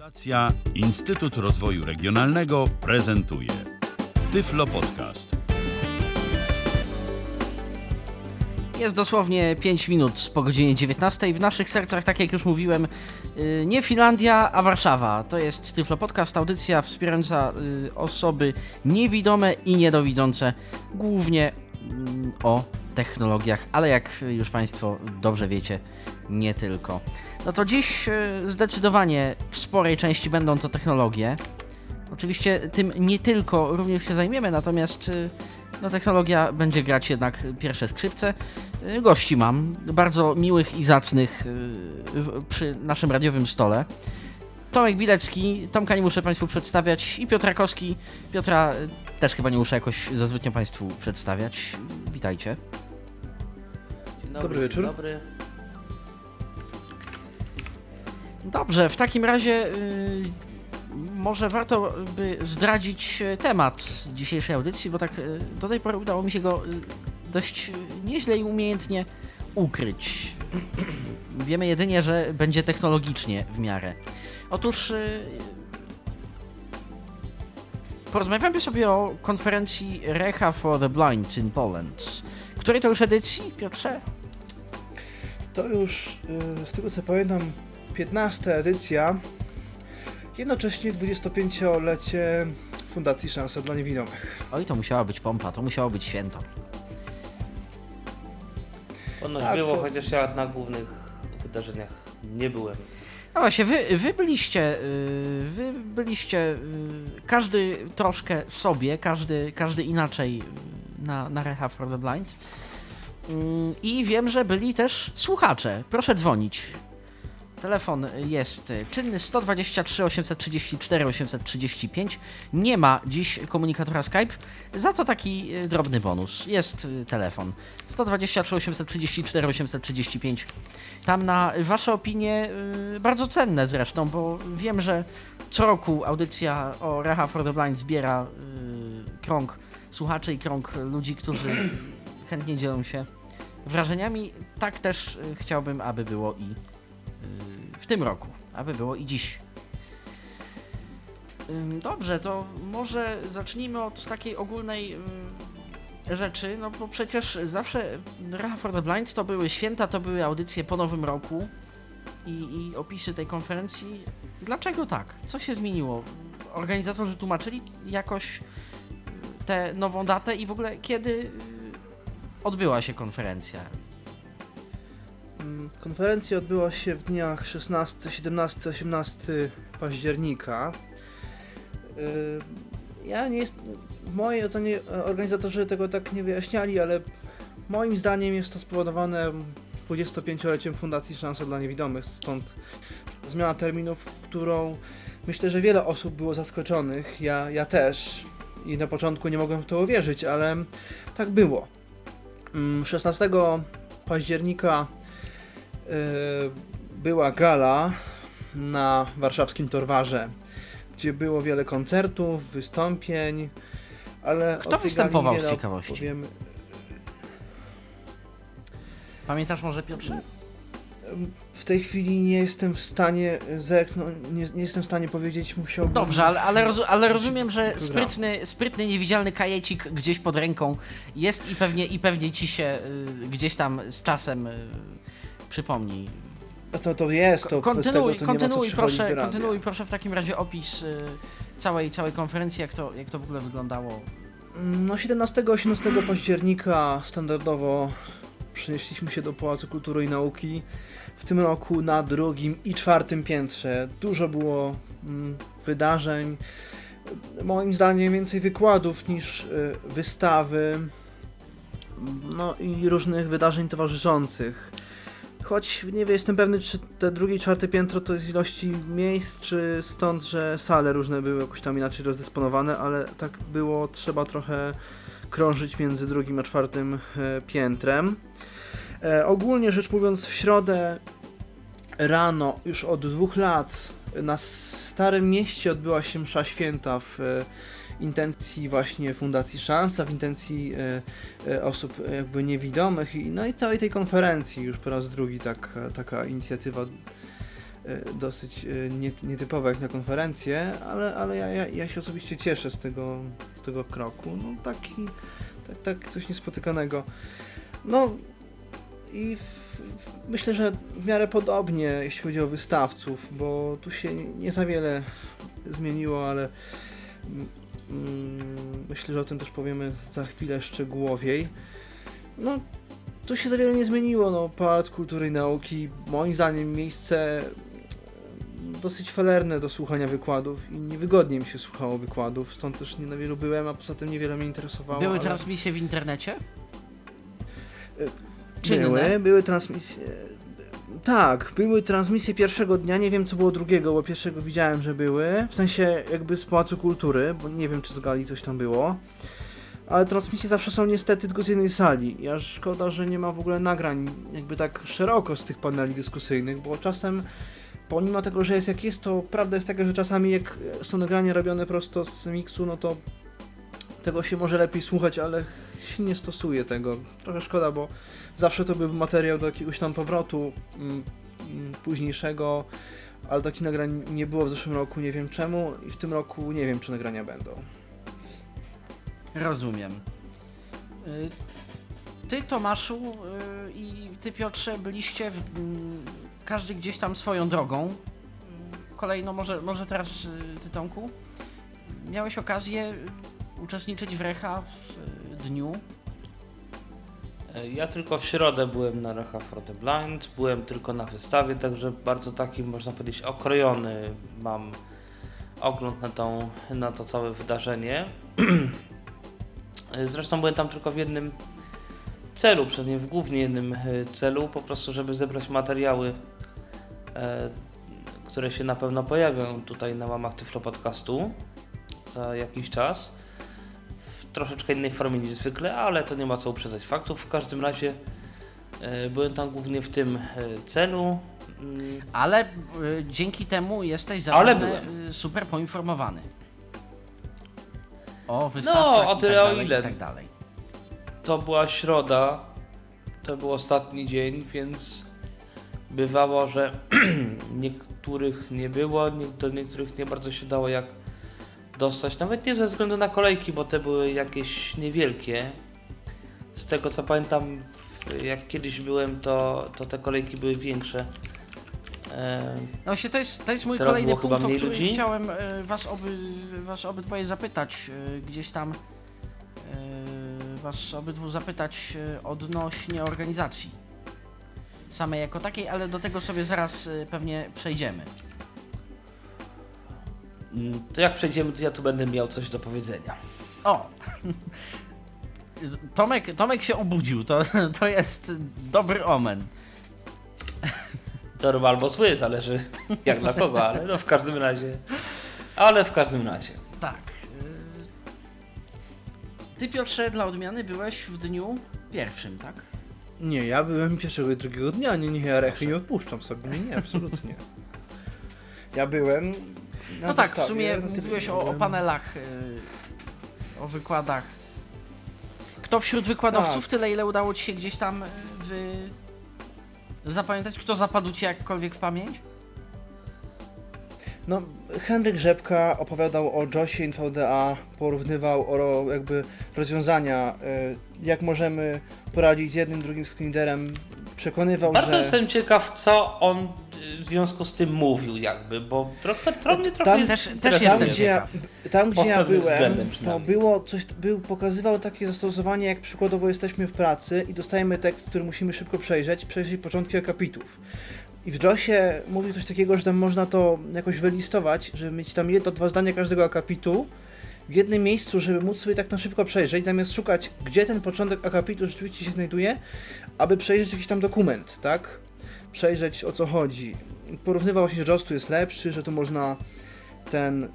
Fundacja Instytut Rozwoju Regionalnego prezentuje Tyflo Podcast. Jest dosłownie 5 minut po godzinie 19. W naszych sercach, tak jak już mówiłem, y, nie Finlandia, a Warszawa. To jest Tyflo Podcast, audycja wspierająca y, osoby niewidome i niedowidzące, głównie mm, o technologiach, ale jak już Państwo dobrze wiecie, nie tylko. No to dziś y, zdecydowanie w sporej części będą to technologie. Oczywiście tym nie tylko również się zajmiemy, natomiast y, no, technologia będzie grać jednak pierwsze skrzypce. Y, Gości mam, bardzo miłych i zacnych przy naszym radiowym stole. Tomek Bilecki, Tomka nie muszę Państwu przedstawiać i Piotr Rakowski. Piotra y, też chyba nie muszę jakoś za zbytnio Państwu przedstawiać. Witajcie. Dzień Dobry wieczór. Dzień dobry. Dobrze, w takim razie y, może warto by zdradzić e, temat dzisiejszej audycji, bo tak y, do tej pory udało mi się go y, dość nieźle i umiejętnie ukryć. Wiemy jedynie, że będzie technologicznie w miarę. Otóż y, porozmawiamy sobie o konferencji Reha for the Blind in Poland. Której to już edycji, Piotrze? To już, y, z tego co pamiętam, 15 edycja. Jednocześnie 25-lecie Fundacji Szansa dla Niewidomych. Oj, to musiała być pompa, to musiało być święto. Ponoć Tak, było, to- chociaż ja na głównych wydarzeniach nie byłem. No właśnie, wy, wy byliście, y, wy byliście, y, każdy troszkę sobie, każdy, każdy inaczej na, na Reha for the Blind. Mm, I wiem, że byli też słuchacze. Proszę dzwonić. Telefon jest czynny 123 834 835. Nie ma dziś komunikatora Skype, za to taki y, drobny bonus. Jest y, telefon 123 834 835. Tam na Wasze opinie y, bardzo cenne zresztą, bo wiem, że co roku audycja o Reha for the Blind zbiera krąg słuchaczy i krąg ludzi, którzy chętnie dzielą się wrażeniami. Tak też chciałbym, aby było i w tym roku, aby było i dziś. Dobrze, to może zacznijmy od takiej ogólnej rzeczy, no bo przecież zawsze Reha for the Blind to były święta, to były audycje po nowym roku i, i opisy tej konferencji. Dlaczego tak? Co się zmieniło? Organizatorzy tłumaczyli jakoś tę nową datę i w ogóle kiedy odbyła się konferencja? Mm, Konferencja odbyła się w dniach 16, 17, 18 października. Y, Ja nie jest, w mojej ocenie e, organizatorzy tego tak nie wyjaśniali, ale moim zdaniem jest to spowodowane 25-leciem Fundacji Szansa dla Niewidomych, stąd zmiana terminów, którą myślę, że wiele osób było zaskoczonych, ja, ja też i na początku nie mogłem w to uwierzyć, ale tak było. Mm, 16 października y, była gala na warszawskim Torwarze, gdzie było wiele koncertów, wystąpień, ale Kto występował z ciekawości? Powiem, Pamiętasz może Piotrze? w tej chwili nie jestem w stanie zerknąć, nie, nie jestem w stanie powiedzieć, musiałbym... Dobrze, ale, ale, ale rozumiem, że sprytny, sprytny, niewidzialny kajecik gdzieś pod ręką jest i pewnie, i pewnie ci się y, gdzieś tam z czasem y, przypomni. No To, to jest, to kontynuuj, tego to kontynuuj, proszę, kontynuuj proszę w takim razie opis y, całej, całej konferencji, jak to, jak to w ogóle wyglądało. No 17-18 października standardowo przenieśliśmy się do Pałacu Kultury i Nauki. W tym roku na drugim i czwartym piętrze dużo było mm, wydarzeń. Moim zdaniem więcej wykładów niż y, wystawy. No i różnych wydarzeń towarzyszących. Choć nie wiem, jestem pewny, czy te drugie i czwarte piętro to jest ilości miejsc, czy stąd, że sale różne były jakoś tam inaczej rozdysponowane, ale tak było, trzeba trochę krążyć między drugim a czwartym e, piętrem. E, ogólnie rzecz mówiąc, w środę rano, już od dwóch lat, na Starym Mieście odbyła się msza święta w e, intencji właśnie Fundacji Szansa, w intencji e, e, osób jakby niewidomych i no i całej tej konferencji już po raz drugi tak, taka inicjatywa e, dosyć nie- nietypowe jak na konferencję, ale, ale ja, ja, ja się osobiście cieszę z tego, z tego kroku. No taki, tak, tak coś niespotykanego. No i myślę, że w miarę podobnie, jeśli chodzi o wystawców, bo tu się nie, za wiele zmieniło, ale mm, myślę, że o tym też powiemy za chwilę szczegółowiej. No, tu się za wiele nie zmieniło. No, Pałac Kultury i Nauki, moim zdaniem, miejsce mm, dosyć falerne do słuchania wykładów i niewygodnie mi się słuchało wykładów, stąd też nie na wielu byłem, a poza tym niewiele mnie interesowało. Były ale... transmisje w internecie? Y, Czynne? Były, były transmisje. Tak, były transmisje pierwszego dnia, nie wiem co było drugiego, bo pierwszego widziałem, że były, w sensie jakby z Pałacu Kultury, bo nie wiem czy z gali coś tam było. Ale transmisje zawsze są niestety tylko z jednej sali. Ja szkoda, że nie ma w ogóle nagrań jakby tak szeroko z tych paneli dyskusyjnych, bo czasem pomimo tego, że jest jak jest, to prawda jest taka, że czasami jak są nagrania robione prosto z miksu, no to tego się może lepiej słuchać, ale się nie stosuje tego. Trochę szkoda, bo zawsze to był materiał do jakiegoś tam powrotu mm, mm, późniejszego, ale takich nagrań nie było w zeszłym roku, nie wiem czemu i w tym roku nie wiem, czy nagrania będą. Rozumiem. Y, Ty, Tomaszu y, i ty, Piotrze, byliście w, mm, każdy gdzieś tam swoją drogą. Kolejno, może, może teraz y, ty, Tomku, miałeś okazję uczestniczyć w Recha w y, dniu. Ja tylko w środę byłem na Recha for the Blind, byłem tylko na wystawie, także bardzo taki, można powiedzieć, okrojony mam ogląd na, tą, na to całe wydarzenie. Zresztą byłem tam tylko w jednym celu, przynajmniej w głównie jednym e, celu, po prostu żeby zebrać materiały, e, które się na pewno pojawią tutaj na łamach Tyflo Podcastu za jakiś czas troszeczkę innej formie niż zwykle, ale to nie ma co uprzedzać faktów. W każdym razie e, byłem tam głównie w tym e, celu. Mm, Ale y, dzięki temu jesteś zapewne super poinformowany. O wystawcach No, o i tyle, tak o dalej, ile. i tak dalej. To była środa, to był ostatni dzień, więc bywało, że niektórych nie było, do niektórych nie bardzo się dało jak dostać. Nawet nie ze względu na kolejki, bo te były jakieś niewielkie. Z tego co pamiętam, jak kiedyś byłem, to, to te kolejki były większe. E, No właśnie, to jest, to jest mój Teraz kolejny punkt, o który ludzi? chciałem e, was, oby, was obydwoje zapytać. e, Gdzieś tam was obydwu zapytać odnośnie organizacji. Samej jako takiej, ale do tego sobie zaraz pewnie przejdziemy. Mm, to jak przejdziemy, to ja tu będę miał coś do powiedzenia. O! Tomek, Tomek się obudził, to, to jest dobry omen. Dobry albo zły, zależy jak dla kogo, ale no w każdym razie. Ale w każdym razie. Tak. Ty, Piotrze, dla odmiany byłeś w dniu pierwszym, tak? Nie, ja byłem pierwszego i drugiego dnia, nie, nie, ja nie odpuszczam sobie, nie, nie, absolutnie. Ja byłem No tak, w sumie tym mówiłeś o, o panelach, y, o wykładach. Kto wśród wykładowców, Tak. tyle ile udało Ci się gdzieś tam y, wy... zapamiętać? Kto zapadł Ci jakkolwiek w pamięć? No, Henryk Rzepka opowiadał o JOSie NVDA, porównywał o jakby rozwiązania, y, jak możemy poradzić z jednym, drugim screenerem, przekonywał, Bardzo że... jestem ciekaw, co on y, w związku z tym mówił, jakby, bo trochę, trochę, mnie trochę Tam- Też, też tam, gdzie ja, ciekaw. tam, gdzie ja byłem, to było coś, był, pokazywał takie zastosowanie, jak przykładowo jesteśmy w pracy i dostajemy tekst, który musimy szybko przejrzeć, przejrzeć początki akapitów. I w JOSie mówi coś takiego, że tam można to jakoś wylistować, żeby mieć tam jedno, dwa zdania każdego akapitu w jednym miejscu, żeby móc sobie tak na szybko przejrzeć, zamiast szukać, gdzie ten początek akapitu rzeczywiście się znajduje, aby przejrzeć jakiś tam dokument, tak? Przejrzeć o co chodzi. Porównywał się, że tu jest lepszy, że tu można ten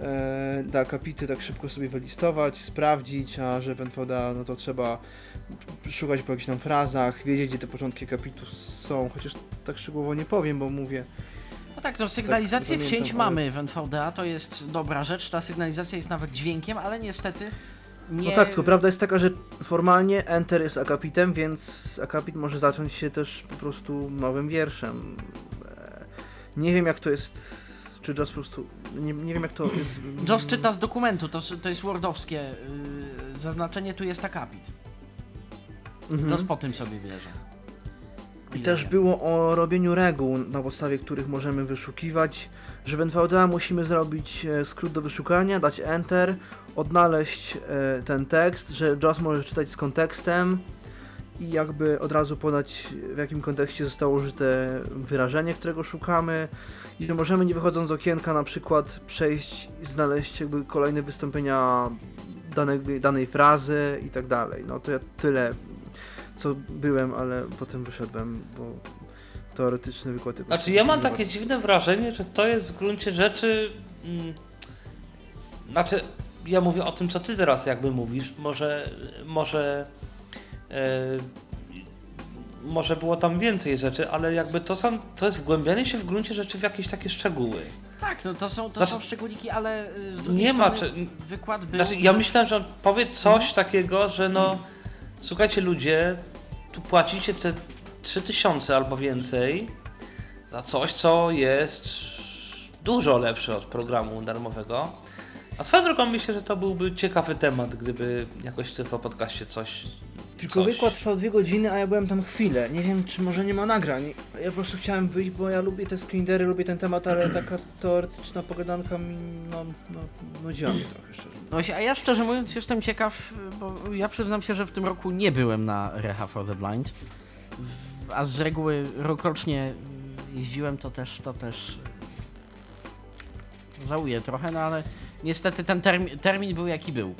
e, akapity tak szybko sobie wylistować, sprawdzić, a że NVDA no to trzeba szukać po jakichś tam frazach, wiedzieć gdzie te początki akapitu są, chociaż tak szczegółowo nie powiem, bo mówię, No tak, no sygnalizację Tak, wcięć pamiętam, mamy w NVDA, to jest dobra rzecz. Ta sygnalizacja jest nawet dźwiękiem, ale niestety nie... No tak, tylko prawda jest taka, że formalnie Enter jest akapitem, więc akapit może zacząć się też po prostu nowym wierszem. E, Nie wiem jak to jest, czy Joss po prostu, nie, nie wiem jak to jest... Joss czyta z dokumentu, to, to jest wordowskie yy, zaznaczenie, tu jest akapit. Mhm. Joss po tym sobie bierze. I też było o robieniu reguł, na podstawie których możemy wyszukiwać, że w NVDA musimy zrobić e, skrót do wyszukania, dać Enter, odnaleźć e, ten tekst, że JAWS może czytać z kontekstem i jakby od razu podać w jakim kontekście zostało użyte wyrażenie, którego szukamy i że możemy nie wychodząc z okienka na przykład przejść i znaleźć jakby kolejne wystąpienia danej, danej frazy i tak dalej. No to ja tyle co byłem, ale potem wyszedłem, bo teoretyczny wykład... Znaczy ja mam takie dziwne wrażenie, że to jest w gruncie rzeczy. Mm, znaczy, ja mówię o tym, co ty teraz jakby mówisz. Może. Może. E, może było tam więcej rzeczy, ale jakby to są. To jest wgłębianie się w gruncie rzeczy w jakieś takie szczegóły. Tak, no to są, to Znaczy- są szczególiki, ale y, z drugiej Nie ma. strony Czy, wykład był... znaczy, ja myślałem, że on powie coś takiego, że no. Słuchajcie, ludzie, tu płacicie te 3000 albo więcej za coś, co jest dużo lepsze od programu darmowego. A swoją drogą myślę, że to byłby ciekawy temat, gdyby jakoś w tym podcaście coś. Tylko coś... wykład trwał dwie godziny, a ja byłem tam chwilę. Nie wiem, czy może nie ma nagrań. Ja po prostu chciałem wyjść, bo ja lubię te screenery, lubię ten temat, ale taka teoretyczna pogadanka mi, no, no, nudziła mnie trochę, szczerze. No właśnie, a ja szczerze mówiąc jestem ciekaw, bo ja przyznam się, że w tym roku nie byłem na Reha for the Blind, a z reguły rokrocznie jeździłem, to też, to też żałuję trochę, no ale niestety ten termin, termin był jaki był.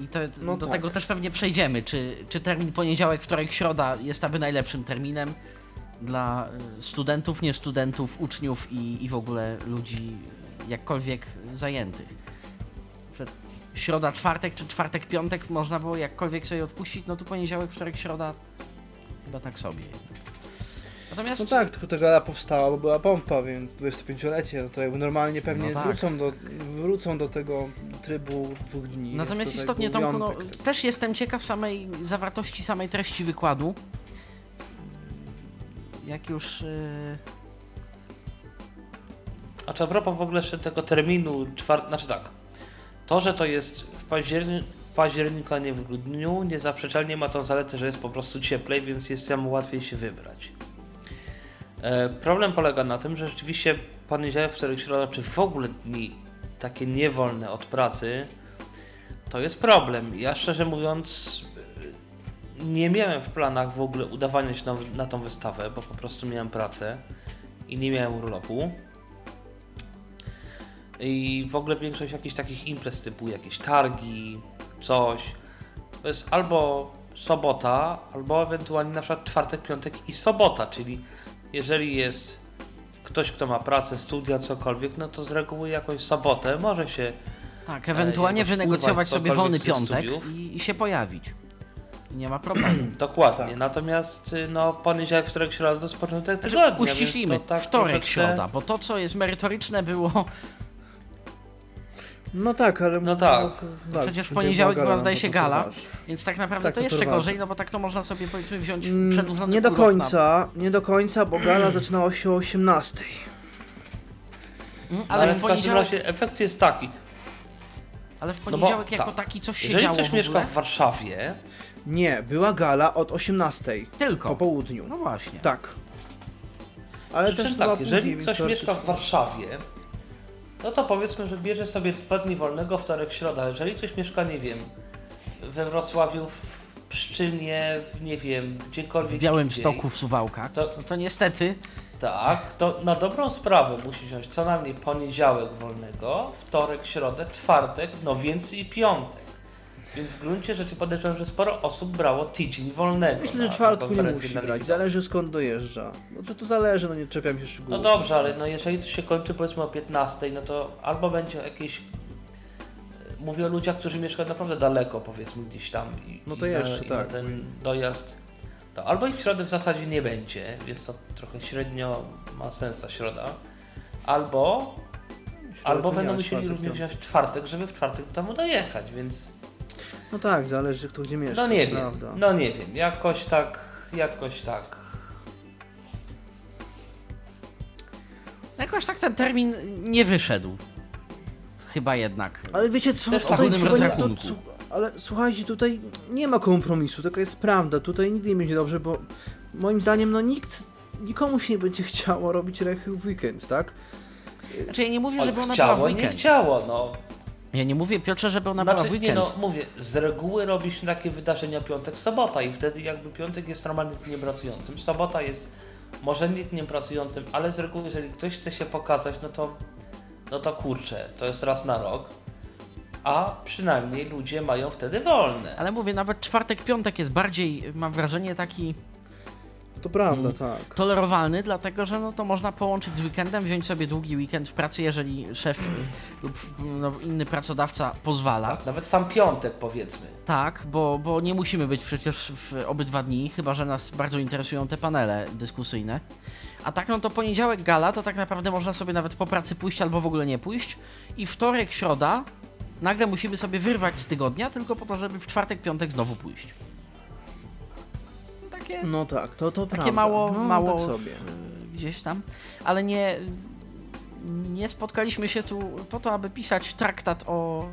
I to, No do tak. tego też pewnie przejdziemy, czy, czy termin poniedziałek, wtorek, środa jest aby najlepszym terminem dla y, studentów, nie studentów, uczniów i, i w ogóle ludzi jakkolwiek zajętych. Środa, czwartek czy czwartek, piątek można było jakkolwiek sobie odpuścić, no to poniedziałek, wtorek, środa chyba tak sobie. Natomiast No tak, tylko ta gala powstała, bo była pompa, więc 25-lecie, no to jakby normalnie pewnie No tak. wrócą, do, wrócą do tego trybu dwóch dni. Natomiast tak istotnie, Tomku, no, też jestem ciekaw samej zawartości, samej treści wykładu. Jak już... Yy... A czy a propos w ogóle jeszcze tego terminu czwart... Znaczy tak. To, że to jest w, październi... w październiku, a nie w grudniu, niezaprzeczalnie ma tą zaletę, że jest po prostu cieplej, więc jest jemu łatwiej się wybrać. E, problem polega na tym, że rzeczywiście poniedziałek, wtorek, środa, czy w ogóle dni takie niewolne od pracy, to jest problem. Ja szczerze mówiąc e, nie miałem w planach w ogóle udawania się na, na tą wystawę, bo po prostu miałem pracę i nie miałem urlopu. I w ogóle większość jakichś takich imprez typu jakieś targi, coś. To jest albo sobota, albo ewentualnie na przykład czwartek, piątek i sobota, czyli jeżeli jest ktoś, kto ma pracę, studia, cokolwiek, no to z reguły jakąś sobotę może się Tak, ewentualnie jakoś wynegocjować sobie wolny piątek i, i się pojawić. I nie ma problemu. Dokładnie. Tak. Natomiast y, no, poniedziałek, wtorek, środa to jest początek Znaczy, tygodnia. uściślimy, tak wtorek, troszeczkę- środa, bo to co jest merytoryczne było, No tak, ale... No tak. tak, Przecież w będzie poniedziałek była, no zdaje to się, to gala. więc tak naprawdę Tak, to no to jeszcze ważne. gorzej, no bo tak to można sobie powiedzmy wziąć Mm, przedłużony Nie do na- końca, nie do końca, bo gala zaczynała się o 18. Mm, Ale, Ale w w każdym poniedziałek, razie efekt jest taki. ale w bo poniedziałek jako tak, taki coś się Jeżeli działo ktoś w mieszka w Warszawie, Nie, była gala od 18 po Tylko. południu. No właśnie. Tak. Ale Przy czym też tak, jeżeli ktoś mieszka w Warszawie, no to powiedzmy, że bierze sobie dwa dni wolnego, wtorek, środa. Jeżeli ktoś mieszka, nie wiem, we Wrocławiu, w Pszczynie, w nie wiem, gdziekolwiek W Białym indziej, Stoku w Suwałkach. To- No to niestety Tak, to na dobrą sprawę musi wziąć co najmniej poniedziałek wolnego, wtorek, środę, czwartek, no więcej i piątek. Więc w gruncie rzeczy podejrzewam, że sporo osób brało tydzień wolnego. Myślę, że na czwartku nie konferencję musi na brać, zależy skąd dojeżdża. No to to zależy, no nie czepiam się szczegółów. No dobrze, ale no jeżeli to się kończy powiedzmy o 15, no to albo będzie jakieś. Mówię o ludziach, którzy mieszkają naprawdę daleko, powiedzmy gdzieś tam. I, No to i jeszcze, na, i tak. Na ten dojazd. To albo ich w środę w zasadzie nie będzie, więc to trochę średnio ma sens ta środa. Albo, albo to nie, będą a musieli czwartek, również wziąć czwartek, żeby w czwartek do domu dojechać, więc. No tak, zależy kto gdzie mieszka. No nie wiem. Prawda. No nie wiem. Jakoś tak. Jakoś tak. jakoś tak ten termin nie wyszedł. Chyba jednak. Ale wiecie co, Też w tutaj ogólnym chyba nie, to, rozrachunku. cu- ale słuchajcie, tutaj nie ma kompromisu, taka jest prawda, tutaj nigdy nie będzie dobrze, bo moim zdaniem no nikt, nikomu się nie będzie chciało robić rechy w weekend, tak? Znaczy ja nie mówię, żeby ona była w chciało, nie weekend. chciało, no. Ja nie mówię Piotrze, żeby ona była w Znaczy, nie weekend. no, mówię, z reguły robi się takie wydarzenia piątek, sobota i wtedy jakby piątek jest normalnym dniem pracującym. Sobota jest może nie dniem pracującym, ale z reguły jeżeli ktoś chce się pokazać, no to no to kurczę, to jest raz na rok. A przynajmniej ludzie mają wtedy wolne. Ale mówię, nawet czwartek, piątek jest bardziej, mam wrażenie, taki To prawda, Mm. tak. tolerowalny, dlatego że no to można połączyć z weekendem, wziąć sobie długi weekend w pracy, jeżeli szef y, lub no, inny pracodawca pozwala. Tak, nawet sam piątek powiedzmy. Tak, bo, bo nie musimy być przecież w obydwa dni, chyba że nas bardzo interesują te panele dyskusyjne. A tak, no to poniedziałek gala, to tak naprawdę można sobie nawet po pracy pójść albo w ogóle nie pójść. I wtorek, środa, nagle musimy sobie wyrwać z tygodnia, tylko po to, żeby w czwartek, piątek znowu pójść. Takie, No tak, to to takie prawda. mało, no, mało tak sobie. y, gdzieś tam, ale nie, nie spotkaliśmy się tu po to, aby pisać traktat o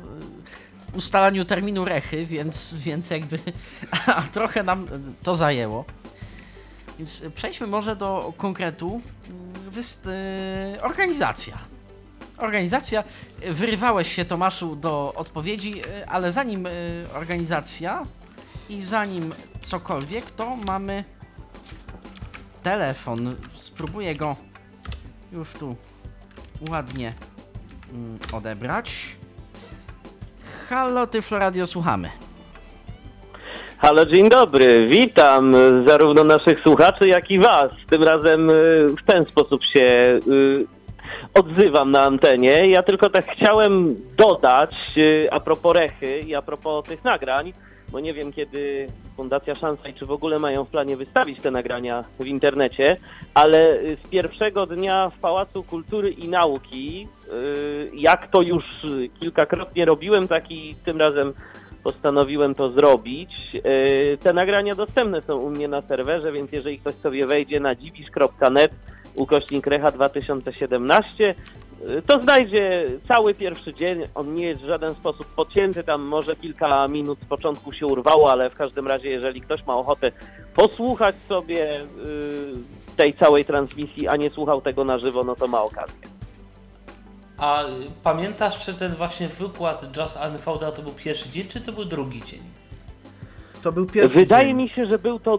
y, ustalaniu terminu rechy, więc, więc jakby a trochę nam to zajęło. Więc przejdźmy może do konkretu. Y, Wyst, organizacja. Organizacja. Wyrywałeś się, Tomaszu, do odpowiedzi, ale zanim organizacja i zanim cokolwiek, to mamy telefon. Spróbuję go już tu ładnie mm, odebrać. Halo, Tyflo Radio, słuchamy. Halo, dzień dobry. Witam zarówno naszych słuchaczy, jak i Was. Tym razem y, w ten sposób się y, odzywam na antenie. Ja tylko tak chciałem dodać y, a propos Rechy i a propos tych nagrań, bo nie wiem kiedy Fundacja Szansa i czy w ogóle mają w planie wystawić te nagrania w internecie, ale y, z pierwszego dnia w Pałacu Kultury i Nauki, y, jak to już y, kilkakrotnie robiłem, tak i tym razem postanowiłem to zrobić. Te nagrania dostępne są u mnie na serwerze, więc jeżeli ktoś sobie wejdzie na dziwisz.net ukośnik recha 2017, yy, to znajdzie cały pierwszy dzień. On nie jest w żaden sposób podcięty, tam może kilka minut z początku się urwało, ale w każdym razie, jeżeli ktoś ma ochotę posłuchać sobie yy, tej całej transmisji, a nie słuchał tego na żywo, no to ma okazję. A y, pamiętasz, czy ten właśnie wykład Just Unfolded to był pierwszy dzień, czy to był drugi dzień? To był pierwszy Wydaje dzień. mi się, że był to.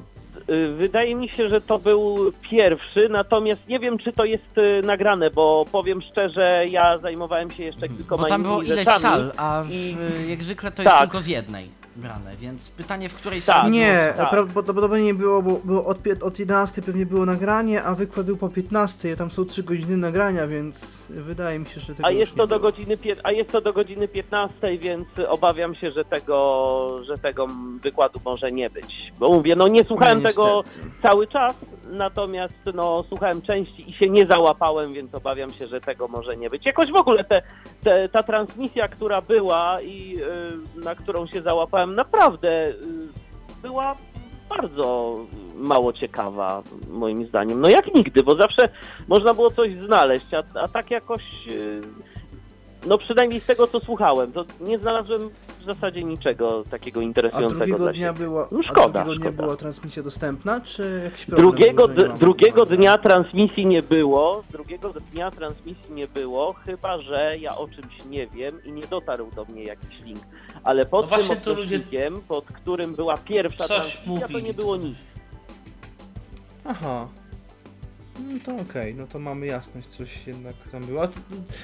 Y, Wydaje mi się, że to był pierwszy, natomiast nie wiem, czy to jest y, nagrane, bo powiem szczerze, ja zajmowałem się jeszcze kilkoma Bo tam innymi było ileś rzeczami. sal, a w, i- jak zwykle to jest Tak. tylko z jednej brane, więc pytanie, w której Tak. sali Nie, było co? tak. prawdopodobnie było, bo było od, od 11 pewnie było nagranie, a wykład był po 15, tam są 3 godziny nagrania, więc wydaje mi się, że tego A jest, nie to do było. godziny a jest to do godziny 15, więc obawiam się, że tego, że tego wykładu może nie być. Bo mówię, no nie słuchałem No, tego cały czas, natomiast no, słuchałem części i się nie załapałem, więc obawiam się, że tego może nie być. Jakoś w ogóle te, te, ta transmisja, która była i y, na którą się załapałem, naprawdę y, była bardzo mało ciekawa, moim zdaniem. No jak nigdy, bo zawsze można było coś znaleźć, a, a tak jakoś, y, no przynajmniej z tego, co słuchałem, to nie znalazłem w zasadzie niczego takiego A interesującego drugiego dla dnia była, No szkoda, a drugiego dnia szkoda. była transmisja dostępna, czy jakiś problem Drugiego, drugiego dnia transmisji nie było, drugiego dnia transmisji nie było, chyba że ja o czymś nie wiem i nie dotarł do mnie jakiś link. Ale pod No tym właśnie tu ludzie- odcinkiem, pod którym była pierwsza Coś transmisja, to mówili. nie było nic. Aha. No to okej, no to mamy jasność, coś jednak tam było. A c-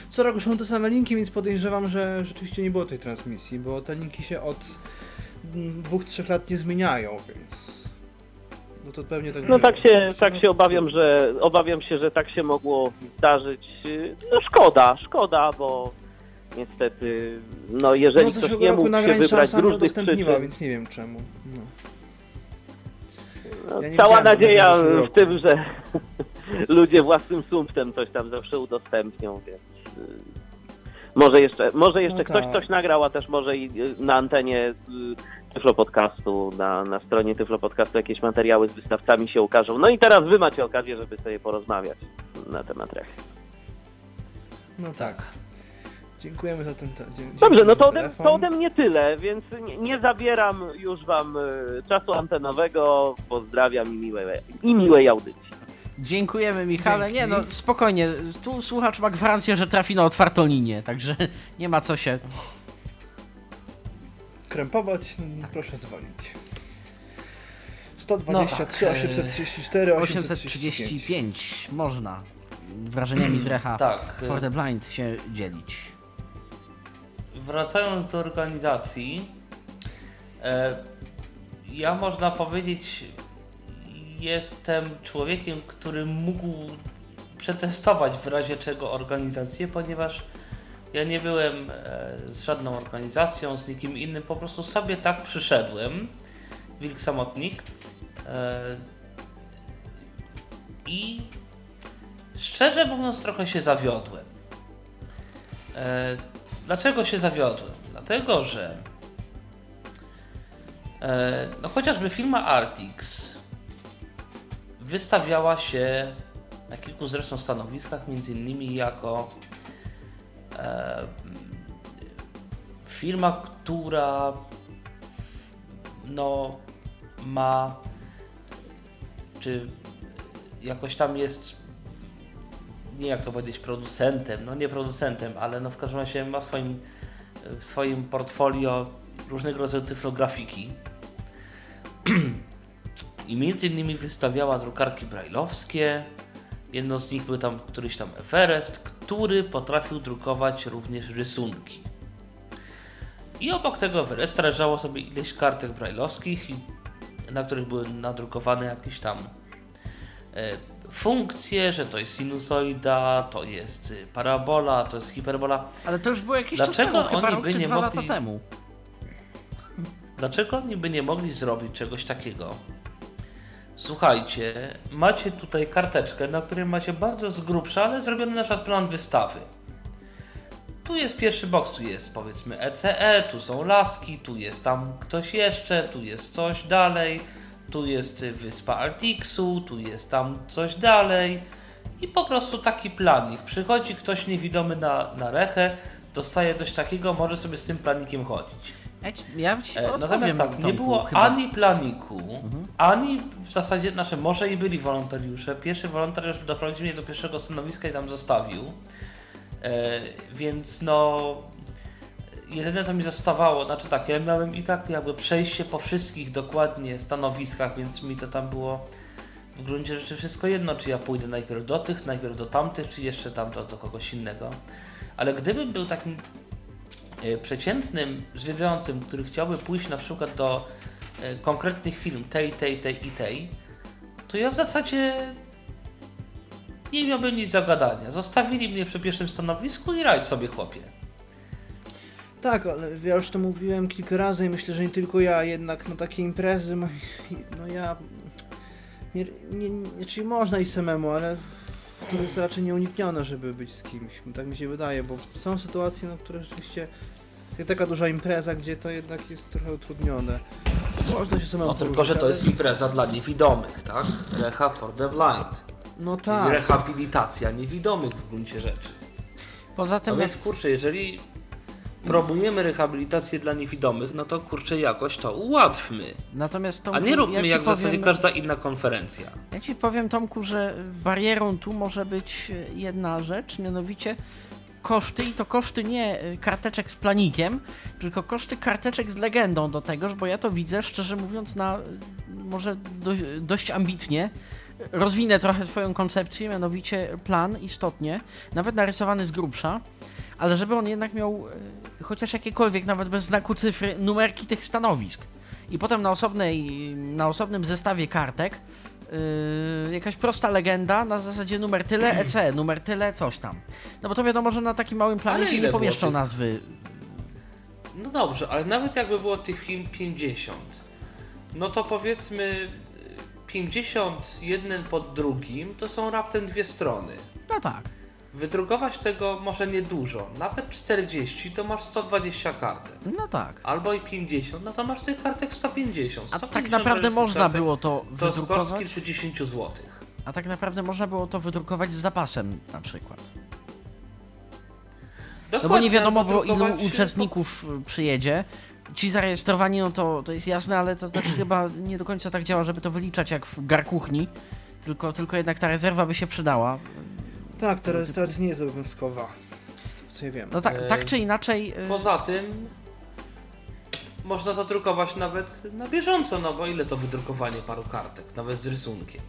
co roku są te same linki, więc podejrzewam, że rzeczywiście nie było tej transmisji, bo te linki się od mm, dwóch, trzech lat nie zmieniają, więc... No to pewnie tak No tak się, tak się obawiam, że obawiam się, że tak się mogło zdarzyć. No szkoda, szkoda, bo niestety, no jeżeli no, ktoś nie mógł się wybrać z różnych przyczyn, więc nie wiem czemu. No. no, ja cała widziałem nadzieja w tym, że ludzie własnym sumptem coś tam zawsze udostępnią, więc y, może jeszcze, może jeszcze No ktoś tak. coś nagrał, a też może i y, na antenie y, Tyflo Podcastu, na, na stronie Tyflo Podcastu jakieś materiały z wystawcami się ukażą. No i teraz wy macie okazję, żeby sobie porozmawiać na temat rechy. No tak. Dziękujemy za ten... te- dzie- Dobrze, no dziękujemy to ode, to ode mnie tyle, więc nie, nie zabieram już wam czasu antenowego. Pozdrawiam i miłej, i miłej audycji. Dziękujemy Michale. Dzięki. Nie no, spokojnie. Tu słuchacz ma gwarancję, że trafi na otwartą linię, także nie ma co się... Krępować, Tak. proszę dzwonić. 123, No tak, 834, 835. 835 można wrażeniami z Recha Tak. For the Blind się dzielić. Wracając do organizacji, e, ja można powiedzieć, jestem człowiekiem, który mógł przetestować w razie czego organizację, ponieważ ja nie byłem e, z żadną organizacją, z nikim innym, po prostu sobie tak przyszedłem, wilk samotnik. E, I szczerze mówiąc, trochę się zawiodłem. E, Dlaczego się zawiodłem? Dlatego, że no chociażby firma Artix wystawiała się na kilku zresztą stanowiskach, między innymi jako e, firma, która no ma czy jakoś tam jest nie jak to powiedzieć, producentem, no nie producentem, ale no w każdym razie ma w swoim, w swoim portfolio różnego rodzaju tyflografiki. I między innymi wystawiała drukarki brajlowskie. Jedno z nich był tam któryś tam Everest, który potrafił drukować również rysunki. I obok tego Everesta leżało sobie ileś kartek brajlowskich, na których były nadrukowane jakieś tam e, funkcje, że to jest sinusoida, to jest y, parabola, to jest hiperbola. Ale to już było jakieś czas Dlaczego temu, chyba oni by nie dwa lata mogli- temu. Dlaczego oni by nie mogli zrobić czegoś takiego? Słuchajcie, macie tutaj karteczkę, na której macie bardzo z grubsza, ale zrobiony na przykład plan wystawy. Tu jest pierwszy boks, tu jest powiedzmy ECE, tu są laski, tu jest tam ktoś jeszcze, tu jest coś dalej, tu jest wyspa Artixu, tu jest tam coś dalej. I po prostu taki planik. Przychodzi ktoś niewidomy na, na rechę, dostaje coś takiego, może sobie z tym planikiem chodzić. Ja ci, ja ci E, Natomiast tak, nie było chyba. ani planiku, ani w zasadzie, znaczy może i byli wolontariusze. Pierwszy wolontariusz doprowadził mnie do pierwszego stanowiska i tam zostawił. E, więc no, jedyne co mi zostawało, znaczy tak, ja miałem i tak jakby przejście po wszystkich dokładnie stanowiskach, więc mi to tam było w gruncie rzeczy wszystko jedno, czy ja pójdę najpierw do tych, najpierw do tamtych, czy jeszcze tam do, do kogoś innego. Ale gdybym był takim przeciętnym zwiedzającym, który chciałby pójść na przykład do e, konkretnych firm tej, tej, tej i tej, to ja w zasadzie nie miałbym nic do gadania. Zostawili mnie przy pierwszym stanowisku i radź sobie chłopie. Tak, ale ja już to mówiłem kilka razy i myślę, że nie tylko ja, jednak na takie imprezy, no, ja... Nie, nie, nie, czyli można iść samemu, ale to jest raczej nieuniknione, żeby być z kimś, tak mi się wydaje, bo są sytuacje, na które rzeczywiście jest taka duża impreza, gdzie to jednak jest trochę utrudnione. Można się samemu No tylko, że to jest impreza dla niewidomych, tak? Reha for the blind. No tak, Rehabilitacja niewidomych w gruncie rzeczy. Poza No tym, więc kurczę, jeżeli promujemy rehabilitację dla niewidomych, no to kurczę jakoś to ułatwmy. natomiast Tomku, A nie róbmy ja jak w zasadzie powiem, każda inna konferencja. Ja ci powiem, Tomku, że barierą tu może być e, jedna rzecz, mianowicie koszty i to koszty nie e, karteczek z planikiem, tylko koszty karteczek z legendą do tegoż, bo ja to widzę, szczerze mówiąc, na e, może dość, dość ambitnie. Rozwinę trochę twoją koncepcję, mianowicie plan istotnie, nawet narysowany z grubsza, ale żeby on jednak miał e, chociaż jakiekolwiek, nawet bez znaku cyfry, numerki tych stanowisk. I potem na, osobnej, na osobnym zestawie kartek Yy, jakaś prosta legenda na zasadzie numer tyle, EC, numer tyle, coś tam. No bo to wiadomo, że na takim małym planie się nie pomieszczą tych- nazwy. No dobrze, ale nawet jakby było tych film 50, no to powiedzmy 50 jeden pod drugim to są raptem dwie strony. No tak. Wydrukować tego może niedużo, nawet 40 to masz 120 kartek. No tak. Albo i 50, no to masz tych kartek 150. A 150 tak naprawdę można było to To jest koszt wydrukować. kilkudziesięciu złotych. A tak naprawdę można było to wydrukować z zapasem na przykład. No bo Dokładnie, nie wiadomo było ilu uczestników y, przyjedzie. Ci zarejestrowani, no to, to jest jasne, ale to też chyba nie do końca tak działa, żeby to wyliczać jak w garkuchni. Tylko, tylko jednak ta rezerwa by się przydała. Tak, ta rejestracja nie jest obowiązkowa. Z tego co ja wiem. No tak, E, tak czy inaczej. y, Poza tym można to drukować nawet na bieżąco, no bo ile to wydrukowanie paru kartek, nawet z rysunkiem.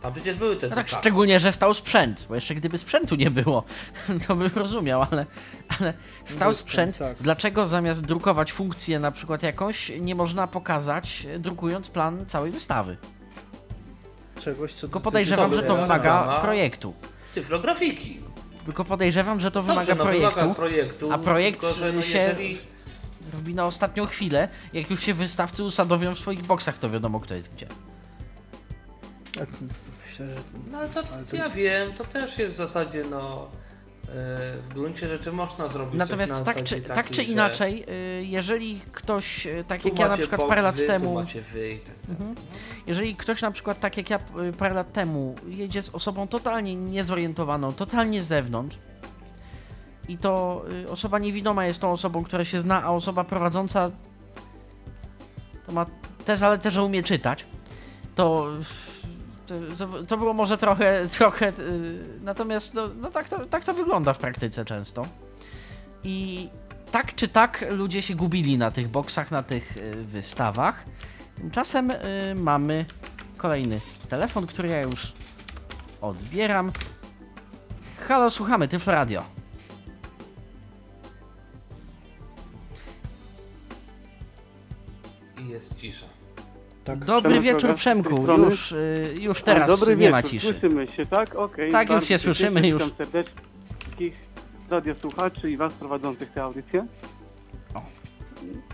Tam przecież były te No tak, szczególnie, że stał sprzęt, bo jeszcze gdyby sprzętu nie było, to bym rozumiał, ale, ale stał sprzęt. tak. Dlaczego zamiast drukować funkcję na przykład jakąś, nie można pokazać, drukując plan całej wystawy? Czegoś, co Tylko podejrzewam, że to wymaga projektu. Tyflografiki. Tylko podejrzewam, że to Dobrze, wymaga no projektu. wymaga projektu. a projekt tylko, że no się- jeżeli... Robi na ostatnią chwilę, jak już się wystawcy usadowią w swoich boksach, to wiadomo kto jest gdzie. Tak, Myślę, że No ale to, Ale to- ja wiem, to też jest w zasadzie no... e, W gruncie rzeczy można zrobić Natomiast coś na tak czy, tak takiej, czy inaczej, y, jeżeli ktoś, y, tak jak ja na przykład parę lat wy, Tu temu, macie wy tak. Mhm. jeżeli ktoś na przykład tak jak ja y, parę lat temu jedzie z osobą totalnie niezorientowaną, totalnie z zewnątrz i to osoba niewidoma jest tą osobą, która się zna, a osoba prowadząca to ma tę zaletę, że umie czytać, to to, było może trochę, trochę y, natomiast no, no tak, to, tak to wygląda w praktyce często. I tak czy tak ludzie się gubili na tych boksach, na tych y, wystawach. Tymczasem y, mamy kolejny telefon, który ja już odbieram. Halo, słuchamy, Tyflo Radio. Jest cisza. Tak. Dobry Przemek wieczór, tej Przemku. strony. Już, y, już teraz Dobry nie ma wieczór, ciszy. Słyszymy się, tak? Okej. Tak, już bardzo się słyszymy, cieszę, już. Witam serdecznie wszystkich radiosłuchaczy i was prowadzących tę audycję.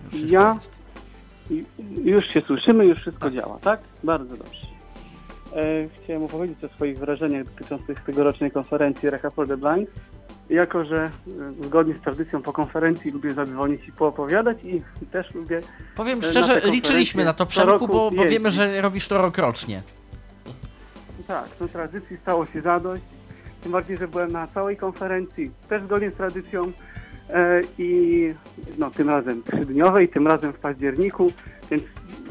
Wszystko Ja- jest. I- Już się słyszymy, już wszystko działa, tak? Bardzo dobrze. E, chciałem opowiedzieć o swoich wrażeniach dotyczących tegorocznej konferencji Recha for the Blind. Jako, że e, zgodnie z tradycją po konferencji lubię zadzwonić i poopowiadać i też lubię Powiem na te szczerze, konferencje liczyliśmy na to, Przemku, bo, bo wiemy, że robisz to rokrocznie. Tak, no tradycji stało się zadość. Tym bardziej, że byłem na całej konferencji, też zgodnie z tradycją. E, I no, tym razem trzydniowej, tym razem w październiku, więc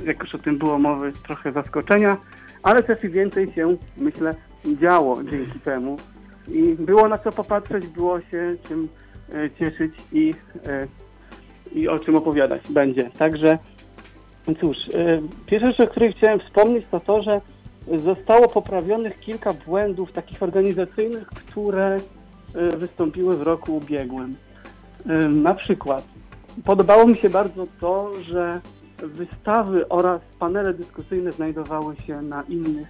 jak już o tym było mowy, trochę zaskoczenia, ale też i więcej się, myślę, działo dzięki temu. I było na co popatrzeć, było się czym e, cieszyć i, e, i o czym opowiadać będzie. Także cóż, e, pierwsza rzecz, o której chciałem wspomnieć, to to, że zostało poprawionych kilka błędów takich organizacyjnych, które wystąpiły w roku ubiegłym. Na przykład podobało mi się bardzo to, że wystawy oraz panele dyskusyjne znajdowały się na innych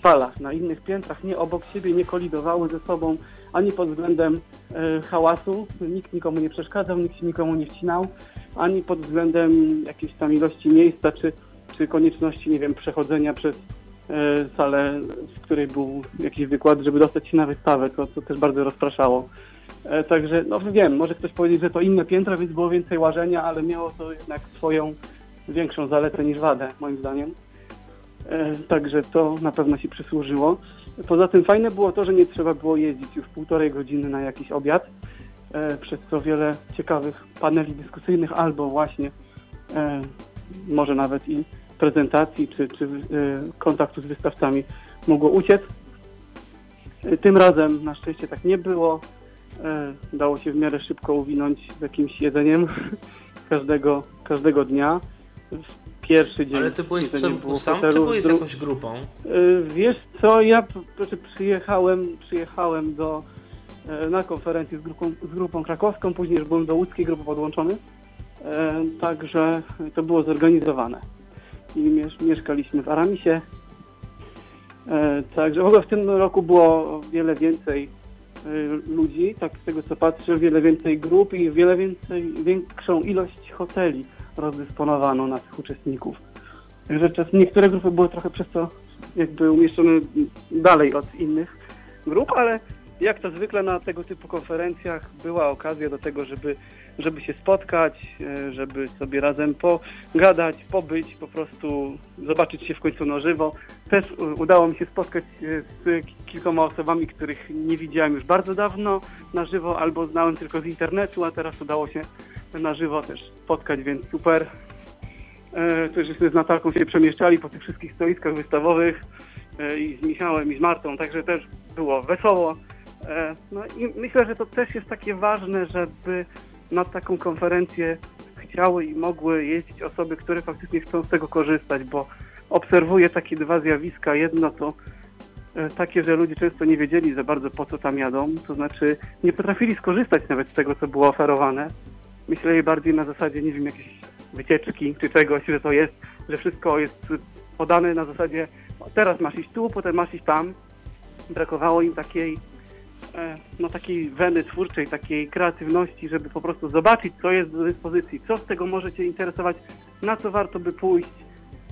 falach, na innych piętrach, nie obok siebie, nie kolidowały ze sobą ani pod względem e, hałasu, nikt nikomu nie przeszkadzał, nikt się nikomu nie wcinał, ani pod względem jakiejś tam ilości miejsca, czy, czy konieczności, nie wiem, przechodzenia przez e, salę, w której był jakiś wykład, żeby dostać się na wystawę, co, też bardzo rozpraszało. E, Także, no wiem, może ktoś powiedzieć, że to inne piętro, więc było więcej łażenia, ale miało to jednak swoją większą zaletę niż wadę, moim zdaniem. E, Także to na pewno się przysłużyło. Poza tym fajne było to, że nie trzeba było jeździć już półtorej godziny na jakiś obiad, e, przez co wiele ciekawych paneli dyskusyjnych albo właśnie e, może nawet i prezentacji czy, czy kontaktu z wystawcami mogło uciec. Tym razem na szczęście tak nie było. Dało się w miarę szybko uwinąć z jakimś jedzeniem każdego, każdego dnia. Pierwszy dzień Ale ty byłeś Przemku było sam, czy byłeś z jakąś grupą? Y, Wiesz co, ja znaczy przyjechałem, przyjechałem do, e, na konferencję z grupą, z grupą krakowską, później już byłem do łódzkiej grupy podłączony, e, także to było zorganizowane. I miesz, mieszkaliśmy w Aramisie, także w ogóle w tym roku było wiele więcej ludzi, tak z tego co patrzę, wiele więcej grup i wiele więcej, większą ilość hoteli rozdysponowano na tych uczestników. Także czas, niektóre grupy były trochę przez to jakby umieszczone dalej od innych grup, ale jak to zwykle na tego typu konferencjach była okazja do tego, żeby, żeby się spotkać, e, żeby sobie razem pogadać, pobyć, po prostu zobaczyć się w końcu na żywo. też udało mi się spotkać e, z kilkoma osobami, których nie widziałem już bardzo dawno na żywo albo znałem tylko z internetu, a teraz udało się na żywo też spotkać, więc super. E, Też żeśmy z Natalką się przemieszczali po tych wszystkich stoiskach wystawowych e, i z Michałem i z Martą, także też było wesoło. E, No i myślę, że to też jest takie ważne, żeby na taką konferencję chciały i mogły jeździć osoby, które faktycznie chcą z tego korzystać, bo obserwuję takie dwa zjawiska. Jedno to e, takie, że ludzie często nie wiedzieli za bardzo po co tam jadą, to znaczy nie potrafili skorzystać nawet z tego, co było oferowane. Myśleli bardziej na zasadzie, nie wiem, jakiejś wycieczki czy czegoś, że to jest, że wszystko jest podane na zasadzie teraz masz iść tu, potem masz iść tam. Brakowało im takiej e, no takiej weny twórczej, takiej kreatywności, żeby po prostu zobaczyć, co jest do dyspozycji, co z tego może Cię interesować, na co warto by pójść,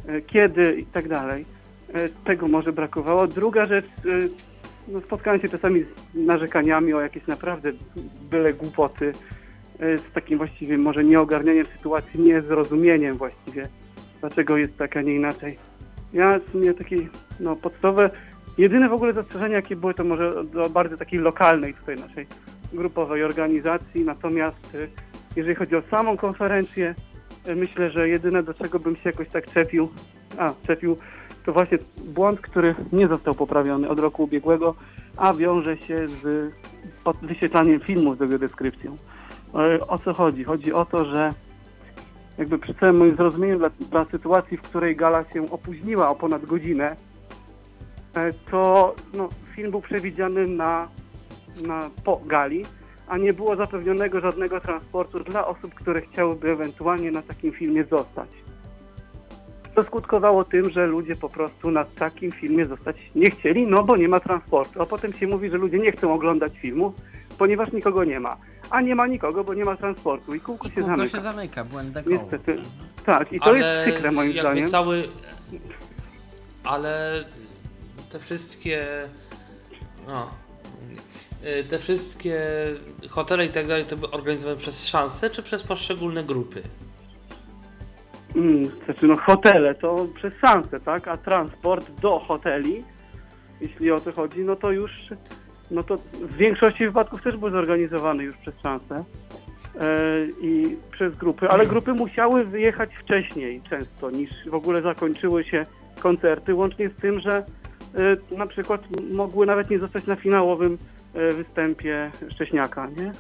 e, kiedy i tak dalej. E, Tego może brakowało. Druga rzecz, no spotkałem się czasami z narzekaniami o jakieś naprawdę byle głupoty, z takim właściwie może nieogarnianiem sytuacji, niezrozumieniem właściwie, dlaczego jest tak, a nie inaczej. Ja w sumie takie no, podstawowe Jedyne w ogóle zastrzeżenia, jakie były, to może do bardziej takiej lokalnej tutaj naszej grupowej organizacji. Natomiast y, jeżeli chodzi o samą konferencję, y, myślę, że jedyne do czego bym się jakoś tak czepił, a czepił, to właśnie błąd, który nie został poprawiony od roku ubiegłego, a wiąże się z wyświetlaniem filmów z jego deskrypcją. Y, O co chodzi? Chodzi o to, że jakby przy całym moim zrozumieniu dla, dla sytuacji, w której gala się opóźniła o ponad godzinę, e, to no, film był przewidziany na, na po gali, a nie było zapewnionego żadnego transportu dla osób, które chciałyby ewentualnie na takim filmie zostać. To skutkowało tym, że ludzie po prostu na takim filmie zostać nie chcieli, no bo nie ma transportu. A potem się mówi, że ludzie nie chcą oglądać filmu, ponieważ nikogo nie ma. A nie ma nikogo, bo nie ma transportu i kółko I się kółko zamyka. się zamyka, błędne koło. Niestety. Tak, i to jest przykre moim jakby zdaniem. cały... Ale te wszystkie... No, y, te wszystkie hotele i tak dalej to były organizowane przez szansę, czy przez poszczególne grupy? Mm, znaczy no hotele to przez szansę, tak? A transport do hoteli, jeśli o to chodzi, no to już, no to w większości wypadków też był zorganizowany już przez szansę e, i przez grupy, ale grupy musiały wyjechać wcześniej często niż w ogóle zakończyły się koncerty, łącznie z tym, że e, na przykład mogły nawet nie zostać na finałowym e, występie Szcześniaka, nie?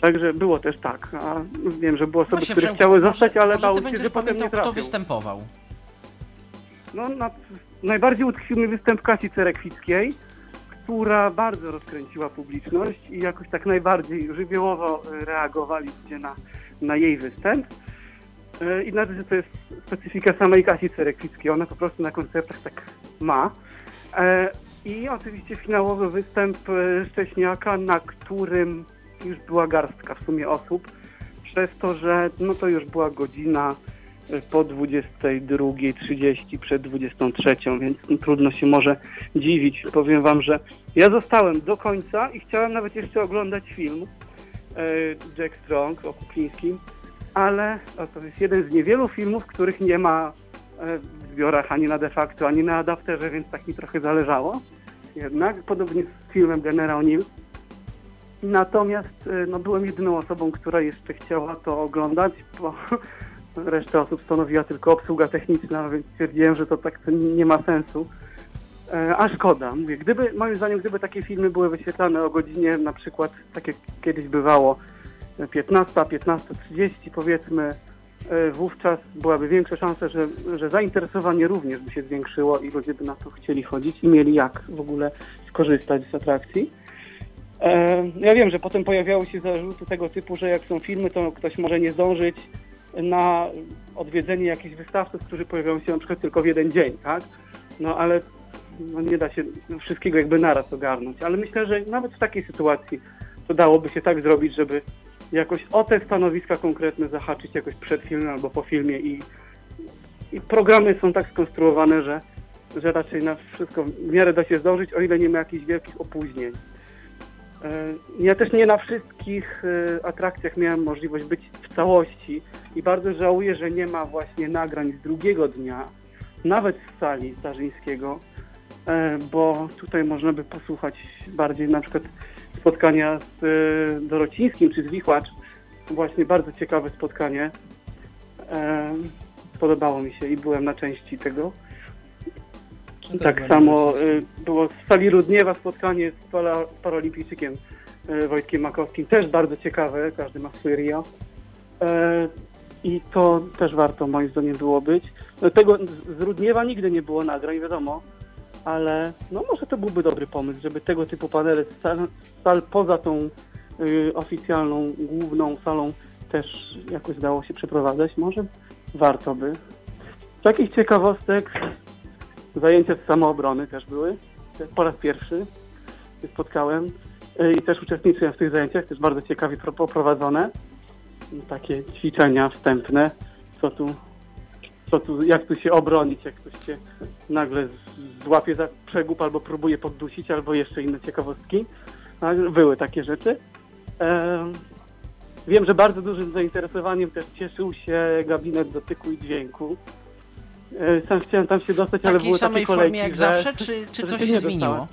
Także było też tak. A wiem, że było osoby, Właśnie, które Przemku, chciały zostać, ale ty się, że potem nie kto występował. No, na, najbardziej utkwił mi występ Kasi Cerekwickiej, która bardzo rozkręciła publiczność i jakoś tak najbardziej żywiołowo e, reagowali ludzie na, na jej występ. E, I znaczy, że to jest specyfika samej Kasi Cerekwickiej. Ona po prostu na koncertach tak ma. E, I oczywiście finałowy występ Szcześniaka, na którym już była garstka w sumie osób, przez to, że no to już była godzina po 22.30 przed 23, więc no, trudno się może dziwić. Powiem wam, że ja zostałem do końca i chciałem nawet jeszcze oglądać film e, Jack Strong o Kuklińskim, ale to jest jeden z niewielu filmów, których nie ma e, w zbiorach ani na de facto, ani na adapterze, więc tak mi trochę zależało. Jednak, podobnie z filmem General News. Natomiast e, no, byłem jedyną osobą, która jeszcze chciała to oglądać, bo reszta osób stanowiła tylko obsługa techniczna, więc stwierdziłem, że to tak nie ma sensu. E, A szkoda. Mówię, gdyby, moim zdaniem, gdyby takie filmy były wyświetlane o godzinie na przykład, tak jak kiedyś bywało, 15, 15.30 powiedzmy, e, wówczas byłaby większa szansa, że, że zainteresowanie również by się zwiększyło i ludzie by na to chcieli chodzić i mieli jak w ogóle skorzystać z atrakcji. E, Ja wiem, że potem pojawiały się zarzuty tego typu, że jak są filmy, to ktoś może nie zdążyć na odwiedzenie jakichś wystawców, którzy pojawiają się na przykład tylko w jeden dzień, tak? No ale no, nie da się wszystkiego jakby naraz ogarnąć. Ale myślę, że nawet w takiej sytuacji to dałoby się tak zrobić, żeby jakoś o te stanowiska konkretne zahaczyć jakoś przed filmem albo po filmie i, i programy są tak skonstruowane, że, że raczej na wszystko w miarę da się zdążyć, o ile nie ma jakichś wielkich opóźnień. E, Ja też nie na wszystkich e, atrakcjach miałem możliwość być w całości i bardzo żałuję, że nie ma właśnie nagrań z drugiego dnia, nawet z sali Starzyńskiego, e, bo tutaj można by posłuchać bardziej na przykład spotkania z Dorocińskim czy z Wichłacz. Właśnie bardzo ciekawe spotkanie. Podobało mi się i byłem na części tego. Tak samo y, było w sali Rudniewa spotkanie z, para, paralimpijczykiem y, Wojtkiem Makowskim. Też bardzo ciekawe, każdy ma swój Rio. E, I to też warto moim zdaniem było być. No, tego z- z Rudniewa nigdy nie było nagrań, wiadomo, ale no może to byłby dobry pomysł, żeby tego typu panele z sal, sal poza tą y, oficjalną, główną salą też jakoś dało się przeprowadzać. Może warto by. Z takich ciekawostek Zajęcia z samoobrony też były. Po raz pierwszy się spotkałem y, i też uczestniczyłem w tych zajęciach, też bardzo ciekawie pro- poprowadzone. Takie ćwiczenia wstępne, co tu, co tu, jak tu się obronić, jak ktoś się nagle złapie za przegub albo próbuje poddusić, albo jeszcze inne ciekawostki. Tak, Były takie rzeczy. Em, Wiem, że bardzo dużym zainteresowaniem też cieszył się gabinet dotyku i dźwięku. E, Sam chciałem tam się dostać, ale takiej były samej takie kolejki, formie jak że zawsze, czy, czy że coś się nie zmieniło?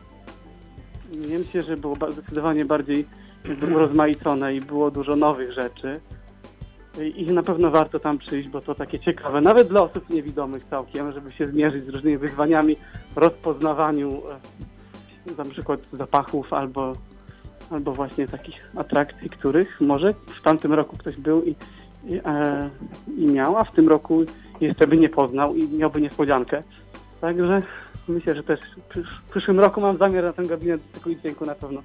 Nie myślę, że było ba- zdecydowanie bardziej jakby urozmaicone i było dużo nowych rzeczy. I i na pewno warto tam przyjść, bo to takie ciekawe, nawet dla osób niewidomych całkiem, żeby się zmierzyć z różnymi wyzwaniami, rozpoznawaniu e, na przykład zapachów albo, albo właśnie takich atrakcji, których może w tamtym roku ktoś był i, i, e, i miał, a w tym roku jeszcze by nie poznał i miałby niespodziankę. Także myślę, że też w przysz- w przyszłym roku mam zamiar na ten gabinet tylko i dźwięku na pewno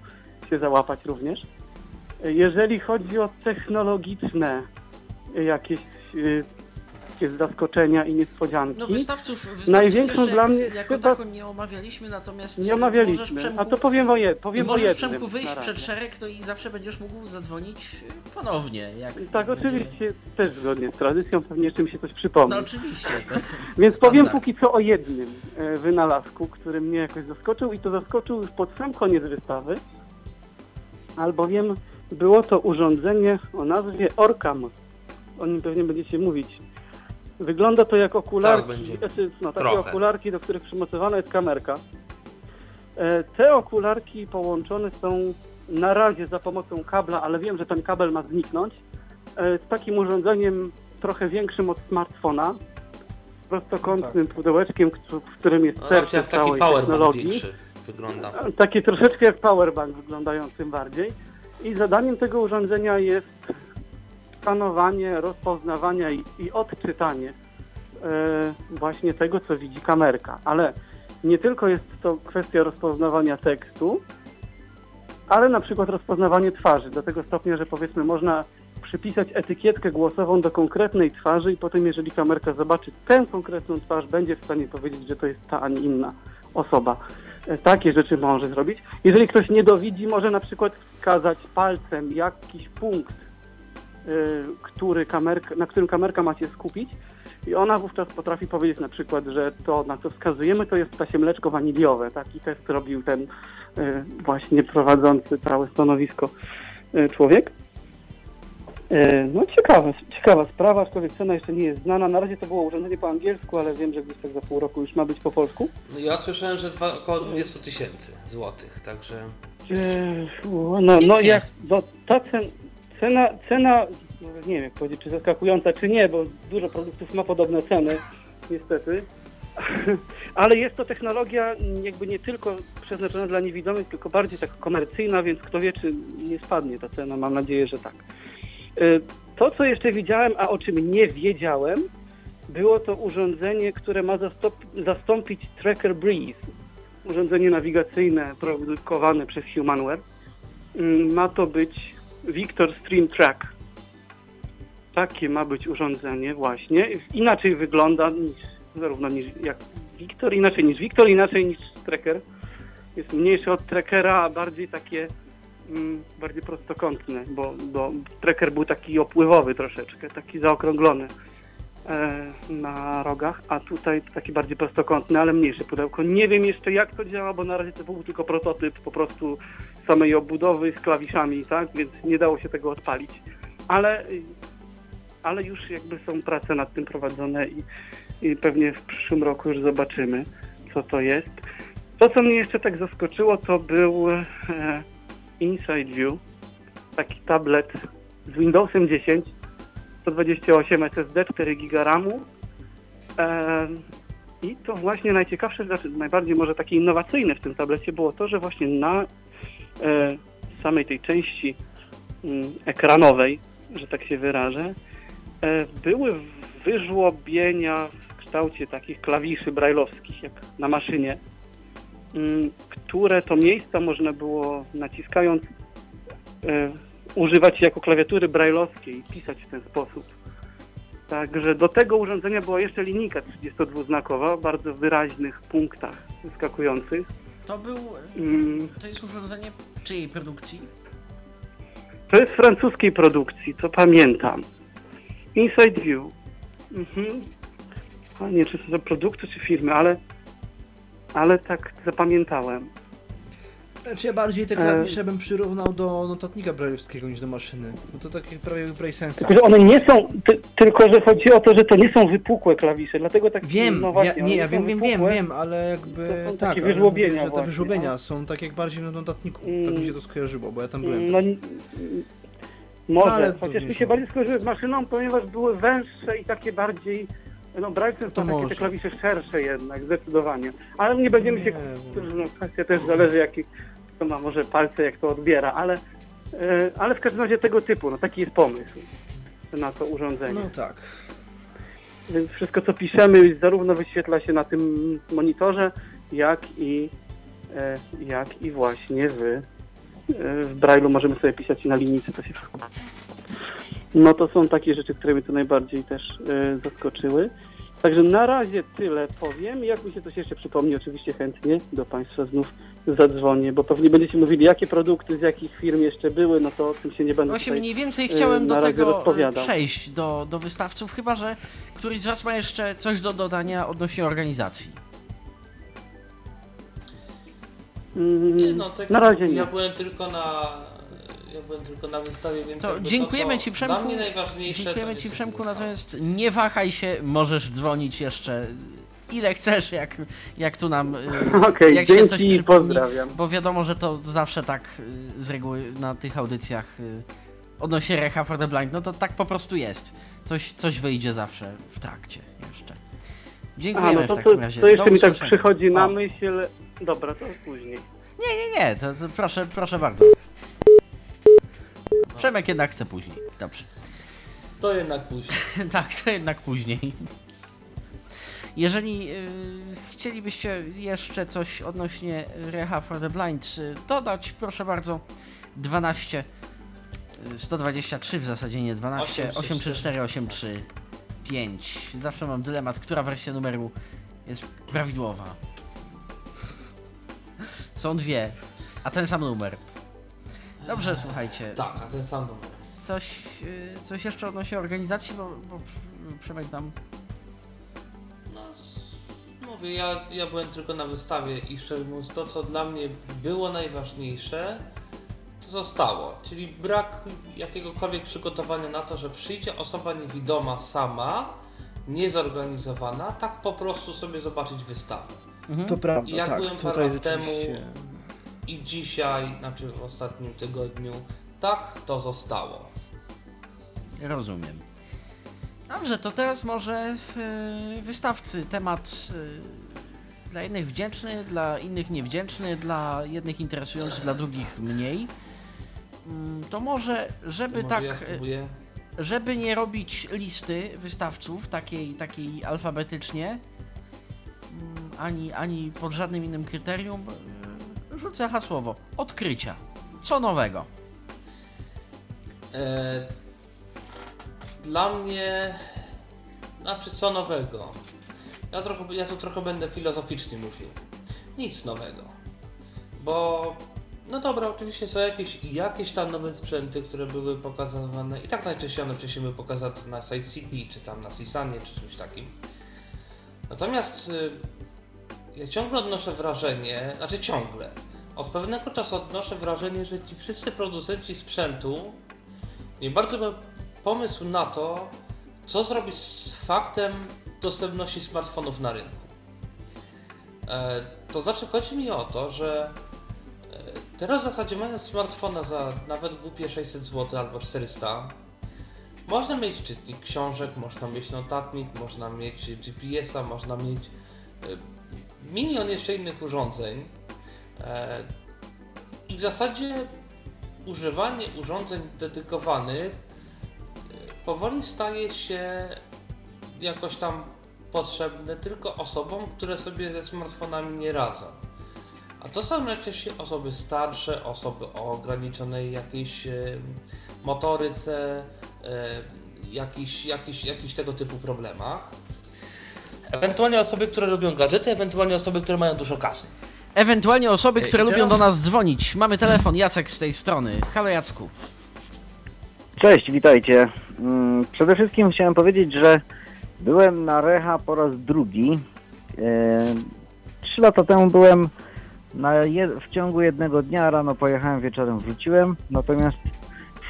się załapać również. Jeżeli chodzi o technologiczne jakieś jakieś zaskoczenia i niespodzianki, No wystawców, wystawców Największą jeszcze dla mnie jako chyba- tako nie omawialiśmy, natomiast nie omawialiśmy. Przemku, A to powiem o, je, powiem o możesz jednym. Przemku wyjść przed szereg, to i zawsze będziesz mógł zadzwonić ponownie. Tak, będzie- oczywiście też zgodnie z tradycją, pewnie jeszcze mi się coś przypomni. No oczywiście. To Więc powiem póki co o jednym e, wynalazku, który mnie jakoś zaskoczył i to zaskoczył już pod sam koniec wystawy, albowiem było to urządzenie o nazwie Orcam. O nim pewnie będziecie mówić. Wygląda to jak okularki, Tak, będzie. znaczy, no, takie Trochę. okularki, do których przymocowana jest kamerka. E, Te okularki połączone są na razie za pomocą kabla, ale wiem, że ten kabel ma zniknąć, e, z takim urządzeniem trochę większym od smartfona, prostokątnym pudełeczkiem, któ- w którym jest No, serce jak taki całej powerbank technologii. większy wygląda. Takie troszeczkę jak powerbank wyglądającym bardziej. I zadaniem tego urządzenia jest skanowanie, rozpoznawanie i, i odczytanie e, właśnie tego, co widzi kamerka. Ale nie tylko jest to kwestia rozpoznawania tekstu, ale na przykład rozpoznawanie twarzy, do tego stopnia, że powiedzmy można przypisać etykietkę głosową do konkretnej twarzy i potem jeżeli kamerka zobaczy tę konkretną twarz, będzie w stanie powiedzieć, że to jest ta, a nie inna osoba. E, Takie rzeczy może zrobić. Jeżeli ktoś nie dowidzi, może na przykład wskazać palcem jakiś punkt, który kamerka, na którym kamerka ma się skupić i ona wówczas potrafi powiedzieć na przykład, że to, na co wskazujemy, to jest ptasie mleczko waniliowe. Taki test robił ten y, właśnie prowadzący całe stanowisko y, człowiek. Y, No ciekawa, ciekawa sprawa, aczkolwiek cena jeszcze nie jest znana. Na razie to było urządzenie po angielsku, ale wiem, że gdzieś tak za pół roku już ma być po polsku. No, ja słyszałem, że dwa, około 20 tysięcy złotych, także No, no jak, no ta cen, cena, cena, nie wiem jak powiedzieć, czy zaskakująca, czy nie, bo dużo produktów ma podobne ceny, niestety. Ale jest to technologia jakby nie tylko przeznaczona dla niewidomych, tylko bardziej tak komercyjna, więc kto wie, czy nie spadnie ta cena, mam nadzieję, że tak. Eee, To, co jeszcze widziałem, a o czym nie wiedziałem, było to urządzenie, które ma zastąpić Tracker Breeze urządzenie nawigacyjne produkowane przez Humanware. Mm, Ma to być Victor Stream Track. Takie ma być urządzenie właśnie. Inaczej wygląda niż, zarówno niż jak Victor, inaczej niż Victor, inaczej niż Tracker. Jest mniejszy od Trackera, a bardziej takie mm, bardziej prostokątne, bo, bo Tracker był taki opływowy troszeczkę, taki zaokrąglony e, na rogach, a tutaj taki bardziej prostokątny, ale mniejsze pudełko. Nie wiem jeszcze jak to działa, bo na razie to był tylko prototyp po prostu samej obudowy z klawiszami, tak, więc nie dało się tego odpalić. Ale, ale już jakby są prace nad tym prowadzone i, i pewnie w przyszłym roku już zobaczymy, co to jest. To, co mnie jeszcze tak zaskoczyło, to był e, Inside View, taki tablet z Windowsem 10, 128 SSD, 4 GB RAMu. E, I to właśnie najciekawsze, znaczy najbardziej może takie innowacyjne w tym tablecie było to, że właśnie na samej tej części mm, ekranowej, że tak się wyrażę, e, były wyżłobienia w kształcie takich klawiszy brajlowskich, jak na maszynie, mm, które to miejsca można było naciskając e, używać jako klawiatury brajlowskiej i pisać w ten sposób. Także do tego urządzenia była jeszcze linijka 32-znakowa o bardzo wyraźnych punktach wyskakujących. To był. Mm, To jest urządzenie czyjej produkcji? To jest francuskiej produkcji, co pamiętam. Inside View. Mhm. A nie, czy to są produkty, czy firmy, ale, ale tak zapamiętałem. Znaczy ja bardziej te E. klawisze bym przyrównał do notatnika brajlowskiego niż do maszyny. No to takie prawie Braille'sensa. Tylko, że one nie są, ty, tylko że chodzi o to, że to nie są wypukłe klawisze, dlatego tak Wiem, no ja, właśnie, one nie, ja są wiem, wiem, wiem, wypukłe. wiem, ale jakby To są tak, takie ale wyżłobienia mówię, że te właśnie, wyżłobienia no. są tak jak bardziej w notatniku. Mm. Tak mi się to skojarzyło, bo ja tam byłem. No, n- może, No, ale chociaż mi się bardziej skojarzyły z maszyną, ponieważ były węższe i takie bardziej, no Braille'sem To są takie może. te klawisze szersze jednak, zdecydowanie. Ale nie będziemy się, Nie, no, kwestia też zależy jaki, kto ma może palce, jak to odbiera, ale, e, ale w każdym razie tego typu, no taki jest pomysł na to urządzenie. No tak. Więc wszystko co piszemy zarówno wyświetla się na tym monitorze, jak i, e, jak i właśnie w, e, w Braille'u możemy sobie pisać i na linijce to się wszystko. No to są takie rzeczy, które mnie to najbardziej też zaskoczyły. Także na razie tyle powiem. Jak mi się coś jeszcze przypomni, oczywiście chętnie do Państwa znów zadzwonię, bo pewnie będziecie mówili, jakie produkty z jakich firm jeszcze były, no to o tym się nie będę Właśnie tutaj mniej więcej chciałem na do tego rozpowiadał. przejść, do, do wystawców, chyba że któryś z Was ma jeszcze coś do dodania odnośnie organizacji. Mm, Nie no, tak na razie ja nie. byłem tylko na ja byłem tylko na wystawie, więc To dziękujemy to, Ci Przemku. Dla mnie najważniejsze Dziękujemy to Ci Przemku, natomiast nie wahaj się, możesz dzwonić jeszcze ile chcesz, jak, jak tu nam y, Okej, jak się coś dzięki i przypomni, pozdrawiam. bo wiadomo, że to zawsze tak y, z reguły na tych audycjach y, odnośnie Recha for the Blind, no to tak po prostu jest. Coś, coś wyjdzie zawsze w trakcie jeszcze. A, Dziękujemy no to, w takim razie. to jeszcze mi tak usłyszenia. przychodzi na O. myśl. Dobra, to później. Nie, nie, to, to proszę, proszę bardzo. Przemek jednak chce później. Dobrze. To jednak później. tak, to jednak później. Jeżeli y, chcielibyście jeszcze coś odnośnie Reha for the Blind y, dodać, proszę bardzo. 12 y, 123 w zasadzie nie 12 834 835. Zawsze mam dylemat, która wersja numeru jest prawidłowa. Są dwie, a ten sam numer. Dobrze, słuchajcie. Tak, a ten sam numer. Coś, y, coś jeszcze odnośnie organizacji, bo, bo Przemek nam mówię, ja, ja byłem tylko na wystawie i szczerze mówiąc, to co dla mnie było najważniejsze, to zostało. Czyli brak jakiegokolwiek przygotowania na to, że przyjdzie osoba niewidoma sama, niezorganizowana, tak po prostu sobie zobaczyć wystawę. Mhm. To prawda, Jak tak. byłem parę lat temu-. I dzisiaj, znaczy w ostatnim tygodniu, tak to zostało. Rozumiem. Dobrze, to teraz może yy, wystawcy temat yy, dla jednych wdzięczny, dla innych niewdzięczny, dla jednych interesujący, dla drugich mniej. Mm, To może, żeby Może tak, ja spróbuję. żeby nie robić listy wystawców takiej, takiej alfabetycznie, mm, ani, ani pod żadnym innym kryterium, rzucę hasłowo odkrycia. Co nowego? E, dla mnie, znaczy co nowego? Ja, trochę, ja tu trochę będę filozoficznie mówił. Nic nowego. Bo, no dobra, oczywiście są jakieś, jakieś tam nowe sprzęty, które były pokazywane i tak najczęściej one wcześniej były pokazane na site CP, czy tam na Sisanie, czy czymś takim. Natomiast y, ja ciągle odnoszę wrażenie, znaczy ciągle, od pewnego czasu odnoszę wrażenie, że ci wszyscy producenci sprzętu nie bardzo pomysł na to, co zrobić z faktem dostępności smartfonów na rynku? E, to znaczy, chodzi mi o to, że e, teraz w zasadzie mając smartfona za nawet głupie 600 zł albo 400, można mieć czytnik książek, można mieć notatnik, można mieć GPS-a, można mieć e, milion jeszcze innych urządzeń. I w zasadzie używanie urządzeń dedykowanych powoli staje się jakoś tam potrzebne tylko osobom, które sobie ze smartfonami nie radzą. A to są najczęściej osoby starsze, osoby o ograniczonej jakiejś e, motoryce, e, jakichś, jakichś, jakichś tego typu problemach. Ewentualnie osoby, które lubią gadżety, ewentualnie osoby, które mają dużo kasy. Ewentualnie osoby, które I lubią teraz- do nas dzwonić. Mamy telefon, Jacek z tej strony. Halo Jacku. Cześć, witajcie. Mm, Przede wszystkim chciałem powiedzieć, że byłem na Recha po raz drugi. E, Trzy lata temu byłem w ciągu jednego dnia, rano pojechałem, wieczorem wróciłem. Natomiast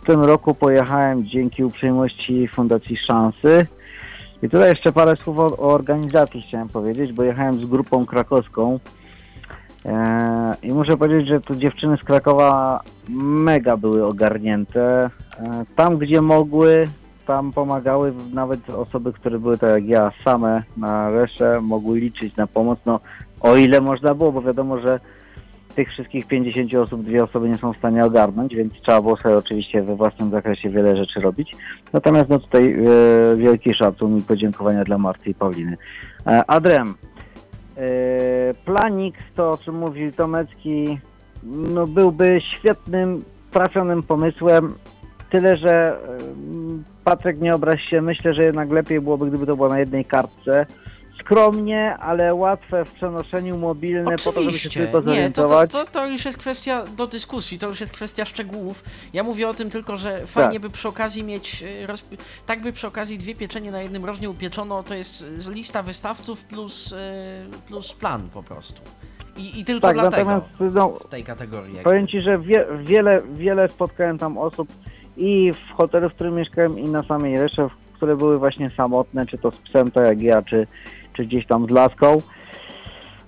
w tym roku pojechałem dzięki uprzejmości Fundacji Szansy. I tutaj jeszcze parę słów o organizacji chciałem powiedzieć, bo jechałem z grupą krakowską. E, I muszę powiedzieć, że tu dziewczyny z Krakowa mega były ogarnięte. E, Tam, gdzie mogły, tam pomagały nawet osoby, które były tak jak ja, same na resztę, mogły liczyć na pomoc, no o ile można było, bo wiadomo, że tych wszystkich 50 osób dwie osoby nie są w stanie ogarnąć, więc trzeba było sobie oczywiście we własnym zakresie wiele rzeczy robić. Natomiast no tutaj e, wielki szacun i podziękowania dla Marty i Pauliny. E, Adrem, planik, to o czym mówił Tomecki, no byłby świetnym, trafionym pomysłem, tyle że em, Patryk nie obraź się, myślę, że jednak lepiej byłoby, gdyby to było na jednej kartce. Skromnie, ale łatwe w przenoszeniu, mobilne, po to, żeby się Oczywiście. tylko Nie, to, to, zorientować. to, to już jest kwestia do dyskusji, to już jest kwestia szczegółów. Ja mówię o tym tylko, że fajnie Tak. by przy okazji mieć, y, rozp- tak by przy okazji dwie pieczenie na jednym rożnie upieczono, to jest y, lista wystawców plus, y, plus plan po prostu. I, i tylko Tak, dlatego natomiast no, w tej kategorii. jakby. Powiem Ci, że wie, wiele, wiele spotkałem tam osób i w hotelu, w którym mieszkałem i na samej Resze, które były właśnie samotne, czy to z psem, tak jak ja, czy, czy gdzieś tam z laską.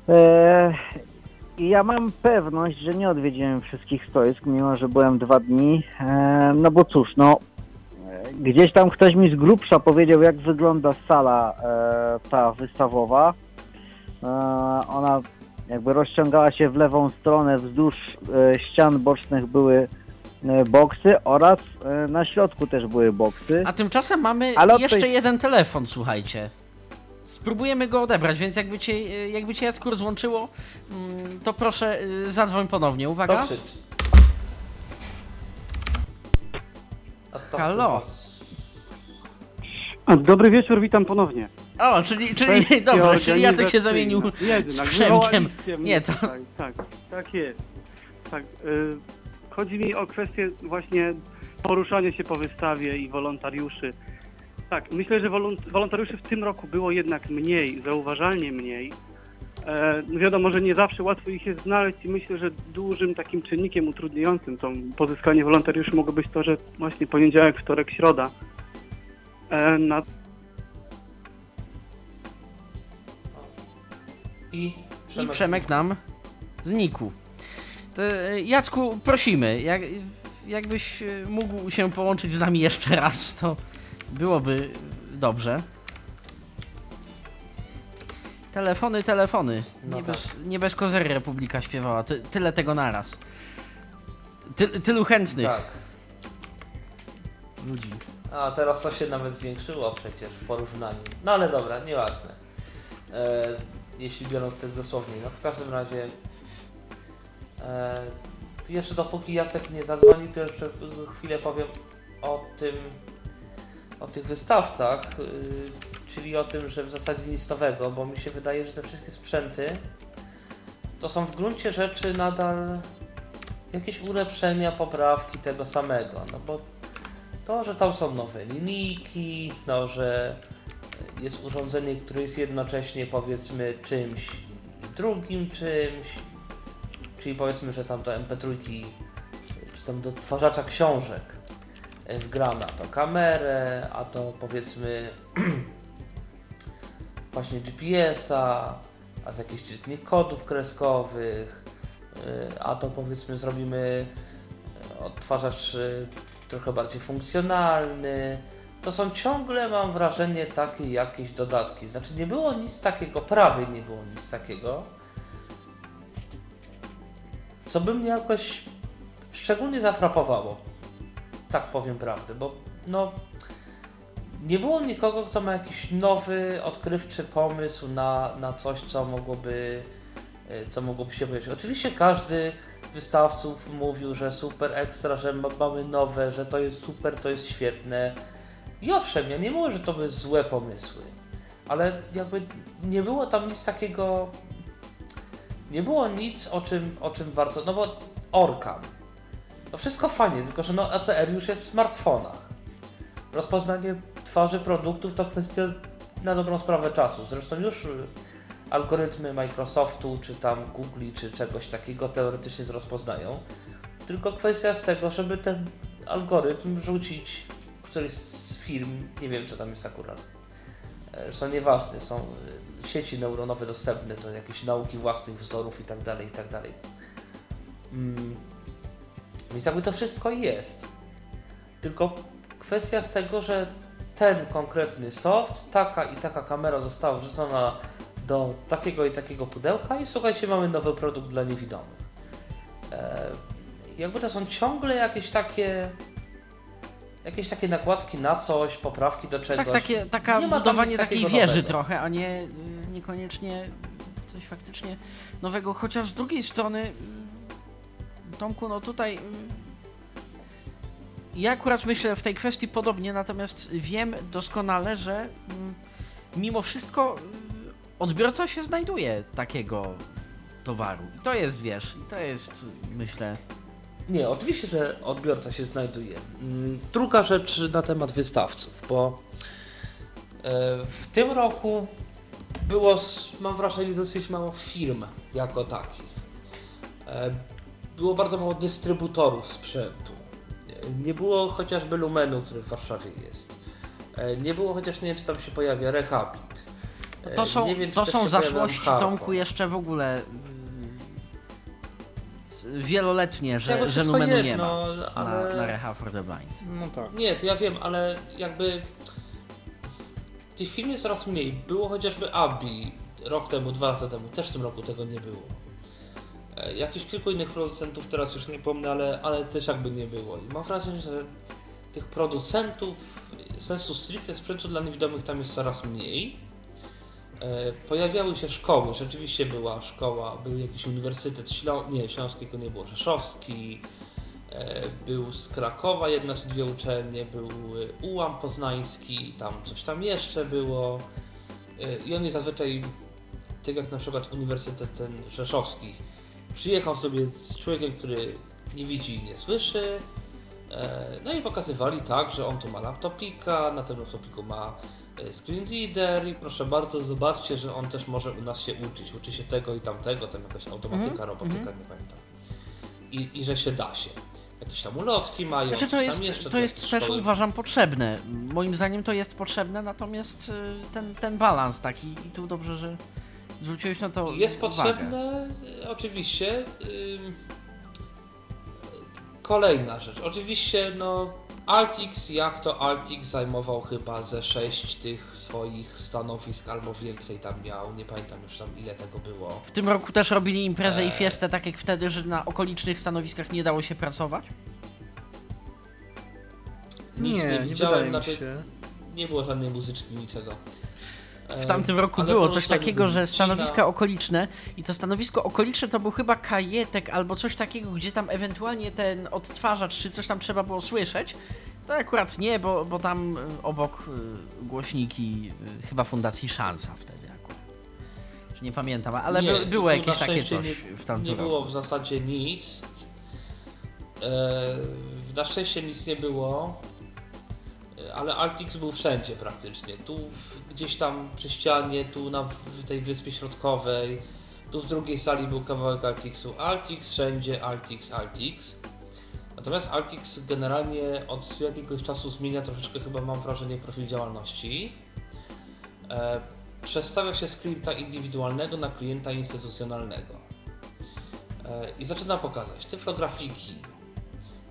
E, I ja mam pewność, że nie odwiedziłem wszystkich stoisk, mimo że byłem dwa dni, e, no bo cóż, no gdzieś tam ktoś mi z grubsza powiedział, jak wygląda sala e, ta wystawowa. Ona jakby rozciągała się w lewą stronę, wzdłuż ścian bocznych były boksy oraz na środku też były boksy. A tymczasem mamy Ale jeszcze tej- jeden telefon, słuchajcie. Spróbujemy go odebrać, więc jakby cię, jakby cię Jacku rozłączyło, mm, to proszę y, zadzwoń ponownie. Uwaga. To Halo. dobry wieczór, witam ponownie. O, czyli, czyli dobrze, czyli Jacek się zamienił Jednak, z Przemkiem. Nie, to- tutaj. Tak, tak jest. Tak, y, chodzi mi o kwestię właśnie poruszania się po wystawie i wolontariuszy. Tak, myślę, że wolon- wolontariuszy w tym roku było jednak mniej, zauważalnie mniej. E, wiadomo, że nie zawsze łatwo ich jest znaleźć i myślę, że dużym takim czynnikiem utrudniającym to pozyskanie wolontariuszy mogło być to, że właśnie poniedziałek, wtorek, środa. E, na, I I Przemek nam znikł. To, y, Jacku, prosimy, jak, jakbyś y, mógł się połączyć z nami jeszcze raz, to byłoby dobrze. Telefony, telefony. No Nie, tak. bez, nie bez kozery Republika śpiewała. Ty, tyle tego naraz. Ty, tylu chętnych Tak. ludzi. A teraz to się nawet zwiększyło przecież w porównaniu. No ale dobra, nieważne. E, jeśli biorąc tak dosłownie. No w każdym razie e, jeszcze dopóki Jacek nie zadzwoni, to jeszcze chwilę powiem o tym, o tych wystawcach, y, czyli o tym, że w zasadzie nic nowego, bo mi się wydaje, że te wszystkie sprzęty to są w gruncie rzeczy nadal jakieś ulepszenia, poprawki tego samego, no bo to, że tam są nowe linijki, no, że jest urządzenie, które jest jednocześnie powiedzmy czymś drugim czymś, czyli powiedzmy, że tam do MP3 czy tam do odtwarzacza książek wgramy a to kamerę, a to powiedzmy właśnie GPS-a, a to jakiś czytnik kodów kreskowych, y, a to powiedzmy zrobimy y, odtwarzacz y, trochę bardziej funkcjonalny. To są ciągle, mam wrażenie, takie jakieś dodatki. Znaczy nie było nic takiego, prawie nie było nic takiego, co by mnie jakoś szczególnie zafrapowało. Tak powiem prawdę, bo no nie było nikogo, kto ma jakiś nowy, odkrywczy pomysł na, na coś, co mogłoby, e, co mogłoby się pojawić. Oczywiście każdy z wystawców mówił, że super ekstra, że ma- mamy nowe, że to jest super, to jest świetne. I owszem, ja nie mówię, że to były złe pomysły, ale jakby nie było tam nic takiego, nie było nic, o czym, o czym warto, no bo Orkan, no wszystko fajnie, tylko że no ACR już jest w smartfonach. Rozpoznanie twarzy produktów to kwestia na dobrą sprawę czasu. Zresztą już y, algorytmy Microsoftu, czy tam Google, czy czegoś takiego teoretycznie to rozpoznają. Tylko kwestia z tego, żeby ten algorytm wrzucić któryś z firm, nie wiem co tam jest akurat. E, Są nieważne, są y, sieci neuronowe dostępne do jakiejś nauki własnych wzorów i tak dalej, i tak dalej. Więc jakby to wszystko jest. Tylko kwestia z tego, że ten konkretny soft, taka i taka kamera została wrzucona do takiego i takiego pudełka i słuchajcie, mamy nowy produkt dla niewidomych. E, jakby to są ciągle jakieś takie jakieś takie nakładki na coś, poprawki do czegoś. Tak, takie, taka Nie budowanie takiej wieży nowego. trochę, a nie y, niekoniecznie coś faktycznie nowego. Chociaż z drugiej strony, Tomku, no tutaj y, ja akurat myślę w tej kwestii podobnie, natomiast wiem doskonale, że mm, mimo wszystko y, odbiorca się znajduje takiego towaru. I to jest, wiesz, i to jest, myślę, Nie, oczywiście, że odbiorca się znajduje. Mm, Druga rzecz na temat wystawców, bo e, w tym roku było, mam wrażenie, dosyć mało firm jako takich. Było bardzo mało dystrybutorów sprzętu. Nie było chociażby Lumenu, który w Warszawie jest. E, Nie było chociaż, nie wiem, czy tam się pojawia Rehabit. E, To są, nie wiem, to są zaszłości. Tomku jeszcze w ogóle y, wieloletnie, że, Jakby że Lumenu nie jedno, ma ale... na, na Reha for the Blind. No tak. Nie, to ja wiem, ale jakby tych film jest coraz mniej. Było chociażby Abi rok temu, dwa lata temu, też w tym roku tego nie było. E, Jakichś kilku innych producentów teraz już nie pomnę, ale, ale też jakby nie było. I mam wrażenie, że tych producentów sensu stricte sprzętu dla niewidomych tam jest coraz mniej. E, Pojawiały się szkoły, rzeczywiście była szkoła, był jakiś uniwersytet, Ślą... nie, Śląskiego nie było, Rzeszowski, E, Był z Krakowa jedna czy dwie uczelnie, był UAM poznański, tam coś tam jeszcze było. I oni zazwyczaj, tak jak na przykład Uniwersytet ten Rzeszowski, przyjechał sobie z człowiekiem, który nie widzi i nie słyszy. e, No i pokazywali tak, że on tu ma laptopika, na tym laptopiku ma e, screen reader i proszę bardzo, zobaczcie, że on też może u nas się uczyć. Uczy się tego i tamtego, tam jakaś automatyka, Mhm, robotyka, nie pamiętam. I, I że się da się. Jakieś tam ulotki mają, Znaczy to jest, jeszcze, to jest też uważam potrzebne. Moim zdaniem to jest potrzebne, natomiast y, ten, ten balans taki i tu dobrze, że zwróciłeś na to Jest uwagę. potrzebne, oczywiście. ym, Kolejna rzecz. Oczywiście, no, Altix, jak to Altix zajmował chyba ze sześć tych swoich stanowisk albo więcej tam miał. Nie pamiętam już tam ile tego było. W tym roku też robili imprezę Eee. i fiestę tak jak wtedy, że na okolicznych stanowiskach nie dało się pracować? Nic nie, nie, nie widziałem, mi znaczy się. nie było żadnej muzyczki, niczego. W tamtym roku Ale było coś takiego, że stanowiska okoliczne i to stanowisko okoliczne to był chyba kajetek albo coś takiego, gdzie tam ewentualnie ten odtwarzacz czy coś tam trzeba było słyszeć. To akurat nie, bo, bo tam y, obok y, głośniki y, chyba Fundacji Szansa wtedy akurat. Nie pamiętam, ale Nie, by, było jakieś takie coś w tamtym Nie roku. było w zasadzie nic. E, na szczęście nic nie było. E, Ale Altix był wszędzie praktycznie. Tu w, gdzieś tam przy ścianie, tu na tej wyspie środkowej. Tu w drugiej sali był kawałek Altixu. Altix wszędzie, Altix, Altix. Natomiast Altix generalnie od jakiegoś czasu zmienia troszeczkę chyba mam wrażenie profil działalności. E, przestawia się z klienta indywidualnego na klienta instytucjonalnego. E, I zaczyna pokazać tyflografiki.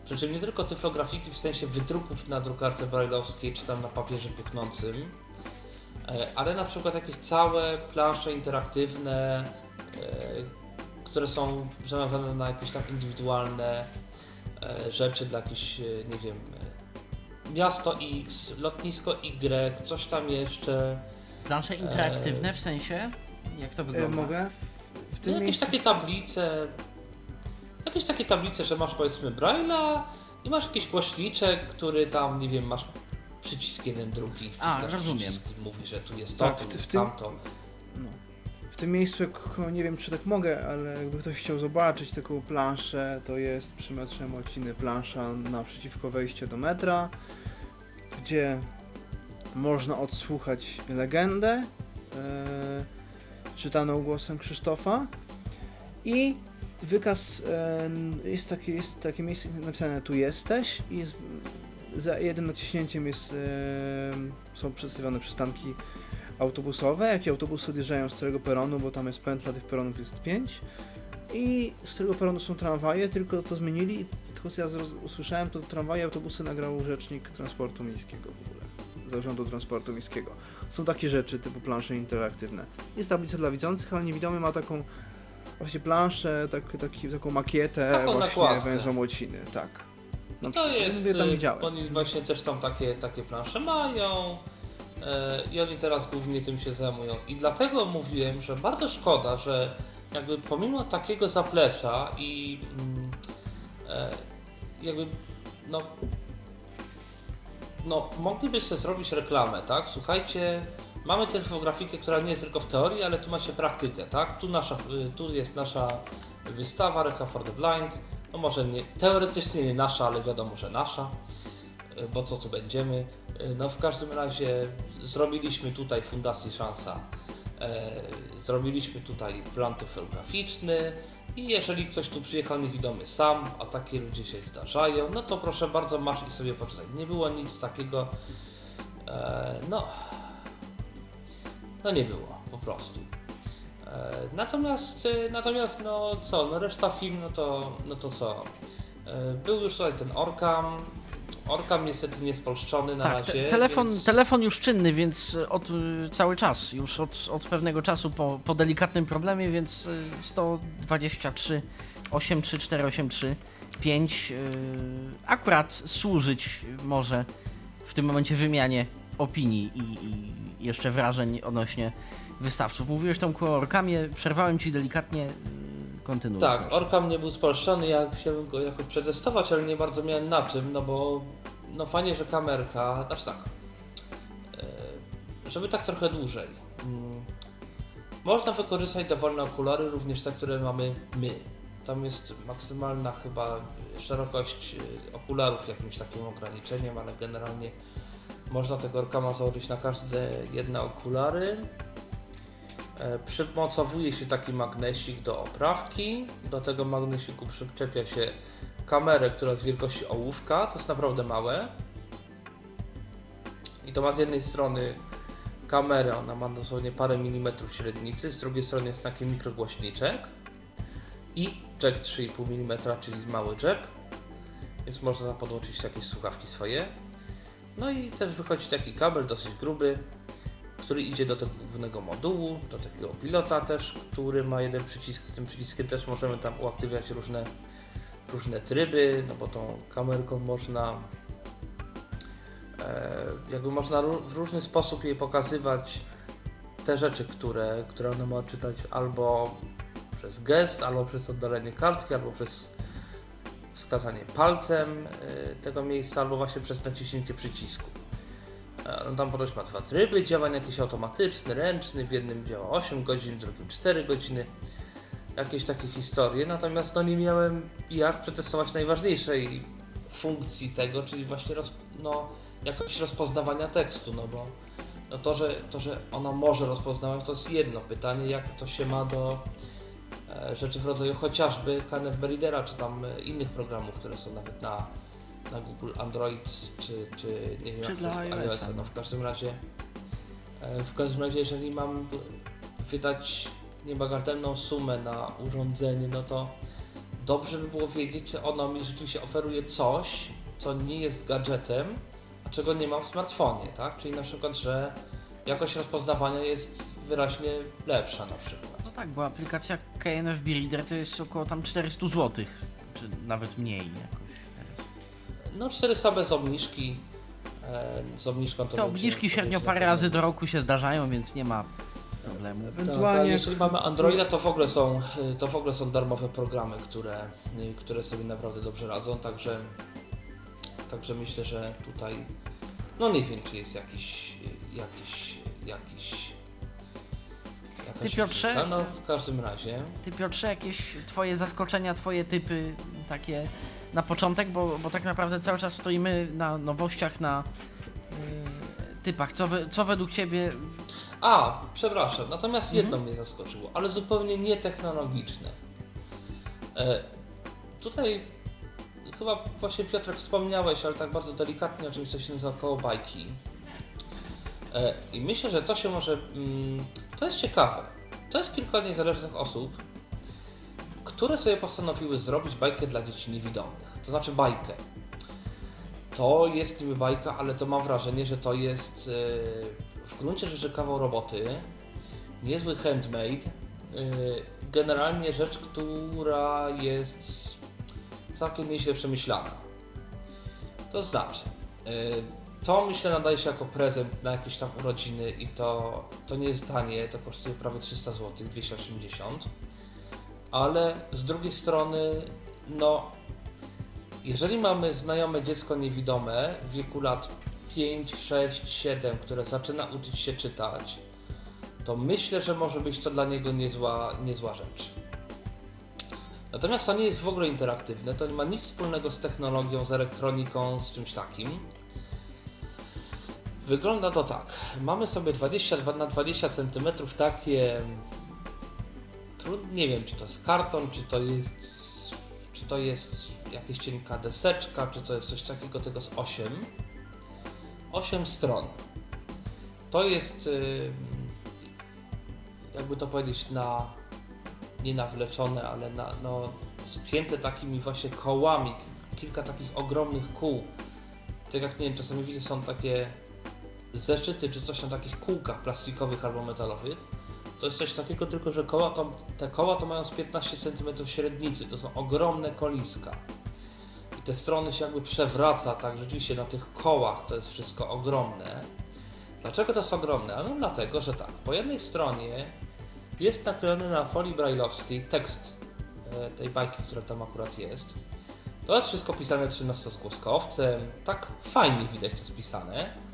Przy czym nie tylko tyflografiki w sensie wydruków na drukarce brajlowskiej czy tam na papierze puchnącym, e, ale na przykład jakieś całe plansze interaktywne, e, które są zamawiane na jakieś tam indywidualne e, rzeczy dla jakichś, e, nie wiem, e, miasto X, lotnisko Y, coś tam jeszcze. Plansze interaktywne w sensie? Jak to E, wygląda? mogę? W, w tym No, jakieś miejscu... takie tablice, jakieś takie tablice, że masz powiedzmy Braille'a i masz jakiś głośniczek, który tam, nie wiem, masz przycisk jeden, drugi, wciskasz rozumiem. przycisk i mówi, że tu jest Tak, to, w tu jest tym- tamto. No. W tym miejscu, jak, nie wiem czy tak mogę, ale jakby ktoś chciał zobaczyć taką planszę, to jest przy metrze Mociny plansza naprzeciwko wejścia do metra, gdzie można odsłuchać legendę e, czytaną głosem Krzysztofa i wykaz, e, jest, takie, jest takie miejsce napisane tu jesteś i jest, za jednym naciśnięciem jest, są przedstawione przystanki autobusowe, jakie autobusy odjeżdżają z którego peronu, bo tam jest pętla, tych peronów jest 5 i z którego peronu są tramwaje, tylko to zmienili i tylko co ja usłyszałem, to tramwaje, autobusy nagrał rzecznik transportu miejskiego w ogóle, zarządu transportu miejskiego. Są takie rzeczy typu plansze interaktywne. Jest tablica dla widzących, ale niewidomy ma taką właśnie planszę, tak, taki, taką makietę Taką właśnie nakładkę. węzła Młociny, tak. Na to jest, Mówię, tam y, widziałem. oni właśnie też tam takie, takie plansze mają e, i oni teraz głównie tym się zajmują. I dlatego mówiłem, że bardzo szkoda, że jakby pomimo takiego zaplecza i mm, e, jakby no no mogliby sobie zrobić reklamę, tak? Słuchajcie, mamy tę infografikę, która nie jest tylko w teorii, ale tu macie praktykę, tak? Tu, nasza, y, tu jest nasza wystawa Recha for the Blind, no może nie, teoretycznie nie nasza, ale wiadomo, że nasza, y, bo co tu będziemy. Y, No w każdym razie zrobiliśmy tutaj Fundacji Szansa, e, zrobiliśmy tutaj plan typograficzny i jeżeli ktoś tu przyjechał niewidomy sam, a takie ludzie się zdarzają, no to proszę bardzo masz i sobie poczytaj. Nie było nic takiego, e, no, no nie było, po prostu. E, Natomiast, e, natomiast no co, no reszta film, no to, no to co? E, Był już tutaj ten Orkam. Orkam niestety nie spolszczony na tak, razie. te, telefon, więc... telefon już czynny, więc od cały czas, już od, od pewnego czasu po, po delikatnym problemie, więc y, 123 83483 5 y, akurat służyć może w tym momencie wymianie opinii i, i jeszcze wrażeń odnośnie wystawców. Mówiłeś Tomku o Orkamie, przerwałem Ci delikatnie, y, kontynuuj. Tak, proszę. Orkam nie był spolszczony, ja chciałem go jakoś przetestować, ale nie bardzo miałem na czym, no bo no fajnie, że kamerka, znaczy tak, e, żeby tak trochę dłużej. Mm, Można wykorzystać dowolne okulary, również te, które mamy my. Tam jest maksymalna chyba szerokość e, okularów jakimś takim ograniczeniem, ale generalnie można tego Orkama założyć na każde jedne okulary. E, Przymocowuje się taki magnesik do oprawki. Do tego magnesiku przyczepia się kamerę, która jest wielkości ołówka. To jest naprawdę małe. I to ma z jednej strony kamerę, ona ma dosłownie parę milimetrów średnicy, z drugiej strony jest taki mikrogłośniczek i jack 3,5 mm, czyli mały jack, więc można podłączyć jakieś słuchawki swoje. No i też wychodzi taki kabel dosyć gruby, który idzie do tego głównego modułu, do takiego pilota też, który ma jeden przycisk. Tym przyciskiem też możemy tam uaktywniać różne, różne tryby, no bo tą kamerką można e, jakby można w różny sposób jej pokazywać te rzeczy, które, które ona ma czytać albo przez gest, albo przez oddalenie kartki, albo przez wskazanie palcem e, tego miejsca, albo właśnie przez naciśnięcie przycisku. E, tam ponoć ma dwa tryby działań, jakiś automatyczny, ręczny, w jednym działa 8 godzin, w drugim 4 godziny. Jakieś takie historie, natomiast no nie miałem jak przetestować najważniejszej funkcji tego, czyli właśnie roz, no, jakość rozpoznawania tekstu, no bo no to, że, to, że ona może rozpoznawać, to jest jedno pytanie, jak to się ma do e, rzeczy w rodzaju chociażby KNF Readera, czy tam e, innych programów, które są nawet na, na Google Android, czy, czy nie wiem Czy jak dla to jest, iOS-a. iOS-a. No w każdym razie, e, w każdym razie, jeżeli mam wydać niebagatelną sumę na urządzenie, no to dobrze by było wiedzieć, czy ono mi rzeczywiście oferuje coś, co nie jest gadżetem, a czego nie mam w smartfonie, tak? Czyli na przykład, że jakość rozpoznawania jest wyraźnie lepsza na przykład. No tak, bo aplikacja KNF Reader to jest około tam 400 zł, czy nawet mniej jakoś. No 400 bez obniżki, e, z obniżką to Te będzie- obniżki średnio będzie parę razy do roku się zdarzają, więc nie ma problemu. Tak, Ewentualnie jeżeli mamy Androida, to w ogóle są, to w ogóle są darmowe programy, które, które sobie naprawdę dobrze radzą, także, także myślę, że tutaj, no nie wiem, czy jest jakiś, jakiś, jakiś, jakaś Ty, Piotrze? różnica. No w każdym razie, Ty Piotrze, jakieś twoje zaskoczenia, twoje typy takie na początek, bo, bo tak naprawdę cały czas stoimy na nowościach, na yy, typach. Co, we, co według ciebie A, przepraszam, natomiast Mhm. jedno mnie zaskoczyło, ale zupełnie nietechnologiczne. E, tutaj chyba właśnie Piotrek wspomniałeś, ale tak bardzo delikatnie o czymś, co się nazywa koło bajki. E, I myślę, że to się może. Mm, to jest ciekawe. To jest kilka niezależnych osób, które sobie postanowiły zrobić bajkę dla dzieci niewidomych. To znaczy bajkę. To jest niby bajka, ale to mam wrażenie, że to jest e, w gruncie rzeczy kawał roboty, niezły handmade, e, generalnie rzecz, która jest całkiem nieźle przemyślana. To znaczy, e, to myślę nadaje się jako prezent na jakieś tam urodziny i to, to nie jest tanie, to kosztuje prawie 300 zł, 280, ale z drugiej strony, no, jeżeli mamy znajome dziecko niewidome w wieku lat 5, 6, 7, które zaczyna uczyć się czytać, to myślę, że może być to dla niego niezła, niezła rzecz. Natomiast to nie jest w ogóle interaktywne, to nie ma nic wspólnego z technologią, z elektroniką, z czymś takim. Wygląda to tak. Mamy sobie 22 na 20 cm takie. Nie wiem, czy to jest karton, czy to jest. Czy to jest jakaś cienka deseczka, czy to jest coś takiego, tego z 8. 8 stron. To jest. y, Jakby to powiedzieć, na. Nie nawleczone, ale na, no, spięte takimi właśnie kołami. Kilka takich ogromnych kół. Tak jak nie wiem, czasami widzicie, są takie zeszyty czy coś na takich kółkach plastikowych albo metalowych. To jest coś takiego, tylko że koła to, te koła to mają z 15 cm średnicy. To są ogromne koliska. I te strony się jakby przewraca, tak rzeczywiście na tych kołach to jest wszystko ogromne. Dlaczego to jest ogromne? Ano dlatego, że tak, po jednej stronie jest naklejony na folii brajlowskiej tekst e, tej bajki, która tam akurat jest. To jest wszystko pisane 13-skłoskowcem, tak fajnie widać to spisane.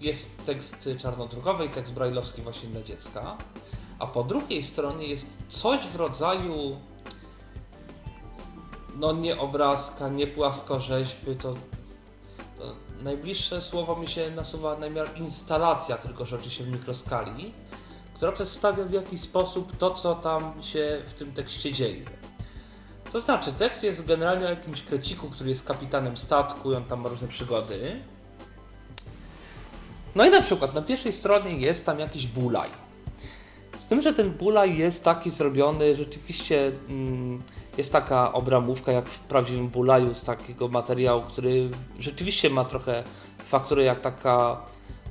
Jest tekst czarnodrukowy i tekst brajlowski właśnie dla dziecka. A po drugiej stronie jest coś w rodzaju no nie obrazka, nie płaskorzeźby, to, to najbliższe słowo mi się nasuwa na miar instalacja, tylko że oczywiście w mikroskali, która przedstawia w jakiś sposób to, co tam się w tym tekście dzieje. To znaczy, tekst jest generalnie o jakimś kreciku, który jest kapitanem statku i on tam ma różne przygody. No i na przykład na pierwszej stronie jest tam jakiś bulaj. Z tym, że ten bulaj jest taki zrobiony, rzeczywiście mm, jest taka obramówka jak w prawdziwym bulaju z takiego materiału, który rzeczywiście ma trochę fakturę jak taka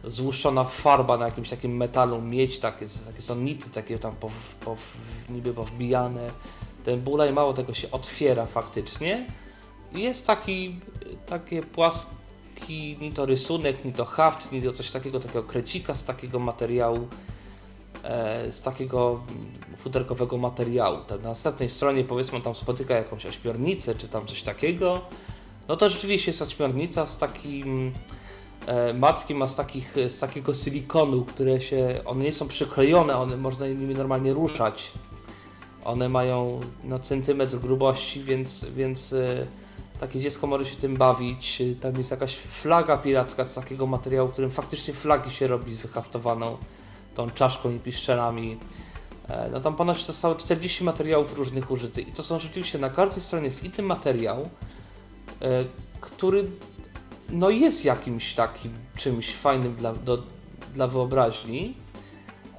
złuszczona farba na jakimś takim metalu, miedź, takie, takie są nity takie tam pow, pow, niby powbijane. Ten bulaj mało tego się otwiera faktycznie. Jest taki, takie płaski, ni to rysunek, ni to haft, ni to coś takiego, takiego krecika z takiego materiału, e, z takiego futerkowego materiału. Tam na następnej stronie powiedzmy tam spotyka jakąś ośmiornicę, czy tam coś takiego. No to rzeczywiście jest ośmiornica z takim e, mackiem, a z, takich, z takiego silikonu, które się, one nie są przyklejone, one można nimi normalnie ruszać. One mają no, centymetr grubości, więc, więc e, takie dziecko może się tym bawić. Tam jest jakaś flaga piracka z takiego materiału, którym faktycznie flagi się robi z wyhaftowaną tą czaszką i piszczelami. E, no tam ponoć zostało 40 materiałów różnych użytych i to są rzeczywiście na każdej stronie jest inny materiał, e, który no jest jakimś takim czymś fajnym dla, do, dla wyobraźni.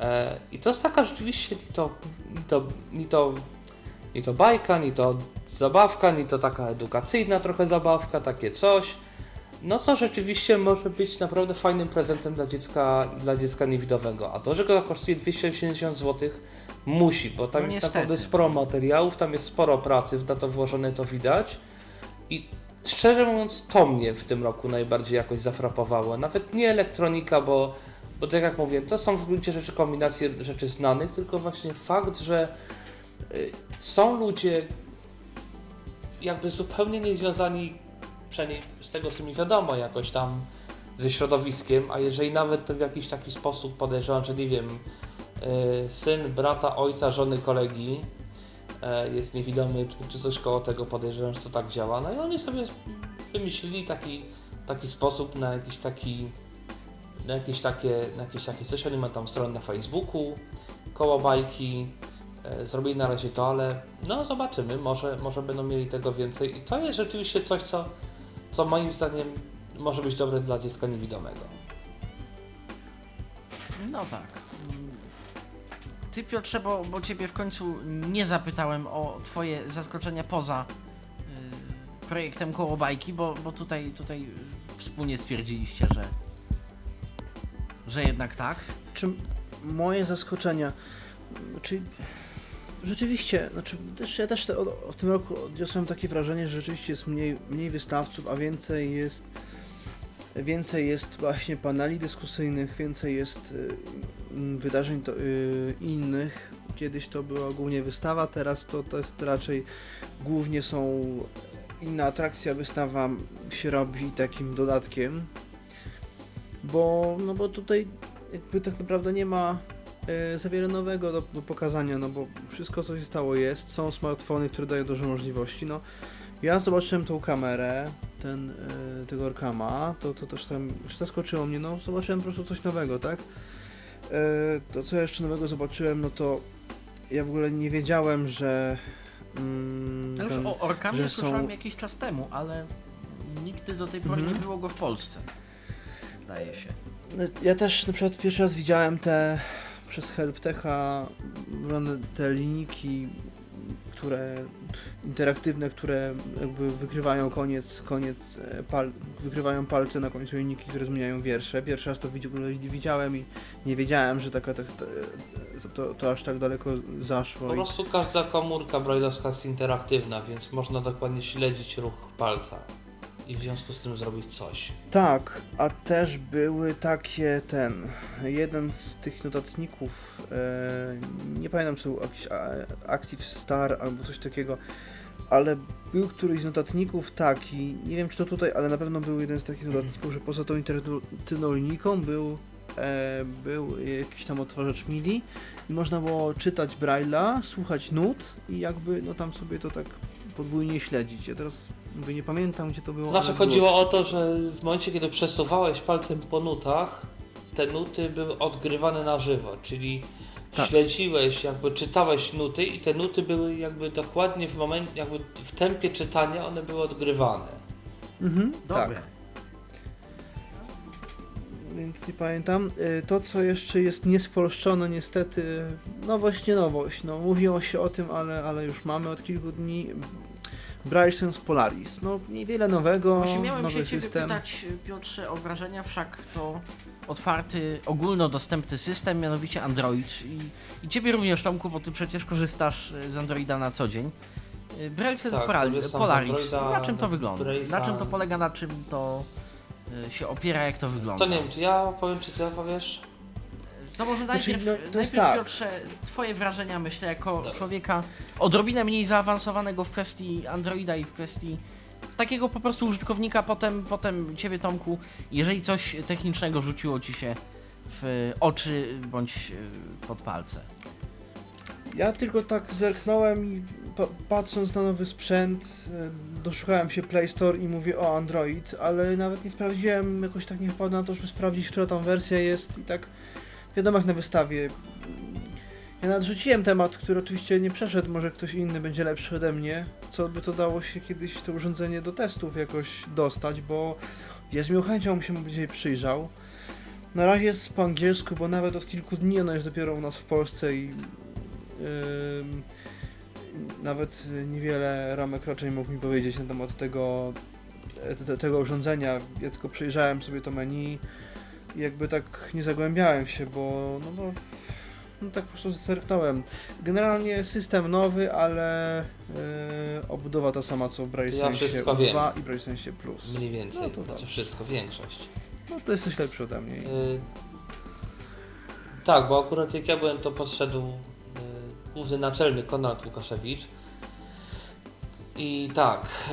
E, I to jest taka rzeczywiście ni to, ni to, ni to, ni to bajka, ni to zabawka, ni to taka edukacyjna trochę zabawka, takie coś. No co rzeczywiście może być naprawdę fajnym prezentem dla dziecka, dla dziecka niewidowego. A to, że go kosztuje 280 zł, musi, bo tam No jest niestety. naprawdę sporo materiałów, tam jest sporo pracy na to włożone, to widać. I szczerze mówiąc, to mnie w tym roku najbardziej jakoś zafrapowało. Nawet nie elektronika, bo, bo tak jak mówię, to są w gruncie rzeczy kombinacje rzeczy znanych, tylko właśnie fakt, że są ludzie jakby zupełnie niezwiązani przynajmniej z tego co mi wiadomo jakoś tam ze środowiskiem, a jeżeli nawet to w jakiś taki sposób podejrzewam, że nie wiem, y, syn brata, ojca, żony kolegi e, jest niewidomy, czy, coś koło tego podejrzewam, że to tak działa. No i oni sobie wymyślili taki, taki sposób na jakiś taki na jakieś takie, na jakieś takie coś. Oni mają tam stronę na Facebooku, koło bajki, zrobili na razie to, ale no zobaczymy, może, może będą mieli tego więcej i to jest rzeczywiście coś, co, co moim zdaniem może być dobre dla dziecka niewidomego. No tak. Ty Piotrze, bo, bo ciebie w końcu nie zapytałem o twoje zaskoczenia poza y, projektem koło bajki, bo, bo tutaj, tutaj wspólnie stwierdziliście, że że jednak tak. Czy moje zaskoczenia, czy rzeczywiście, znaczy też, ja też te, o, w tym roku odniosłem takie wrażenie, że rzeczywiście jest mniej, mniej wystawców, a więcej jest więcej jest właśnie paneli dyskusyjnych, więcej jest y, wydarzeń to, y, innych. Kiedyś to była głównie wystawa, teraz to, to jest raczej głównie są inna atrakcja, wystawa się robi takim dodatkiem, bo, no bo tutaj jakby tak naprawdę nie ma za wiele nowego do, do pokazania, no bo wszystko co się stało jest, są smartfony, które dają dużo możliwości, no ja zobaczyłem tą kamerę, ten, e, tego Orkama, to, to też tam już zaskoczyło mnie, no zobaczyłem po prostu coś nowego, tak? E, to co jeszcze nowego zobaczyłem, no to ja w ogóle nie wiedziałem, że mm, Ja już ten- o Orkamie że są- słyszałem jakiś czas temu, ale nigdy do tej pory Mhm. nie było go w Polsce. Zdaje się. Ja też na przykład pierwszy raz widziałem te przez HelpTecha te linijki, które interaktywne, które jakby wykrywają koniec, koniec e, pal, wykrywają palce na końcu linijki, które zmieniają wiersze. Pierwszy raz to widziałem i nie wiedziałem, że taka, tak, to, to, to aż tak daleko zaszło. Po prostu każda komórka brailleowska jest interaktywna, więc można dokładnie śledzić ruch palca i w związku z tym zrobić coś. Tak, a też były takie ten. Jeden z tych notatników, e, nie pamiętam czy to był jakiś Active Star albo coś takiego, ale był któryś z notatników taki, nie wiem czy to tutaj, ale na pewno był jeden z takich notatników, że poza tą linijką był, e, był jakiś tam odtwarzacz MIDI i można było czytać Braille'a, słuchać nut i jakby no tam sobie to tak podwójnie śledzić. Ja teraz mówię, nie pamiętam gdzie to było. To znaczy ale było chodziło o to, że w momencie, kiedy przesuwałeś palcem po nutach, te nuty były odgrywane na żywo, czyli Tak. śledziłeś, jakby czytałeś nuty i te nuty były jakby dokładnie w momencie, jakby w tempie czytania one były odgrywane. Mhm, Dobre. tak. Więc nie pamiętam. Y, To, co jeszcze jest niespolszczone, niestety, no właśnie nowość. No, mówiło się o tym, ale, ale już mamy od kilku dni. Braille Sense Polaris. No, niewiele nowego. Właśnie miałem nowy się ciebie system. pytać, Piotrze, o wrażenia, wszak to otwarty, ogólnodostępny system, mianowicie Android. I, I ciebie również, Tomku, bo ty przecież korzystasz y, z Androida na co dzień. Y, Braille Sense Tak, Polaris. Na czym to wygląda? Na czym to polega, na czym to się opiera, jak to wygląda? To nie wiem, czy ja powiem, czy ty opowiesz? To może Znaczy, najpierw, no, to najpierw tak. Piotrze, twoje wrażenia, myślę, jako Dobra. człowieka odrobinę mniej zaawansowanego w kwestii Androida i w kwestii takiego po prostu użytkownika, potem, potem ciebie Tomku, jeżeli coś technicznego rzuciło ci się w oczy bądź y, pod palce. Ja tylko tak zerknąłem i pa patrząc na nowy sprzęt, doszukałem się Play Store i mówię o Android, ale nawet nie sprawdziłem, jakoś tak nie wpadłem na to, żeby sprawdzić, która tam wersja jest i tak wiadomo jak na wystawie. Ja nadrzuciłem temat, który oczywiście nie przeszedł, może ktoś inny będzie lepszy ode mnie, co by to dało się kiedyś to urządzenie do testów jakoś dostać, bo ja z miłą chęcią się mu dzisiaj przyjrzał. Na razie jest po angielsku, bo nawet od kilku dni ono jest dopiero u nas w Polsce i ym, nawet niewiele Ramek raczej mógł mi powiedzieć na temat tego, te, tego urządzenia. Ja tylko przejrzałem sobie to menu i jakby tak nie zagłębiałem się, bo no, no, no tak po prostu zerknąłem. Generalnie system nowy, ale yy, obudowa ta sama co w To ja BraceSense wszystko 2 i BraceSense Plus. Mniej więcej, No to znaczy wszystko, większość. No to jesteś lepszy ode mnie. Y, Tak, bo akurat jak ja byłem, to podszedł y, główny naczelny Konrad Łukaszewicz. I tak,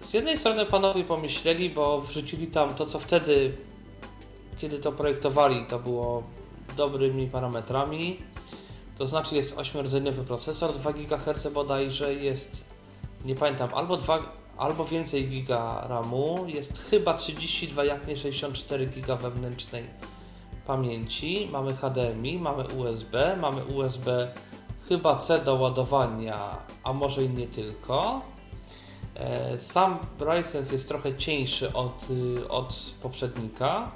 y, z jednej strony panowie pomyśleli, bo wrzucili tam to, co wtedy, kiedy to projektowali, to było dobrymi parametrami. To znaczy jest 8-rdzeniowy procesor, 2 GHz bodajże, jest, nie pamiętam, albo 2, albo więcej giga RAMu, jest chyba 32, jak nie 64 giga wewnętrznej pamięci, mamy HDMI, mamy USB, mamy USB chyba C do ładowania, a może i nie tylko. E, Sam Ryzen jest trochę cieńszy od, y, od poprzednika.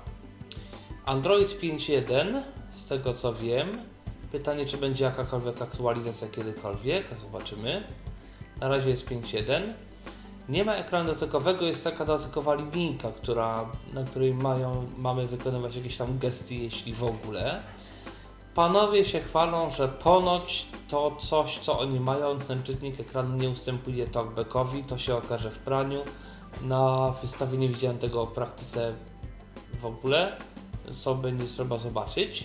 Android 5.1, z tego co wiem. Pytanie, czy będzie jakakolwiek aktualizacja kiedykolwiek, zobaczymy. Na razie jest 5.1. Nie ma ekranu dotykowego, jest taka dotykowa linijka, która, na której mają, mamy wykonywać jakieś tam gesty, jeśli w ogóle. Panowie się chwalą, że ponoć to coś, co oni mają, ten czytnik ekranu nie ustępuje talkbackowi, to się okaże w praniu. Na wystawie nie widziałem tego w praktyce w ogóle, sobie nie trzeba zobaczyć.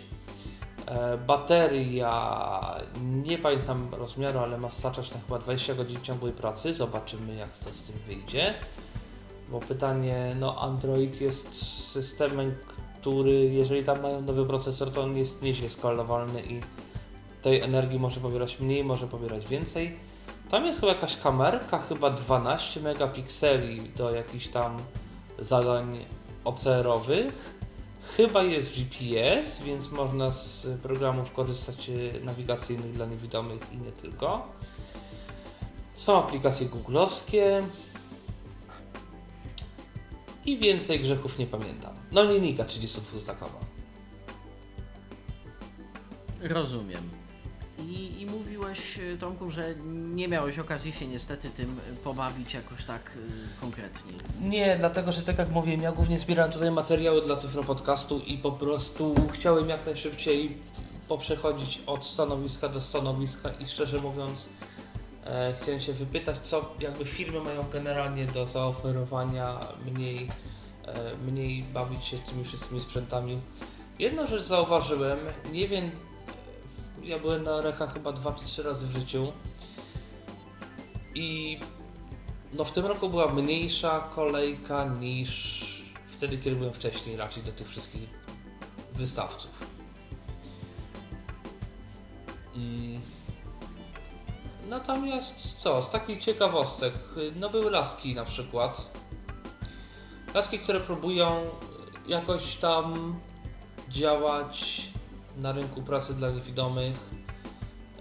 E, Bateria, nie pamiętam rozmiaru, ale ma starczać na chyba 20 godzin ciągłej pracy. Zobaczymy, jak to z tym wyjdzie. Bo pytanie, no Android jest systemem, który, jeżeli tam mają nowy procesor, to on jest nieźle skalowalny i tej energii może pobierać mniej, może pobierać więcej. Tam jest chyba jakaś kamerka, chyba 12 megapikseli do jakichś tam zadań OCR-owych. Chyba jest GPS, więc można z programów korzystać e, nawigacyjnych dla niewidomych i nie tylko. Są aplikacje googlowskie. I więcej grzechów nie pamiętam. No linijka 32-znakowa. Rozumiem. I, I mówiłeś, y, Tomku, że nie miałeś okazji się niestety tym y, pobawić jakoś tak y, konkretnie. Nie, dlatego że tak jak mówię, ja głównie zbieram tutaj materiały dla Tyflo Podcastu i po prostu chciałem jak najszybciej poprzechodzić od stanowiska do stanowiska i szczerze mówiąc e, chciałem się wypytać, co jakby firmy mają generalnie do zaoferowania, mniej, e, mniej bawić się tymi wszystkimi sprzętami. Jedną rzecz zauważyłem, nie wiem, ja byłem na Recha chyba 2 czy 3 razy w życiu i no w tym roku była mniejsza kolejka niż wtedy, kiedy byłem wcześniej raczej do tych wszystkich wystawców. Mm. Natomiast co, z takich ciekawostek, no były laski na przykład. Laski, które próbują jakoś tam działać na rynku pracy dla niewidomych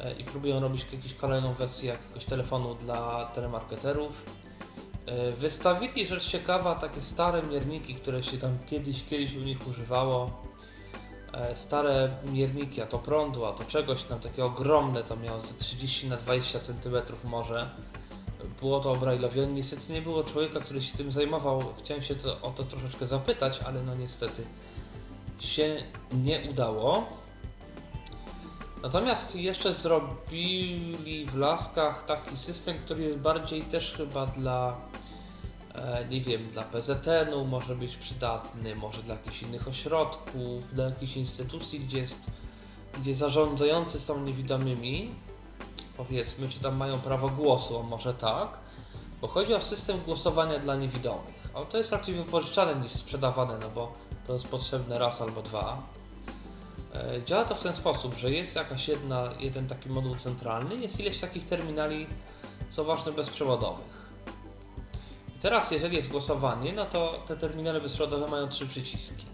e, i próbują robić jakąś kolejną wersję jakiegoś telefonu dla telemarketerów. E, Wystawili rzecz ciekawa takie stare mierniki, które się tam kiedyś, kiedyś u nich używało. E, Stare mierniki, a to prądu, a to czegoś tam takie ogromne, to miało ze 30 na 20 cm może. Było to obrajlowione. Niestety nie było człowieka, który się tym zajmował. Chciałem się to, o to troszeczkę zapytać, ale no niestety się nie udało. Natomiast jeszcze zrobili w Laskach taki system, który jest bardziej też chyba dla, e, nie wiem, dla PZN-u może być przydatny, może dla jakichś innych ośrodków, dla jakichś instytucji, gdzie jest, gdzie zarządzający są niewidomymi, powiedzmy, czy tam mają prawo głosu, może tak, bo chodzi o system głosowania dla niewidomych. A to jest raczej wypożyczane niż sprzedawane, no bo to jest potrzebne raz albo dwa. E, Działa to w ten sposób, że jest jakaś jedna, jeden taki moduł centralny, jest ileś takich terminali, co ważne, bezprzewodowych. I teraz, jeżeli jest głosowanie, no to te terminale bezprzewodowe mają trzy przyciski.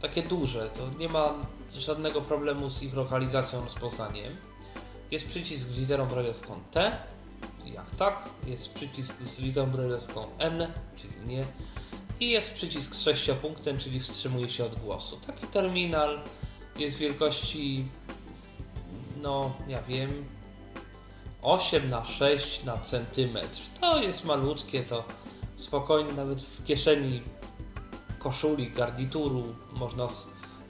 takie duże, to nie ma żadnego problemu z ich lokalizacją, rozpoznaniem. Jest przycisk z literą brajlowską T, jak tak, jest przycisk z literą brajlowską N, czyli nie, i jest przycisk z sześciopunktem, czyli wstrzymuje się od głosu. Taki terminal jest wielkości, no ja wiem, 8 na 6 na centymetr. To jest malutkie, to spokojnie nawet w kieszeni koszuli, garnituru można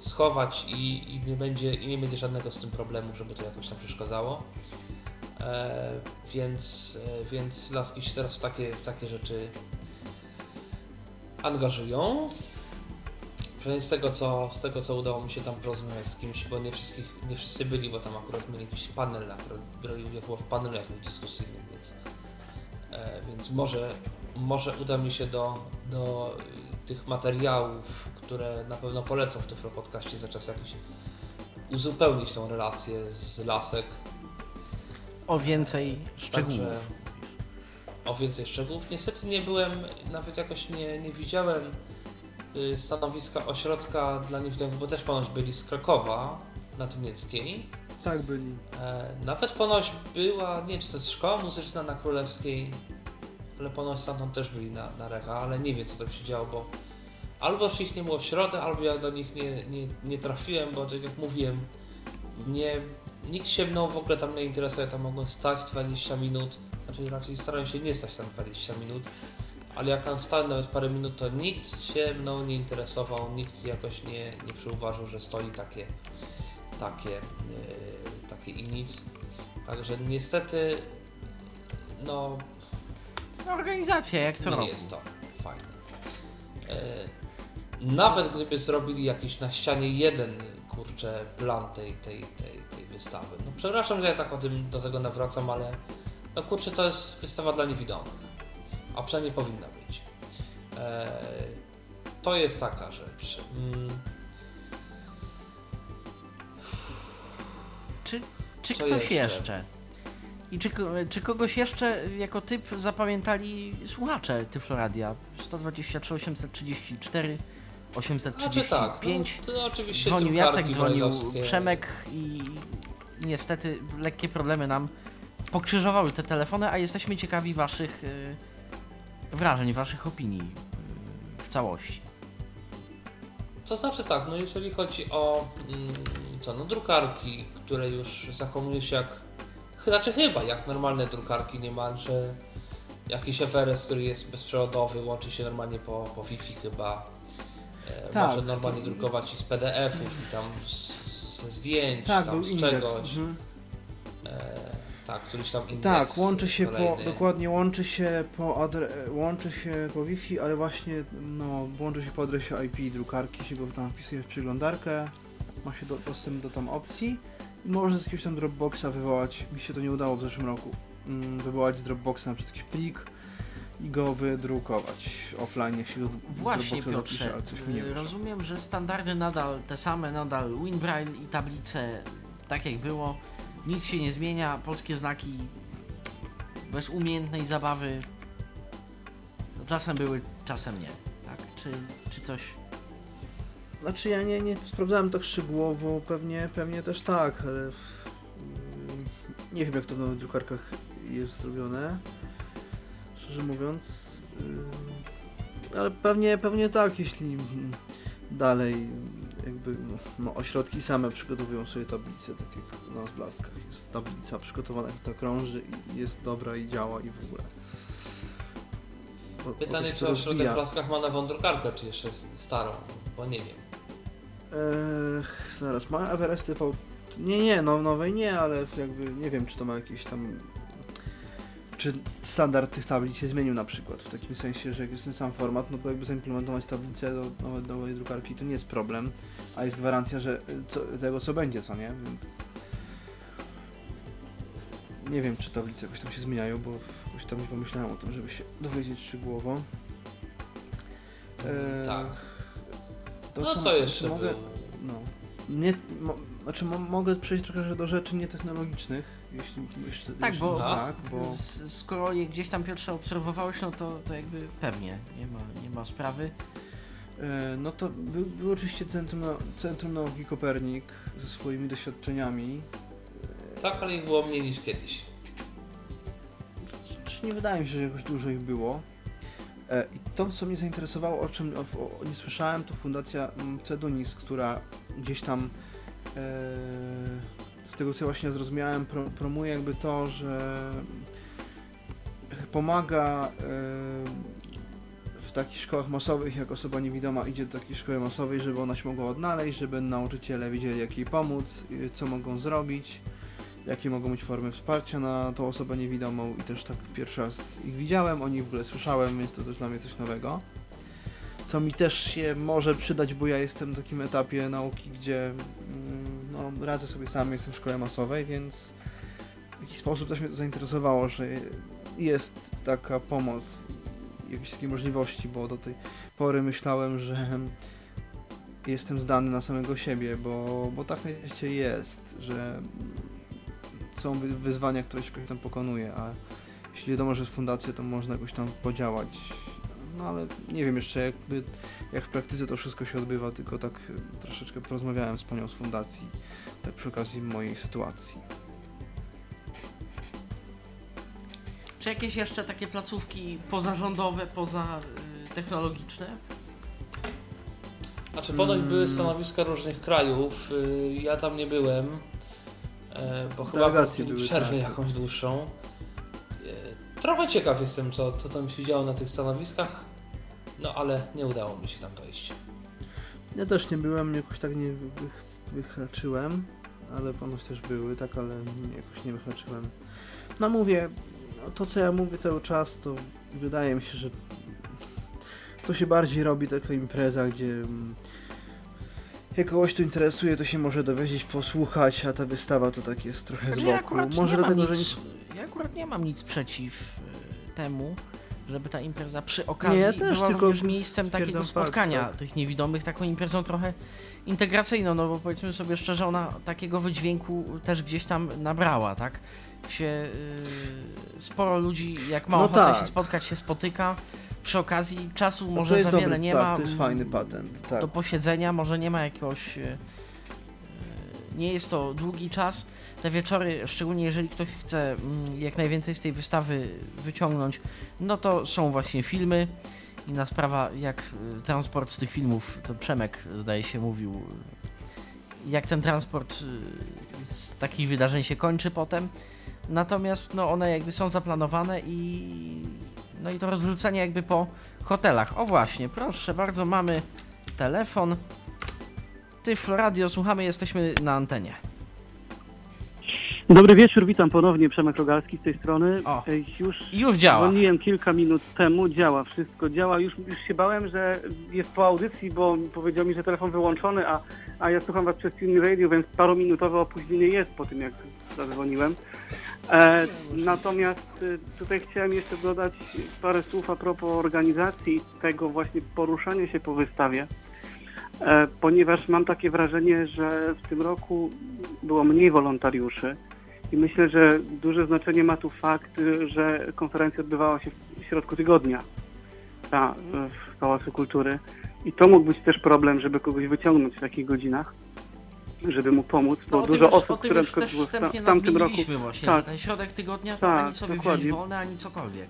schować i, i, nie będzie, i nie będzie żadnego z tym problemu, żeby to jakoś tam przeszkadzało. E, więc, e, więc laski się teraz w takie, w takie rzeczy angażują. Z tego, co, z tego, co udało mi się tam porozmawiać z kimś, bo nie, wszystkich, nie wszyscy byli, bo tam akurat mieli jakiś panel, akurat brali udział chyba w panelu jakimś dyskusyjnym, więc, e, więc może, może uda mi się do, do tych materiałów, które na pewno polecą w Tyflo Podcaście za czas jakiś uzupełnić tą relację z Lasek. O więcej szczegółów. Także o więcej szczegółów. Niestety nie byłem, nawet jakoś nie, nie widziałem stanowiska ośrodka dla niewidomych, bo też ponoć byli z Krakowa na Tynieckiej. Tak byli. E, nawet ponoć była, nie wiem czy to jest szkoła muzyczna na Królewskiej, ale ponoć stamtąd też byli na, na Recha, ale nie wiem co tam się działo, bo albo już ich nie było w środę, albo ja do nich nie, nie, nie trafiłem, bo tak jak mówiłem, nie, nikt się mną w ogóle tam nie interesuje, tam mogłem stać 20 minut, znaczy raczej starałem się nie stać tam 20 minut, ale jak tam stałem nawet parę minut, to nikt się mną nie interesował, nikt jakoś nie, nie przyuważył, że stoi takie, takie, yy, takie i nic. Także niestety, no, Organizacja, jak co nie jest to fajne. E, nawet gdyby zrobili jakiś na ścianie jeden, kurczę, plan tej, tej, tej, tej wystawy. No przepraszam, że ja tak o tym, do tego nawracam, ale no kurczę, to jest wystawa dla niewidomych. A przynajmniej powinna być. E, to jest taka rzecz. Mm, Czy, czy Co ktoś jeszcze? jeszcze? I czy, czy kogoś jeszcze jako typ zapamiętali słuchacze Tyfloradia? 123, 834, Znaczy tak, 835. no, to oczywiście dzwonił Jacek, dzwonił. Przemek i niestety lekkie problemy nam pokrzyżowały te telefony, a jesteśmy ciekawi waszych y, wrażeń, waszych opinii y, w całości. To znaczy tak, no jeżeli chodzi o mm, co, no drukarki, które już zachowują się jak, znaczy chyba jak normalne drukarki, niemalże jakiś Everest, który jest bezprzewodowy, łączy się normalnie po, po Wi-Fi chyba, e, Tak. może normalnie drukować i z PDF-ów i tam z, ze zdjęć, Tak, tam z indeks. czegoś, Mhm. e, tak, któryś tam indeks Tak, łączy się po, kolejny. dokładnie łączy się po adre, łączy się po Wi-Fi, ale właśnie no, łączy się po adresie IP drukarki, się go tam wpisuje w przeglądarkę, ma się do, dostęp do tam opcji i może z jakiegoś tam Dropboxa wywołać, mi się to nie udało w zeszłym roku, mm, wywołać z Dropboxa na przykład jakiś plik i go wydrukować offline, go z Właśnie Dropboxa zapisze, Piotrze, ale coś mi nie y, wyszło. rozumiem, że standardy nadal te same, nadal WinBraille i tablice tak jak było, nic się nie zmienia, polskie znaki bez umiejętnej zabawy czasem były, czasem nie, tak? Czy, czy coś... Znaczy ja nie, nie sprawdzałem tak szczegółowo, pewnie, pewnie też tak, ale mm, nie wiem jak to w nowych drukarkach jest zrobione, szczerze mówiąc, yy, ale pewnie, pewnie tak, jeśli dalej jakby no, ośrodki same przygotowują sobie tablice, tak jak u nas w Blaskach jest tablica przygotowana, która krąży i jest dobra i działa i w ogóle. To Pytanie, czy ośrodek rozwija. w Laskach ma nową drukarkę, czy jeszcze starą, bo nie wiem. Eee, zaraz, ma Everest TV. Nie, nie, no nowej nie, ale jakby nie wiem, czy to ma jakieś tam. Czy standard tych tablic się zmienił na przykład, w takim sensie, że jak jest ten sam format, no bo jakby zaimplementować tablicę do nowej, drukarki to nie jest problem, a jest gwarancja, że co, tego co będzie, co nie, więc nie wiem, czy tablice jakoś tam się zmieniają, bo jakoś tam nie pomyślałem o tym, żeby się dowiedzieć szczegółowo. Eee, tak. to No co- co jeszcze mogę- było? no. Nie, mo, znaczy mo, mogę przejść trochę do rzeczy nietechnologicznych, jeśli jeszcze... Tak, jeśli, bo, tak, bo skoro je gdzieś tam Piotrze obserwowałeś, no to, to jakby pewnie, nie ma, nie ma sprawy. E, No to był, był oczywiście Centrum, Nau- Centrum Nauki Kopernik ze swoimi doświadczeniami. Tak, ale ich było mniej niż kiedyś. Czy nie wydaje mi się, że jakoś dużo ich było. E, I to, co mnie zainteresowało, o czym o, o, nie słyszałem, to Fundacja Cedunis, która gdzieś tam e, z tego, co właśnie zrozumiałem, pro, promuje jakby to, że pomaga w takich szkołach masowych, jak osoba niewidoma idzie do takiej szkoły masowej, żeby ona się mogła odnaleźć, żeby nauczyciele wiedzieli, jak jej pomóc, y, co mogą zrobić jakie mogą być formy wsparcia na tą osobę niewidomą i też tak pierwszy raz ich widziałem, o nich w ogóle słyszałem, więc to też dla mnie coś nowego. Co mi też się może przydać, bo ja jestem na takim etapie nauki, gdzie mm, no, radzę sobie sam, jestem w szkole masowej, więc w jakiś sposób też mnie to zainteresowało, że jest taka pomoc, jakieś takie możliwości, bo do tej pory myślałem, że jestem zdany na samego siebie, bo, bo tak najczęściej jest, że są wy- wyzwania, które się tam pokonuje, a jeśli wiadomo, że jest fundacja, to można jakoś tam podziałać. No ale nie wiem jeszcze jakby, jak w praktyce to wszystko się odbywa, tylko tak troszeczkę porozmawiałem z panią z fundacji, tak przy okazji mojej sytuacji. Czy jakieś jeszcze takie placówki pozarządowe, poza y, technologiczne? Znaczy ponoć Mm. były stanowiska różnych krajów, y, ja tam nie byłem, e, bo chyba Delegacje mieli były, przerwę tak. jakąś dłuższą. Trochę ciekaw jestem, co, co tam się działo na tych stanowiskach, no ale nie udało mi się tam dojść. Ja też nie byłem, jakoś tak nie wych, wychlaczyłem, ale ponoć też były, tak, ale nie- jakoś nie wychlaczyłem. No mówię, no to co ja mówię cały czas, to wydaje mi się, że to się bardziej robi taka impreza, gdzie mm, jak kogoś to interesuje, to się może dowiedzieć, posłuchać, a ta wystawa to tak jest trochę z ja boku. Może dlatego, że nic, nic... Ja akurat nie mam nic przeciw y, temu, żeby ta impreza przy okazji ja też, była tylko również miejscem takiego spotkania fakt, tak. tych niewidomych, taką imprezą trochę integracyjną, no bo powiedzmy sobie szczerze, ona takiego wydźwięku też gdzieś tam nabrała, tak? Się, y, sporo ludzi, jak ma No ochotę tak. się spotkać, się spotyka. Przy okazji czasu No może jest za wiele dobry, nie tak, ma. to jest fajny patent, tak. do posiedzenia, może nie ma jakiegoś. Nie jest to długi czas. Te wieczory, szczególnie jeżeli ktoś chce mm, jak najwięcej z tej wystawy wyciągnąć, no to są właśnie filmy. Inna sprawa, jak e, transport z tych filmów, to Przemek zdaje się mówił, jak ten transport e, z takich wydarzeń się kończy potem. Natomiast no, one jakby są zaplanowane i no i to rozrzucenie jakby po hotelach. O właśnie, proszę bardzo, mamy telefon. Tyflo Radio, słuchamy, jesteśmy na antenie. Dobry wieczór, witam ponownie, Przemek Rogalski z tej strony. O. Już już działa. dzwoniłem kilka minut temu, działa, wszystko działa. Już, już się bałem, że jest po audycji, bo powiedział mi, że telefon wyłączony, a, a ja słucham was przez Tune Radio, więc parominutowe opóźnienie jest po tym, jak zadzwoniłem. E, natomiast e, tutaj chciałem jeszcze dodać parę słów a propos organizacji tego właśnie poruszania się po wystawie. E, ponieważ mam takie wrażenie, że w tym roku było mniej wolontariuszy i myślę, że duże znaczenie ma tu fakt, że konferencja odbywała się w środku tygodnia ta, y, w Pałacu Kultury i to mógł być też problem, żeby kogoś wyciągnąć w takich godzinach, żeby mu pomóc, bo No, dużo już, osób, które też wstępnie w tamtym roku właśnie, tak. ten środek tygodnia to Tak, ani sobie dokładnie. wziąć wolne, ani cokolwiek.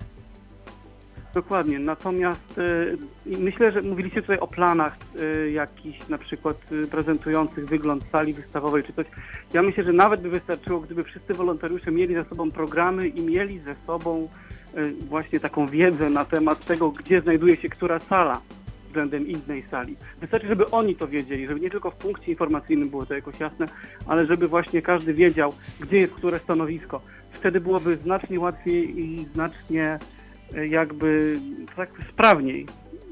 Dokładnie, natomiast y, myślę, że mówiliście tutaj o planach y, jakichś na przykład y, prezentujących wygląd sali wystawowej czy coś. Ja myślę, że nawet by wystarczyło, gdyby wszyscy wolontariusze mieli ze sobą programy i mieli ze sobą y, właśnie taką wiedzę na temat tego, gdzie znajduje się która sala względem innej sali. Wystarczy, żeby oni to wiedzieli, żeby nie tylko w punkcie informacyjnym było to jakoś jasne, ale żeby właśnie każdy wiedział, gdzie jest które stanowisko. Wtedy byłoby znacznie łatwiej i znacznie jakby tak sprawniej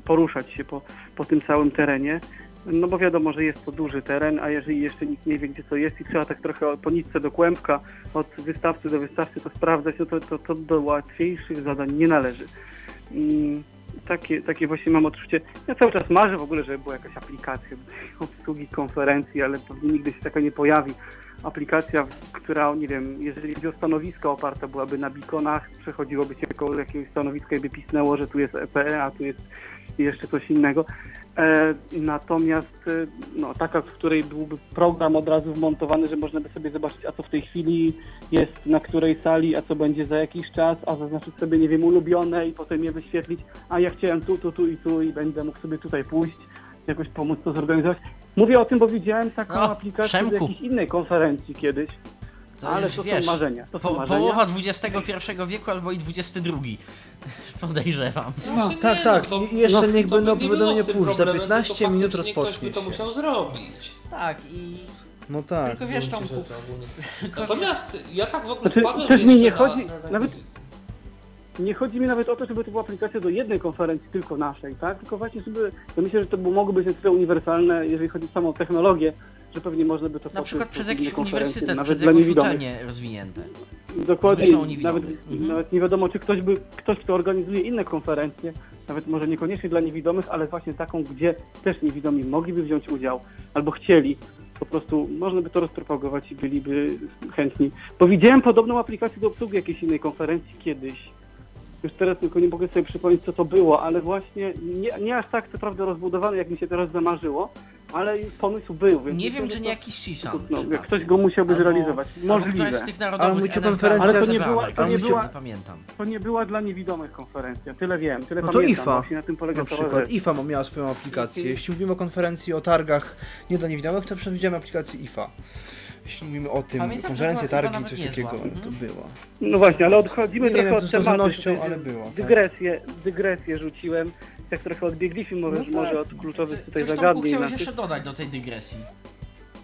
poruszać się po, po tym całym terenie. No bo wiadomo, że jest to duży teren, a jeżeli jeszcze nikt nie wie, gdzie to jest i trzeba tak trochę po nitce do kłębka, od wystawcy do wystawcy to sprawdzać, no to, to, to do łatwiejszych zadań nie należy. Mm, takie, takie właśnie mam odczucie. Ja cały czas marzę w ogóle, żeby była jakaś aplikacja obsługi konferencji, ale pewnie nigdy się taka nie pojawi. Aplikacja, która, nie wiem, jeżeli chodzi o stanowiska oparta byłaby na beaconach, przechodziłoby się koło jakiegoś stanowiska i by pisnęło, że tu jest EPE, a tu jest jeszcze coś innego. E, natomiast e, no, taka, w której byłby program od razu wmontowany, że można by sobie zobaczyć, a co w tej chwili jest na której sali, a co będzie za jakiś czas, a zaznaczyć sobie, nie wiem, ulubione i potem je wyświetlić, a ja chciałem tu, tu, tu i tu i będę mógł sobie tutaj pójść, jakoś pomóc to zorganizować. Mówię o tym, bo widziałem taką No, aplikację Przemku. jakiejś innej konferencji kiedyś, To ale już to wiesz, są marzenia. To są Po, marzenia. połowa XXI wieku albo i XXI. Podejrzewam. No, Znaczy, tak, nie, tak. to- I jeszcze no, niech to będą z tym push. Za problemem, 15 tylko minut faktycznie Ktoś rozpocznie by to się. musiał zrobić. Tak, i No tak. tylko wiesz, Tomku. Natomiast ja tak w ogóle Znaczy, wpadłem mi nie jeszcze chodzi- na, na taki nawet- z- Nie chodzi mi nawet o to, żeby to była aplikacja do jednej konferencji, tylko naszej, tak? Tylko właśnie, żeby. Ja myślę, że to mogło być na tyle uniwersalne, jeżeli chodzi o samą technologię, że pewnie można by to na przykład przez jakiś uniwersytet, nawet przez niewidomych. uczelnie rozwinięte. Dokładnie. Nawet, Mhm. nawet nie wiadomo, czy ktoś by, ktoś, kto organizuje inne konferencje, nawet może niekoniecznie dla niewidomych, ale właśnie taką, gdzie też niewidomi mogliby wziąć udział albo chcieli. Po prostu można by to rozpropagować i byliby chętni. Bo widziałem podobną aplikację do obsługi jakiejś innej konferencji kiedyś. Już teraz tylko nie mogę sobie przypomnieć, co to było, ale właśnie nie, nie aż tak co prawda rozbudowane, jak mi się teraz zamarzyło, ale pomysł był. Więc Nie wiem, że czy to- nie jakiś CISAM. No, ktoś go musiałby Albo- zrealizować. Albo Możliwe. któraś z tych Ale narodowych konferencja- Ale to nie była- to nie była- pamiętam. To nie była dla niewidomych konferencja, tyle wiem, tyle No to pamiętam. IFA na tym polega Na przykład. IFA miała swoją aplikację. Jeśli mówimy o konferencji o targach nie dla niewidomych, to przewidziałem aplikację IFA. Jeśli mówimy o tym, Pamiętam, była- była targi, nawet coś niezła. takiego, Mhm. to było. No właśnie, ale odchodzimy Nie trochę wiem, od to z tematu. ale było, tak. Dygresję, dygresję rzuciłem. Tak trochę odbiegliśmy może, No tak. może od kluczowych Co- tutaj Coś Tomku zagadnień. chciałeś naszych. jeszcze dodać do tej dygresji.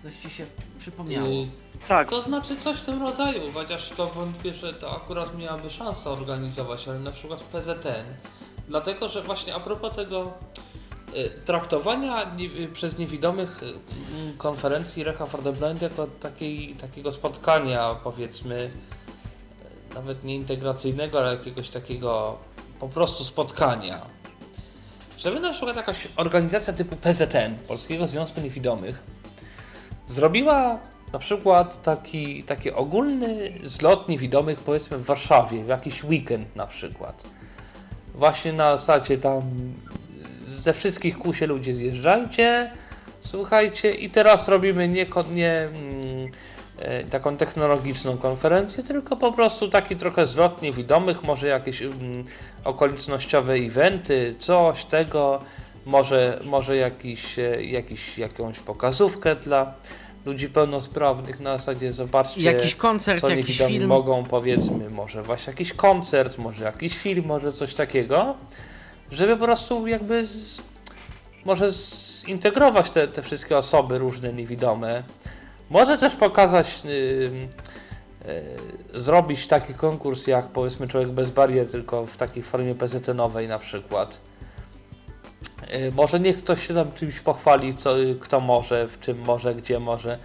Coś ci się przypomniało. Y, Tak, To znaczy coś w tym rodzaju, chociaż to wątpię, że to akurat miałaby szansę organizować, ale na przykład PZN. Dlatego, że właśnie a propos tego traktowania nie, y, przez niewidomych y, konferencji Recha for jako takiej, takiego spotkania, powiedzmy, y, nawet nie integracyjnego, ale jakiegoś takiego po prostu spotkania. Żeby na przykład jakaś organizacja typu PZN, Polskiego Związku Niewidomych, zrobiła na przykład taki, taki ogólny zlot niewidomych powiedzmy w Warszawie, w jakiś weekend na przykład. Właśnie na zasadzie tam ze wszystkich kół się ludzie zjeżdżajcie, słuchajcie i teraz robimy nie, nie mm, e, taką technologiczną konferencję, tylko po prostu taki trochę zlot niewidomych, może jakieś mm, okolicznościowe eventy, coś tego, może, może jakiś, e, jakiś, jakąś pokazówkę dla ludzi pełnosprawnych na zasadzie zobaczcie Jakiś koncert, co jakiś film. mogą powiedzmy, może właśnie jakiś koncert, może jakiś film, może coś takiego, żeby po prostu jakby z, może zintegrować te, te wszystkie osoby różne niewidome. Może też pokazać, yy, yy, zrobić taki konkurs jak powiedzmy Człowiek bez barier, tylko w takiej formie PZN-owej na przykład. Yy, Może niech ktoś się tam czymś pochwali, co, kto może, w czym może, gdzie może.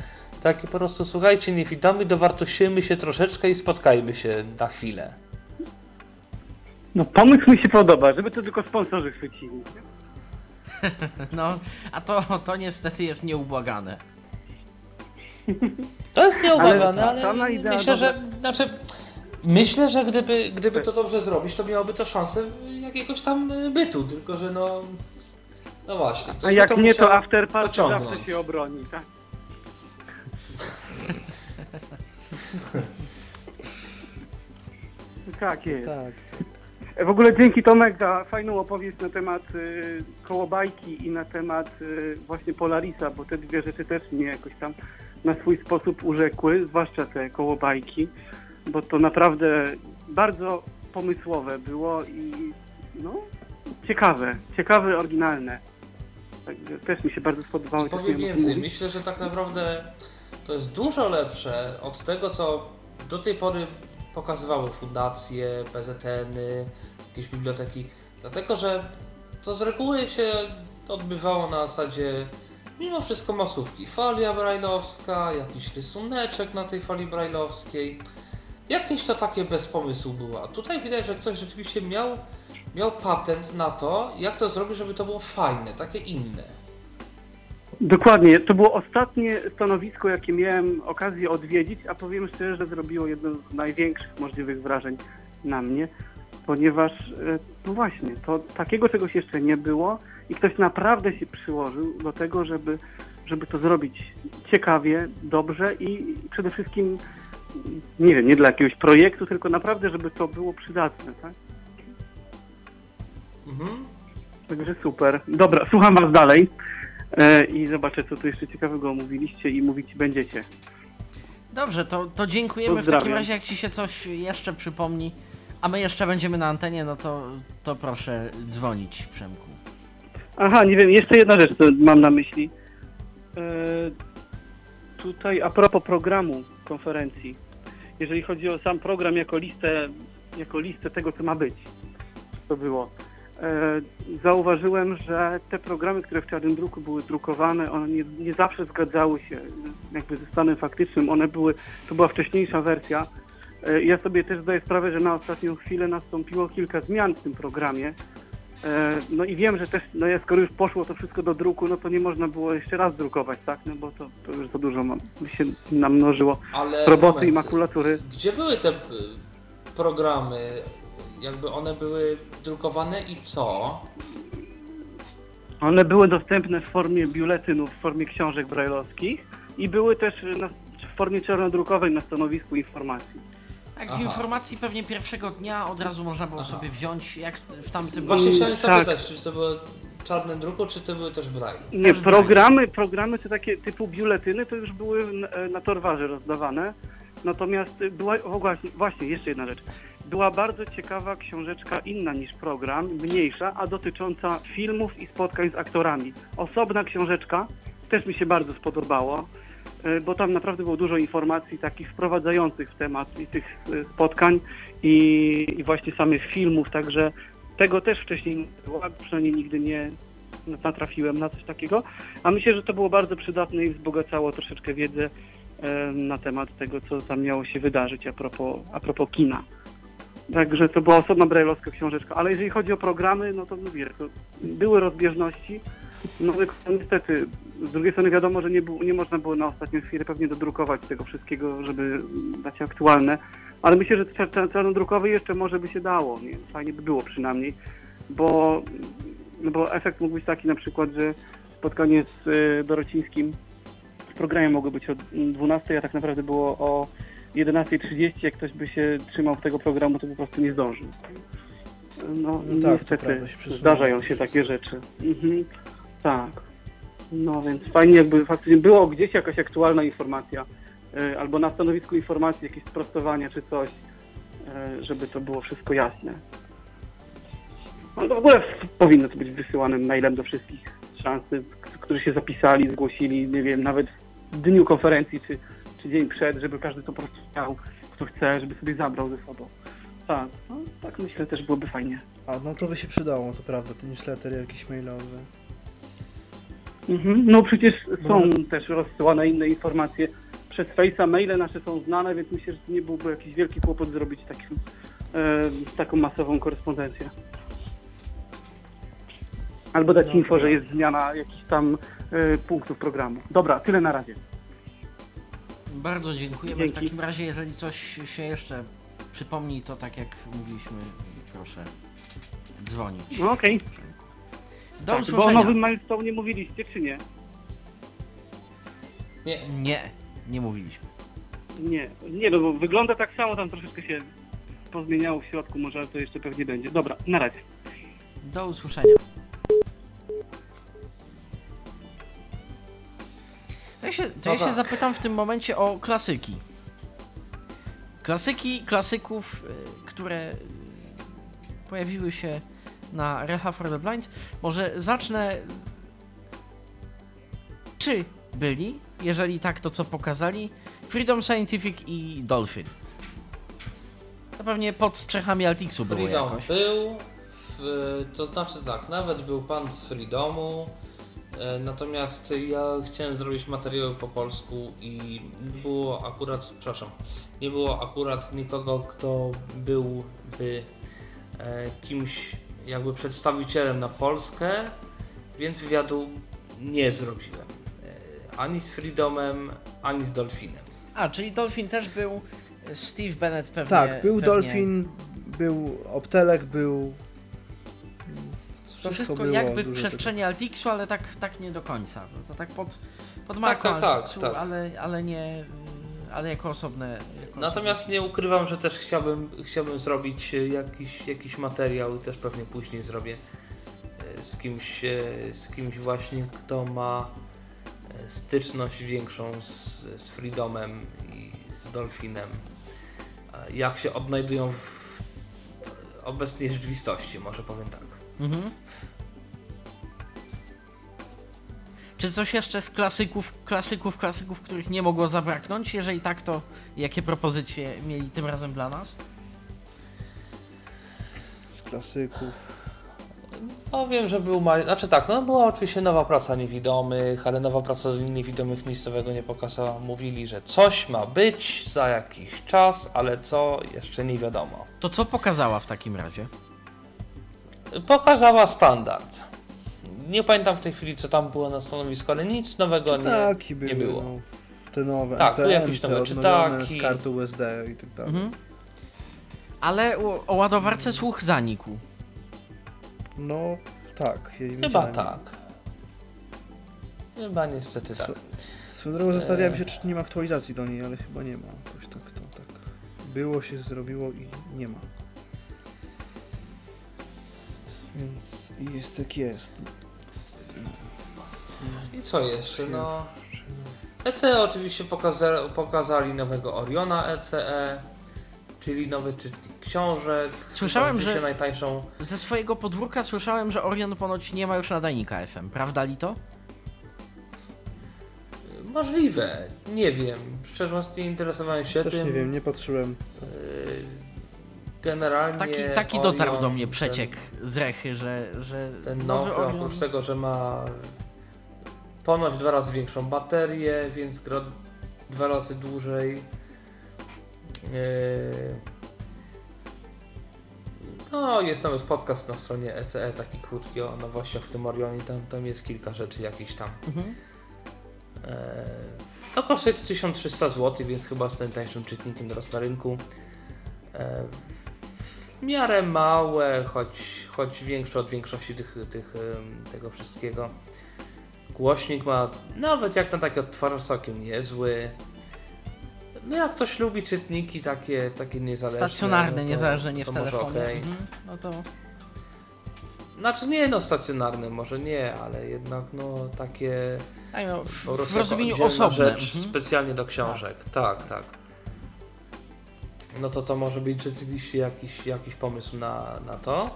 Taki po prostu, słuchajcie, niewidomi, dowartościujmy się troszeczkę i spotkajmy się na chwilę. No pomysł mi się podoba, żeby to tylko sponsorzy chwycili. No, a to, to niestety jest nieubłagane. To jest nieubłagane, Ale ale, myślę, że znaczy, myślę, że gdyby, gdyby to dobrze zrobić, to miałoby to szansę jakiegoś tam y, bytu, tylko że no no właśnie. A jak nie, musiał to after party pociągnąć. zawsze się obroni, tak? tak jest. Tak. W ogóle dzięki Tomek za fajną opowieść na temat y, kołobajki i na temat y, właśnie Polarisa, bo te dwie rzeczy też mnie jakoś tam na swój sposób urzekły, zwłaszcza te kołobajki, bo to naprawdę bardzo pomysłowe było i no ciekawe, ciekawe, oryginalne. Także też mi się bardzo spodobało. Powiem więcej, myślę, że tak naprawdę to jest dużo lepsze od tego, co do tej pory pokazywały fundacje, PZN-y, jakieś biblioteki, dlatego że to z reguły się odbywało na zasadzie mimo wszystko masówki. Falia brajlowska, jakiś rysuneczek na tej fali brajlowskiej. Jakieś to takie bez pomysłu było. Tutaj widać, że ktoś rzeczywiście miał, miał patent na to, jak to zrobić, żeby to było fajne, takie inne. Dokładnie. To było ostatnie stanowisko, jakie miałem okazję odwiedzić, a powiem szczerze, że zrobiło jedno z największych możliwych wrażeń na mnie, ponieważ, e, no właśnie, to takiego czegoś jeszcze nie było i ktoś naprawdę się przyłożył do tego, żeby, żeby to zrobić ciekawie, dobrze i przede wszystkim nie wiem, nie dla jakiegoś projektu, tylko naprawdę, żeby to było przydatne, tak? Mhm. Także super. Dobra, słucham was dalej i zobaczę, co tu jeszcze ciekawego mówiliście i mówić będziecie. Dobrze, to, to dziękujemy w takim razie, jak ci się coś jeszcze przypomni, a my jeszcze będziemy na antenie, no to, to proszę dzwonić, Przemku. Aha, nie wiem, jeszcze jedna rzecz, co mam na myśli. E, tutaj a propos programu konferencji. Jeżeli chodzi o sam program jako listę, jako listę tego, co ma być, to było. E, zauważyłem, że te programy, które w czarnym druku były drukowane, one nie, nie zawsze zgadzały się jakby ze stanem faktycznym. One były, to była wcześniejsza wersja. E, ja sobie też zdaję sprawę, że na ostatnią chwilę nastąpiło kilka zmian w tym programie. E, No i wiem, że też, no ja skoro już poszło to wszystko do druku, no to nie można było jeszcze raz drukować, tak? No bo to, to już za dużo się namnożyło Ale roboty i moment, makulatury. Gdzie były te y, programy? Jakby one były drukowane i co? One były dostępne w formie biuletynów, w formie książek brajlowskich i były też na, w formie czarnodrukowej na stanowisku informacji. Tak, Aha. informacji pewnie pierwszego dnia od razu można było Aha. sobie wziąć, jak w tamtym Właśnie chciałem tak. zapytać, czy to były w czarnym druku, czy to były też braille? Nie, Też programy, programy te takie typu biuletyny to już były na, na torwarze rozdawane. Natomiast była, o właśnie, właśnie, jeszcze jedna rzecz. Była bardzo ciekawa książeczka inna niż program, mniejsza, a dotycząca filmów i spotkań z aktorami. Osobna książeczka, też mi się bardzo spodobało, y, bo tam naprawdę było dużo informacji takich wprowadzających w temat i tych y, spotkań i, i właśnie samych filmów, także tego też wcześniej nie było, przynajmniej nigdy nie natrafiłem na coś takiego. A myślę, że to było bardzo przydatne i wzbogacało troszeczkę wiedzę e, na temat tego, co tam miało się wydarzyć a propos, a propos kina. Także to była osobna brajlowska książeczka. Ale jeżeli chodzi o programy, no to mówię, to były rozbieżności. No niestety, z drugiej strony wiadomo, że nie, było, nie można było na ostatnią chwilę pewnie dodrukować tego wszystkiego, żeby dać aktualne. Ale myślę, że czar- czar- czarnodrukowy jeszcze może by się dało. Nie? Fajnie by było przynajmniej, bo, no bo efekt mógł być taki na przykład, że spotkanie z y, Dorocińskim w programie mogło być o 12, a tak naprawdę było o 11.30. Jak ktoś by się trzymał tego programu, to po prostu nie zdążył. No, No tak, niestety prawda, się zdarzają się takie rzeczy. Mhm, tak. No więc fajnie jakby faktycznie było gdzieś jakaś aktualna informacja, y, albo na stanowisku informacji jakieś sprostowania czy coś, y, żeby to było wszystko jasne. No to w ogóle powinno to być wysyłanym mailem do wszystkich szansy, którzy się zapisali, zgłosili, nie wiem, nawet w dniu konferencji czy, czy dzień przed, żeby każdy to po prostu miał, kto chce, żeby sobie zabrał ze sobą. Tak, no, tak myślę też byłoby fajnie. A no to by się przydało, to prawda, te newslettery jakieś mailowe. Mhm. No przecież są No. też rozsyłane inne informacje przez Face'a, maile nasze są znane, więc myślę, że to nie byłby jakiś wielki kłopot zrobić takim, e, taką masową korespondencję. Albo dać No, info, że jest zmiana jakichś tam e, punktów programu. Dobra, tyle na razie. Bardzo dziękujemy. Dzięki. W takim razie, jeżeli coś się jeszcze przypomni, to tak jak mówiliśmy, proszę dzwonić. No okej. Do Tak, bo o usłyszenia. nowym milestone nie mówiliście, czy nie? Nie, Nie, nie mówiliśmy. Nie, nie, no bo wygląda tak samo, tam troszeczkę się pozmieniało w środku, może to jeszcze pewnie będzie. Dobra, na razie. Do usłyszenia. Się, to ja No się tak. zapytam w tym momencie o klasyki. Klasyki klasyków, y, które pojawiły się na Reha for the Blind. Może zacznę. Czy byli? Jeżeli tak, to co pokazali? Freedom Scientific i Dolphin. To pewnie pod strzechami Altixu było Freedom jakoś. był, w, to znaczy tak, nawet był pan z Freedomu, natomiast ja chciałem zrobić materiały po polsku i było akurat, przepraszam, nie było akurat nikogo, kto byłby e, kimś jakby przedstawicielem na Polskę, więc wywiadu nie zrobiłem. E, Ani z Freedomem, ani z Dolphinem. A, czyli Dolphin też był. Steve Bennett pewnie. Tak, był pewnie... Dolphin, był Optelek, był... To wszystko jakby w przestrzeni Altixu, ale tak, tak nie do końca. To tak pod, pod marką tak, tak, Altixu, tak. Ale, ale nie, ale jako osobne. Jako Natomiast nie ukrywam, że też chciałbym, chciałbym zrobić jakiś, jakiś materiał i też pewnie później zrobię e, z kimś, e, z kimś właśnie, kto ma e, styczność większą z, z Freedomem i z Dolphinem. Jak się odnajdują w obecnej rzeczywistości, może powiem tak. Mhm. Czy coś jeszcze z klasyków, klasyków, klasyków, których nie mogło zabraknąć? Jeżeli tak, to jakie propozycje mieli tym razem dla nas? Z klasyków. No wiem, że był. Znaczy tak, no była oczywiście nowa praca niewidomych, ale nowa praca niewidomych nic nowego nie pokazała. Mówili, że coś ma być za jakiś czas, ale co jeszcze nie wiadomo. To co pokazała w takim razie? Pokazała standard. Nie pamiętam w tej chwili, co tam było na stanowisku, ale nic nowego nie, były, nie było. No, te nowe, Tak, NPN, jakieś nowe czytaki. z karty USD i tak dalej. Mhm. Ale o, o ładowarce słuch zanikł. No, tak. Ja nie Chyba wiedziałem. tak. Chyba niestety tak. Swoją drogą zastanawiałem się, czy nie ma aktualizacji do niej, ale chyba nie ma. Jakoś tak to tak. Było się zrobiło i nie ma. Więc jest jak jest. I co jeszcze? No. ECE oczywiście pokaza pokazali nowego Oriona ECE, czyli nowy czytnik książek. Słyszałem, że- najtańszą. Ze swojego podwórka słyszałem, że Orion ponoć nie ma już nadajnika FM. Prawda li to? Możliwe, nie wiem. Szczerze mówiąc, nie interesowałem się Też tym. nie wiem, nie patrzyłem. Yy, Generalnie. Taki, taki Orion, dotarł do mnie ten- przeciek z Rechy, że, że Ten nowy nowy, Orion... oprócz tego, że ma ponoć dwa razy większą baterię, więc gra dwa razy dłużej. Yy, No, jest nawet podcast na stronie ECE, taki krótki o nowościach w tym Orionie, tam, tam jest kilka rzeczy jakichś tam. Mhm. Eee, To kosztuje 1300 zł, więc chyba z najtańszym czytnikiem teraz na rynku. W miarę małe, choć, choć większe od większości tych, tych, tego wszystkiego. Głośnik ma nawet jak na taki odtwarzacz całkiem niezły. No jak ktoś lubi czytniki takie, takie niezależne. Stacjonarne, no to- niezależnie nie w telefonie. okej. Mhm. No to Znaczy nie no stacjonarne, może nie, ale jednak no takie tak, no, w, w rozumieniu osobnym. rzecz Mhm. specjalnie do książek. Tak, tak. No to to może być rzeczywiście jakiś, jakiś pomysł na, na to.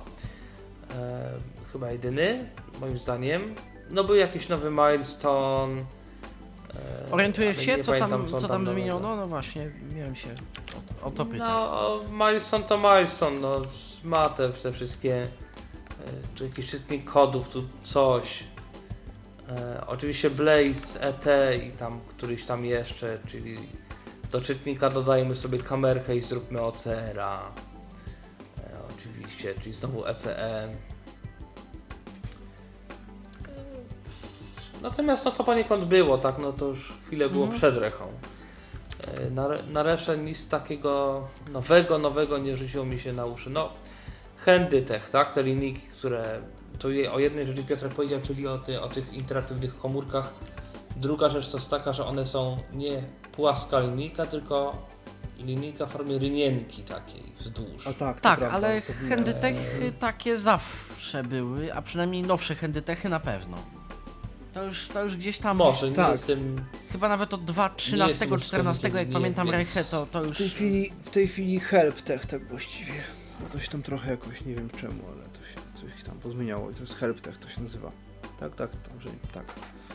E, chyba jedyny, moim zdaniem. No był jakiś nowy milestone. E, Orientujesz się, co pamiętam, tam, co tam nowego. zmieniono? No właśnie, miałem się o, o to pytać. No, milestone to milestone, no ma te, te wszystkie, e, czy jakiś czytnik kodów, tu coś. E, oczywiście Blaze, ET i tam któryś tam jeszcze, czyli do czytnika dodajmy sobie kamerkę i zróbmy OCR-a. E, oczywiście, czyli znowu E ECE. Natomiast no to poniekąd było, tak, no to już chwilę było Mhm. przed rechą. E, Na, na resztę nic takiego nowego, nowego nie rzuciło mi się na uszy. No, Handytech, tak, te linijki, które, to o jednej rzeczy Piotrek powiedział, czyli o, ty, o tych interaktywnych komórkach. Druga rzecz to jest taka, że one są nie płaska linijka, tylko linijka w formie rynienki takiej wzdłuż. A tak, to Tak, prawda, ale zapomniałem. handytechy takie zawsze były, a przynajmniej nowsze handytechy na pewno. To już, to już gdzieś tam, Może nie Tak. jestem. chyba nawet od 2, Nie 13, jestem 14, jak pamiętam więc- Rechę, to, to W już... tej chwili, w tej chwili help tech tak właściwie. Bo Coś tam trochę jakoś, nie wiem czemu, ale to się coś tam pozmieniało i to jest help tech to się nazywa. Tak, tak, dobrze, tak.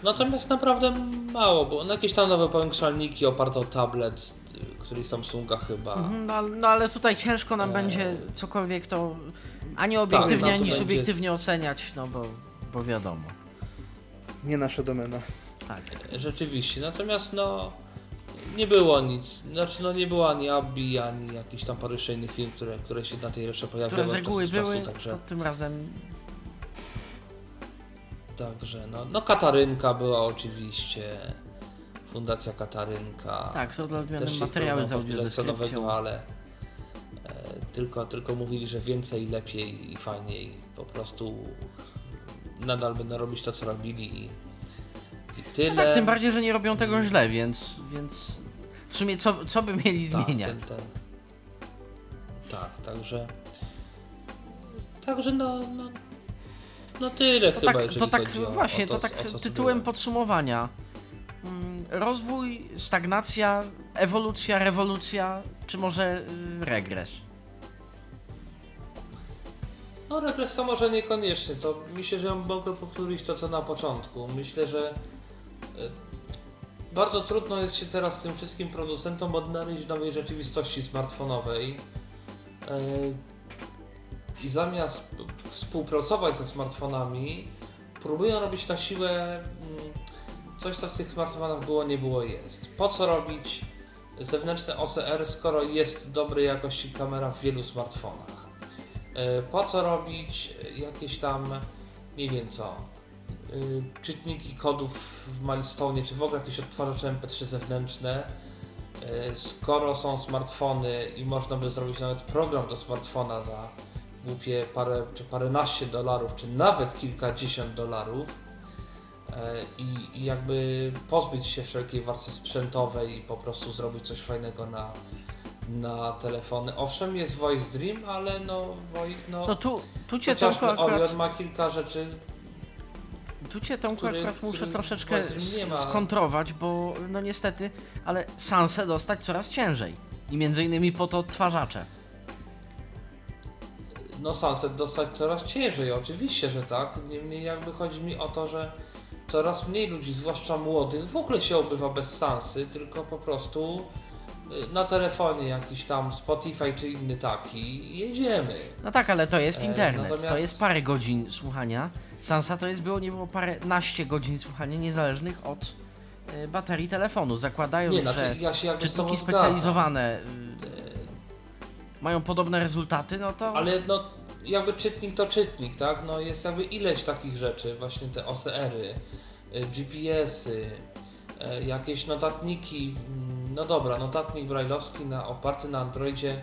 Natomiast naprawdę mało, bo no jakieś tam nowe powiększalniki oparte o tablet, który Samsunga chyba. Mhm, No, ale- no ale tutaj ciężko nam Eee. będzie cokolwiek to ani obiektywnie, to ani będzie- subiektywnie oceniać, no bo, bo wiadomo. Nie nasza domena. Tak. Rzeczywiście, natomiast no nie było nic, znaczy no nie było ani Abby, ani jakichś tam paru jeszcze innych film, które, które się na tej reszcie pojawiały Które z reguły były, czasu, także, to tym razem także no, no Katarynka była oczywiście, Fundacja Katarynka. tak, to dla odmiany materiały z audiodeskrypcją. nowego, ale e, tylko, tylko mówili, że więcej, lepiej i fajniej. Po prostu nadal będą robić to, co robili i, i tyle. No tak, tym bardziej, że nie robią tego źle, więc, więc w sumie co, co by mieli Tak, zmieniać? ten, ten. Tak, także. Także no. No, no tyle To chyba, tak, to tak o, właśnie, o to, to, tak tytułem podsumowania. Mm, Rozwój, stagnacja, ewolucja, rewolucja, czy może y, regres? No regres to może niekoniecznie, to myślę, że mogę powtórzyć to co na początku. Myślę, że e, bardzo trudno jest się teraz tym wszystkim producentom odnaleźć w nowej rzeczywistości smartfonowej. E, I zamiast współpracować ze smartfonami, próbują robić na siłę mm, coś, co w tych smartfonach było, nie było, jest. Po co robić zewnętrzne OCR, skoro jest dobrej jakości kamera w wielu smartfonach? E, Po co robić jakieś tam, nie wiem co, y, czytniki kodów w Milestone, czy w ogóle jakieś odtwarzacze MP3 zewnętrzne, e, skoro są smartfony i można by zrobić nawet program do smartfona za głupie parę czy paręnaście dolarów, czy nawet kilkadziesiąt dolarów e, i, i jakby pozbyć się wszelkiej warstwy sprzętowej i po prostu zrobić coś fajnego na, na telefony. Owszem, jest Voice Dream, ale no, no, No tu, tu cię chociażby akurat, Orion ma kilka rzeczy, tu cię Tomku który- akurat muszę który troszeczkę skontrować, bo no niestety, ale Sansę dostać coraz ciężej. I między innymi po to odtwarzacze. No Sunset dostać coraz ciężej, oczywiście, że tak. Niemniej jakby chodzi mi o to, że coraz mniej ludzi, zwłaszcza młodych, w ogóle się obywa bez Sansy, tylko po prostu y, na telefonie jakiś tam Spotify czy inny taki jedziemy. No tak, ale to jest E, internet, to natomiast- jest parę godzin słuchania. Sansa to jest było, nie było parę naście godzin słuchania niezależnych od y, baterii telefonu. Zakładając, Nie, znaczy ja czytniki specjalizowane y, mają podobne rezultaty, no to Ale no, jakby czytnik to czytnik, tak? No jest jakby ileś takich rzeczy, właśnie te OCR-y, y, GPS-y, y, jakieś notatniki, mm, no dobra, notatnik brajlowski na, oparty na Androidzie,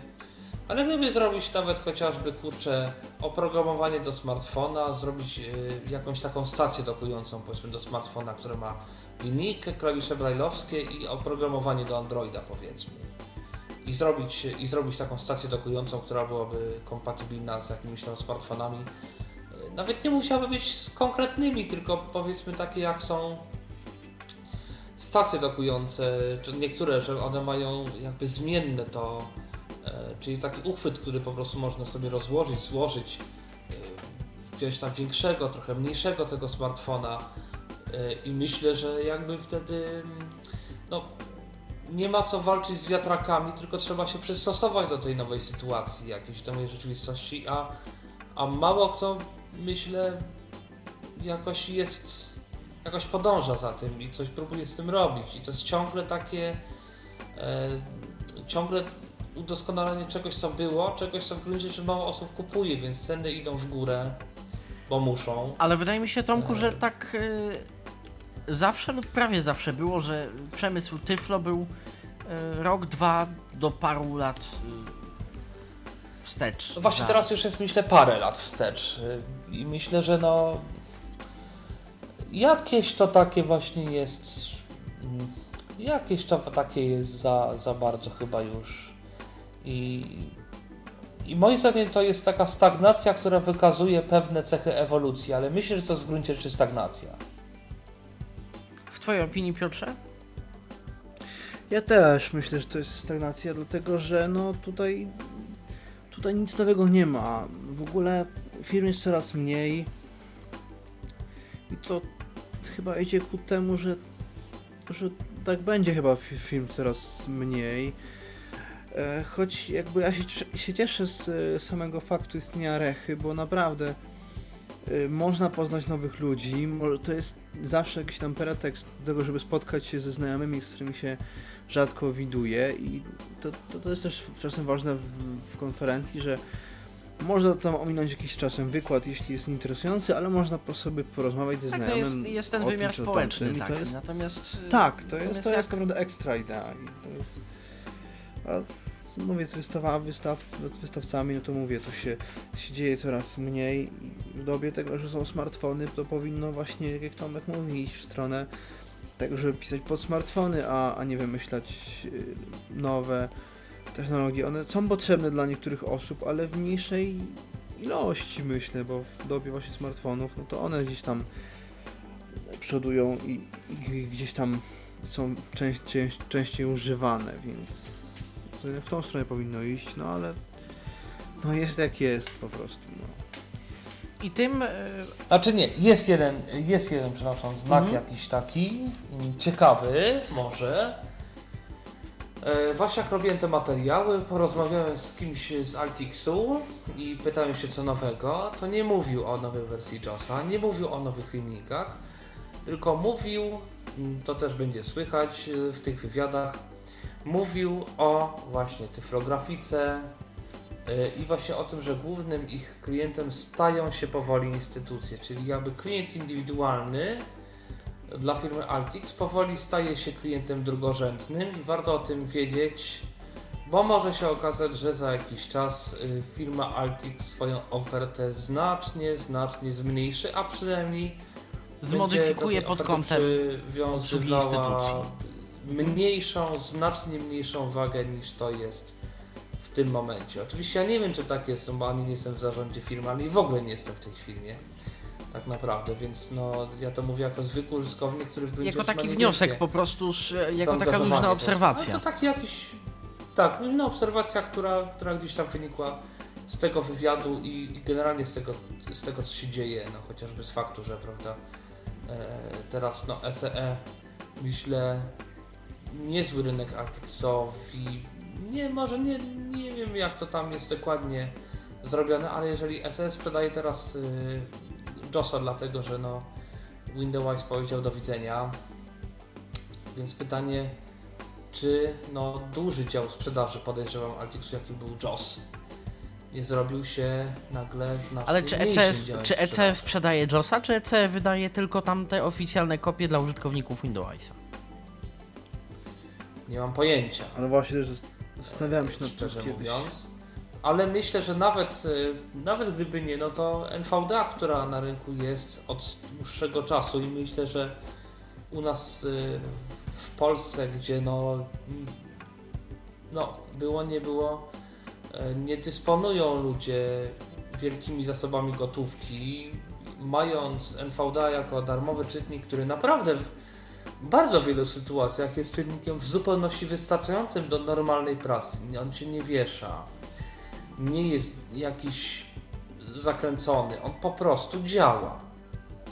ale gdyby zrobić nawet chociażby, kurczę, oprogramowanie do smartfona, zrobić y, jakąś taką stację dokującą, powiedzmy, do smartfona, która ma linijkę, klawisze brajlowskie i oprogramowanie do Androida, powiedzmy i zrobić, i zrobić taką stację dokującą, która byłaby kompatybilna z jakimiś tam smartfonami. E, Nawet nie musiałaby być z konkretnymi, tylko powiedzmy takie jak są stacje dokujące, niektóre, że one mają jakby zmienne to, e, czyli taki uchwyt, który po prostu można sobie rozłożyć, złożyć, e, wziąć tam większego, trochę mniejszego tego smartfona i myślę, że jakby wtedy mm, no, nie ma co walczyć z wiatrakami, tylko trzeba się przystosować do tej nowej sytuacji, jakiejś nowej rzeczywistości, a, a mało kto, myślę, jakoś jest, jakoś podąża za tym i coś próbuje z tym robić. I to jest ciągle takie, e, ciągle udoskonalenie czegoś, co było, czegoś, co w gruncie rzeczy mało osób kupuje, więc ceny idą w górę, bo muszą. Ale wydaje mi się, Tomku, E. że tak y, zawsze lub prawie zawsze było, że przemysł Tyflo był y, rok, dwa do paru lat y, wstecz. No właśnie za- teraz już jest myślę parę lat wstecz y, i myślę, że no jakieś to takie właśnie jest mm, jakieś to takie jest za, za bardzo chyba już i, i moim zdaniem to jest taka stagnacja, która wykazuje pewne cechy ewolucji, ale myślę, że to jest w gruncie rzeczy stagnacja. Twojej opinii, Piotrze? Ja też myślę, że to jest stagnacja, dlatego że no tutaj, tutaj nic nowego nie ma. W ogóle firm jest coraz mniej i to chyba idzie ku temu, że, że tak będzie chyba fi- firm coraz mniej. E, Choć jakby ja się, się cieszę z e, samego faktu istnienia Rechy, bo naprawdę e, można poznać nowych ludzi. To jest zawsze jakiś tam pretekst do tego, żeby spotkać się ze znajomymi, z którymi się rzadko widuje i to, to, to jest też czasem ważne w, w konferencji, że można tam ominąć jakiś czasem wykład, jeśli jest interesujący, ale można po sobie porozmawiać ze Tak, to znajomym. jest, jest ten tym wymiar społeczny to jest, natomiast... y, Tak, to jest, to jak- jest naprawdę ekstra idea. I to jest, a z, mówię z, wystawa, wystaw, z wystawcami, no to mówię, to się, się dzieje coraz mniej w dobie tego, że są smartfony, to powinno właśnie, jak Tomek mówi, iść w stronę tego, żeby pisać pod smartfony, a, a nie wymyślać y, nowe technologie. One są potrzebne dla niektórych osób, ale w mniejszej ilości myślę, bo w dobie właśnie smartfonów, no to one gdzieś tam przodują i, i gdzieś tam są część, częściej używane, więc w tą stronę powinno iść, no ale no jest jak jest po prostu. No. I tym... e, Znaczy nie, jest jeden, jest jeden, przepraszam, znak Mhm. jakiś taki, mm, ciekawy może. E, Właśnie jak robiłem te materiały, porozmawiałem z kimś z Altixu i pytałem się co nowego, to nie mówił o nowej wersji JOSa, nie mówił o nowych filmikach, tylko mówił, mm, to też będzie słychać e, w tych wywiadach, mówił o właśnie tyflografice, Y, i właśnie o tym, że głównym ich klientem stają się powoli instytucje, czyli jakby klient indywidualny dla firmy Altix powoli staje się klientem drugorzędnym i warto o tym wiedzieć, bo może się okazać, że za jakiś czas y, firma Altix swoją ofertę znacznie, znacznie zmniejszy, a przynajmniej Zmodyfikuje pod kątem obsługi instytucji. Mniejszą, znacznie mniejszą wagę niż to jest w tym momencie. Oczywiście ja nie wiem, czy tak jest, no bo ani nie jestem w zarządzie firmy, ani w ogóle nie jestem w tej firmie. Tak naprawdę, więc no ja to mówię jako zwykły użytkownik, który w Jako taki wniosek po prostu, jako taka luźna obserwacja. No to taki jakiś, tak, luźna obserwacja, która, która gdzieś tam wynikła z tego wywiadu i, i generalnie z tego, z tego, co się dzieje, no chociażby z faktu, że prawda, e, teraz no ECE, myślę, niezły rynek Arcticsowi, nie, może nie, nie wiem jak to tam jest dokładnie zrobione, ale jeżeli ECE sprzedaje teraz y, JOSa dlatego, że no Windows powiedział do widzenia, więc pytanie, czy no duży dział sprzedaży podejrzewam Altixu, jaki był JOS, nie zrobił się nagle znacznie Ale czy ECS, działem czy ECS sprzedaje JOSa, czy ECE wydaje tylko tam te oficjalne kopie dla użytkowników Windowsa? Nie mam pojęcia. Ale właśnie też zastanawiałem się nad tym kiedyś. mówiąc. Ale myślę, że nawet, y, nawet gdyby nie, no to NVDA, która na rynku jest od dłuższego czasu i myślę, że u nas y, w Polsce, gdzie no, mm, no było, nie było, y, nie dysponują ludzie wielkimi zasobami gotówki, mając NVDA jako darmowy czytnik, który naprawdę bardzo wielu sytuacjach jest czynnikiem w zupełności wystarczającym do normalnej pracy. On się nie wiesza, nie jest jakiś zakręcony, on po prostu działa.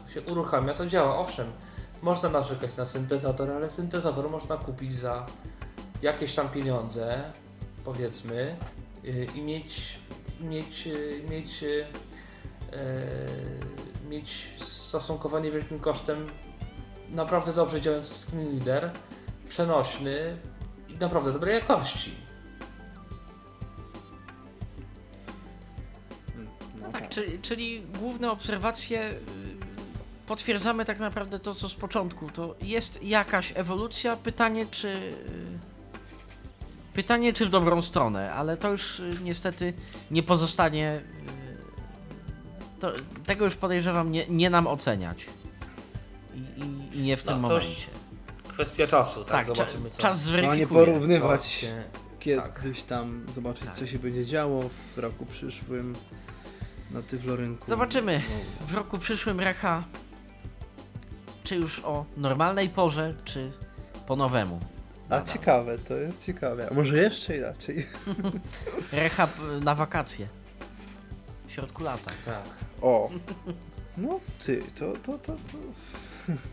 To się uruchamia, to działa. Owszem, można narzekać na syntezator, ale syntezator można kupić za jakieś tam pieniądze, powiedzmy, yy, i mieć, mieć, yy, mieć, yy, mieć stosunkowo niewielkim kosztem naprawdę dobrze działający screen reader, przenośny i naprawdę dobrej jakości. No tak, czyli, czyli główne obserwacje y, potwierdzamy tak naprawdę to, co z początku. To jest jakaś ewolucja. Pytanie, czy. y, Pytanie, czy w dobrą stronę, ale to już y, niestety nie pozostanie. To, tego już podejrzewam nie, nie nam oceniać. I, i, i nie w tym No, to już momencie. Kwestia czasu, tak? Tak, Zobaczymy co. czas No a zweryfikuje. nie co porównywać się... kiedyś tam, zobaczyć Tak. co się będzie działo w roku przyszłym na tyflorynku. Zobaczymy. No, W roku przyszłym Recha, czy już o normalnej porze, czy po nowemu. a ciekawe, to jest ciekawe. A może jeszcze inaczej? Recha na wakacje. W środku lata. Tak. O! No ty, to, to, to, to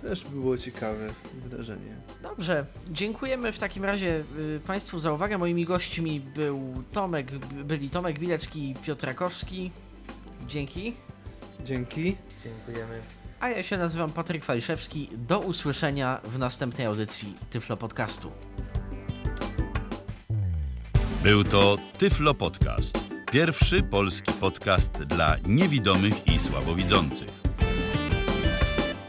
też było ciekawe wydarzenie. Dobrze, dziękujemy w takim razie y, Państwu za uwagę. Moimi gośćmi był Tomek, byli Tomek Bilecki i Piotr Rakowski. Dzięki. Dzięki. Dziękujemy. A ja się nazywam Patryk Waliszewski. Do usłyszenia w następnej audycji Tyflo Podcastu. Był to Tyflo Podcast. Pierwszy polski podcast dla niewidomych i słabowidzących.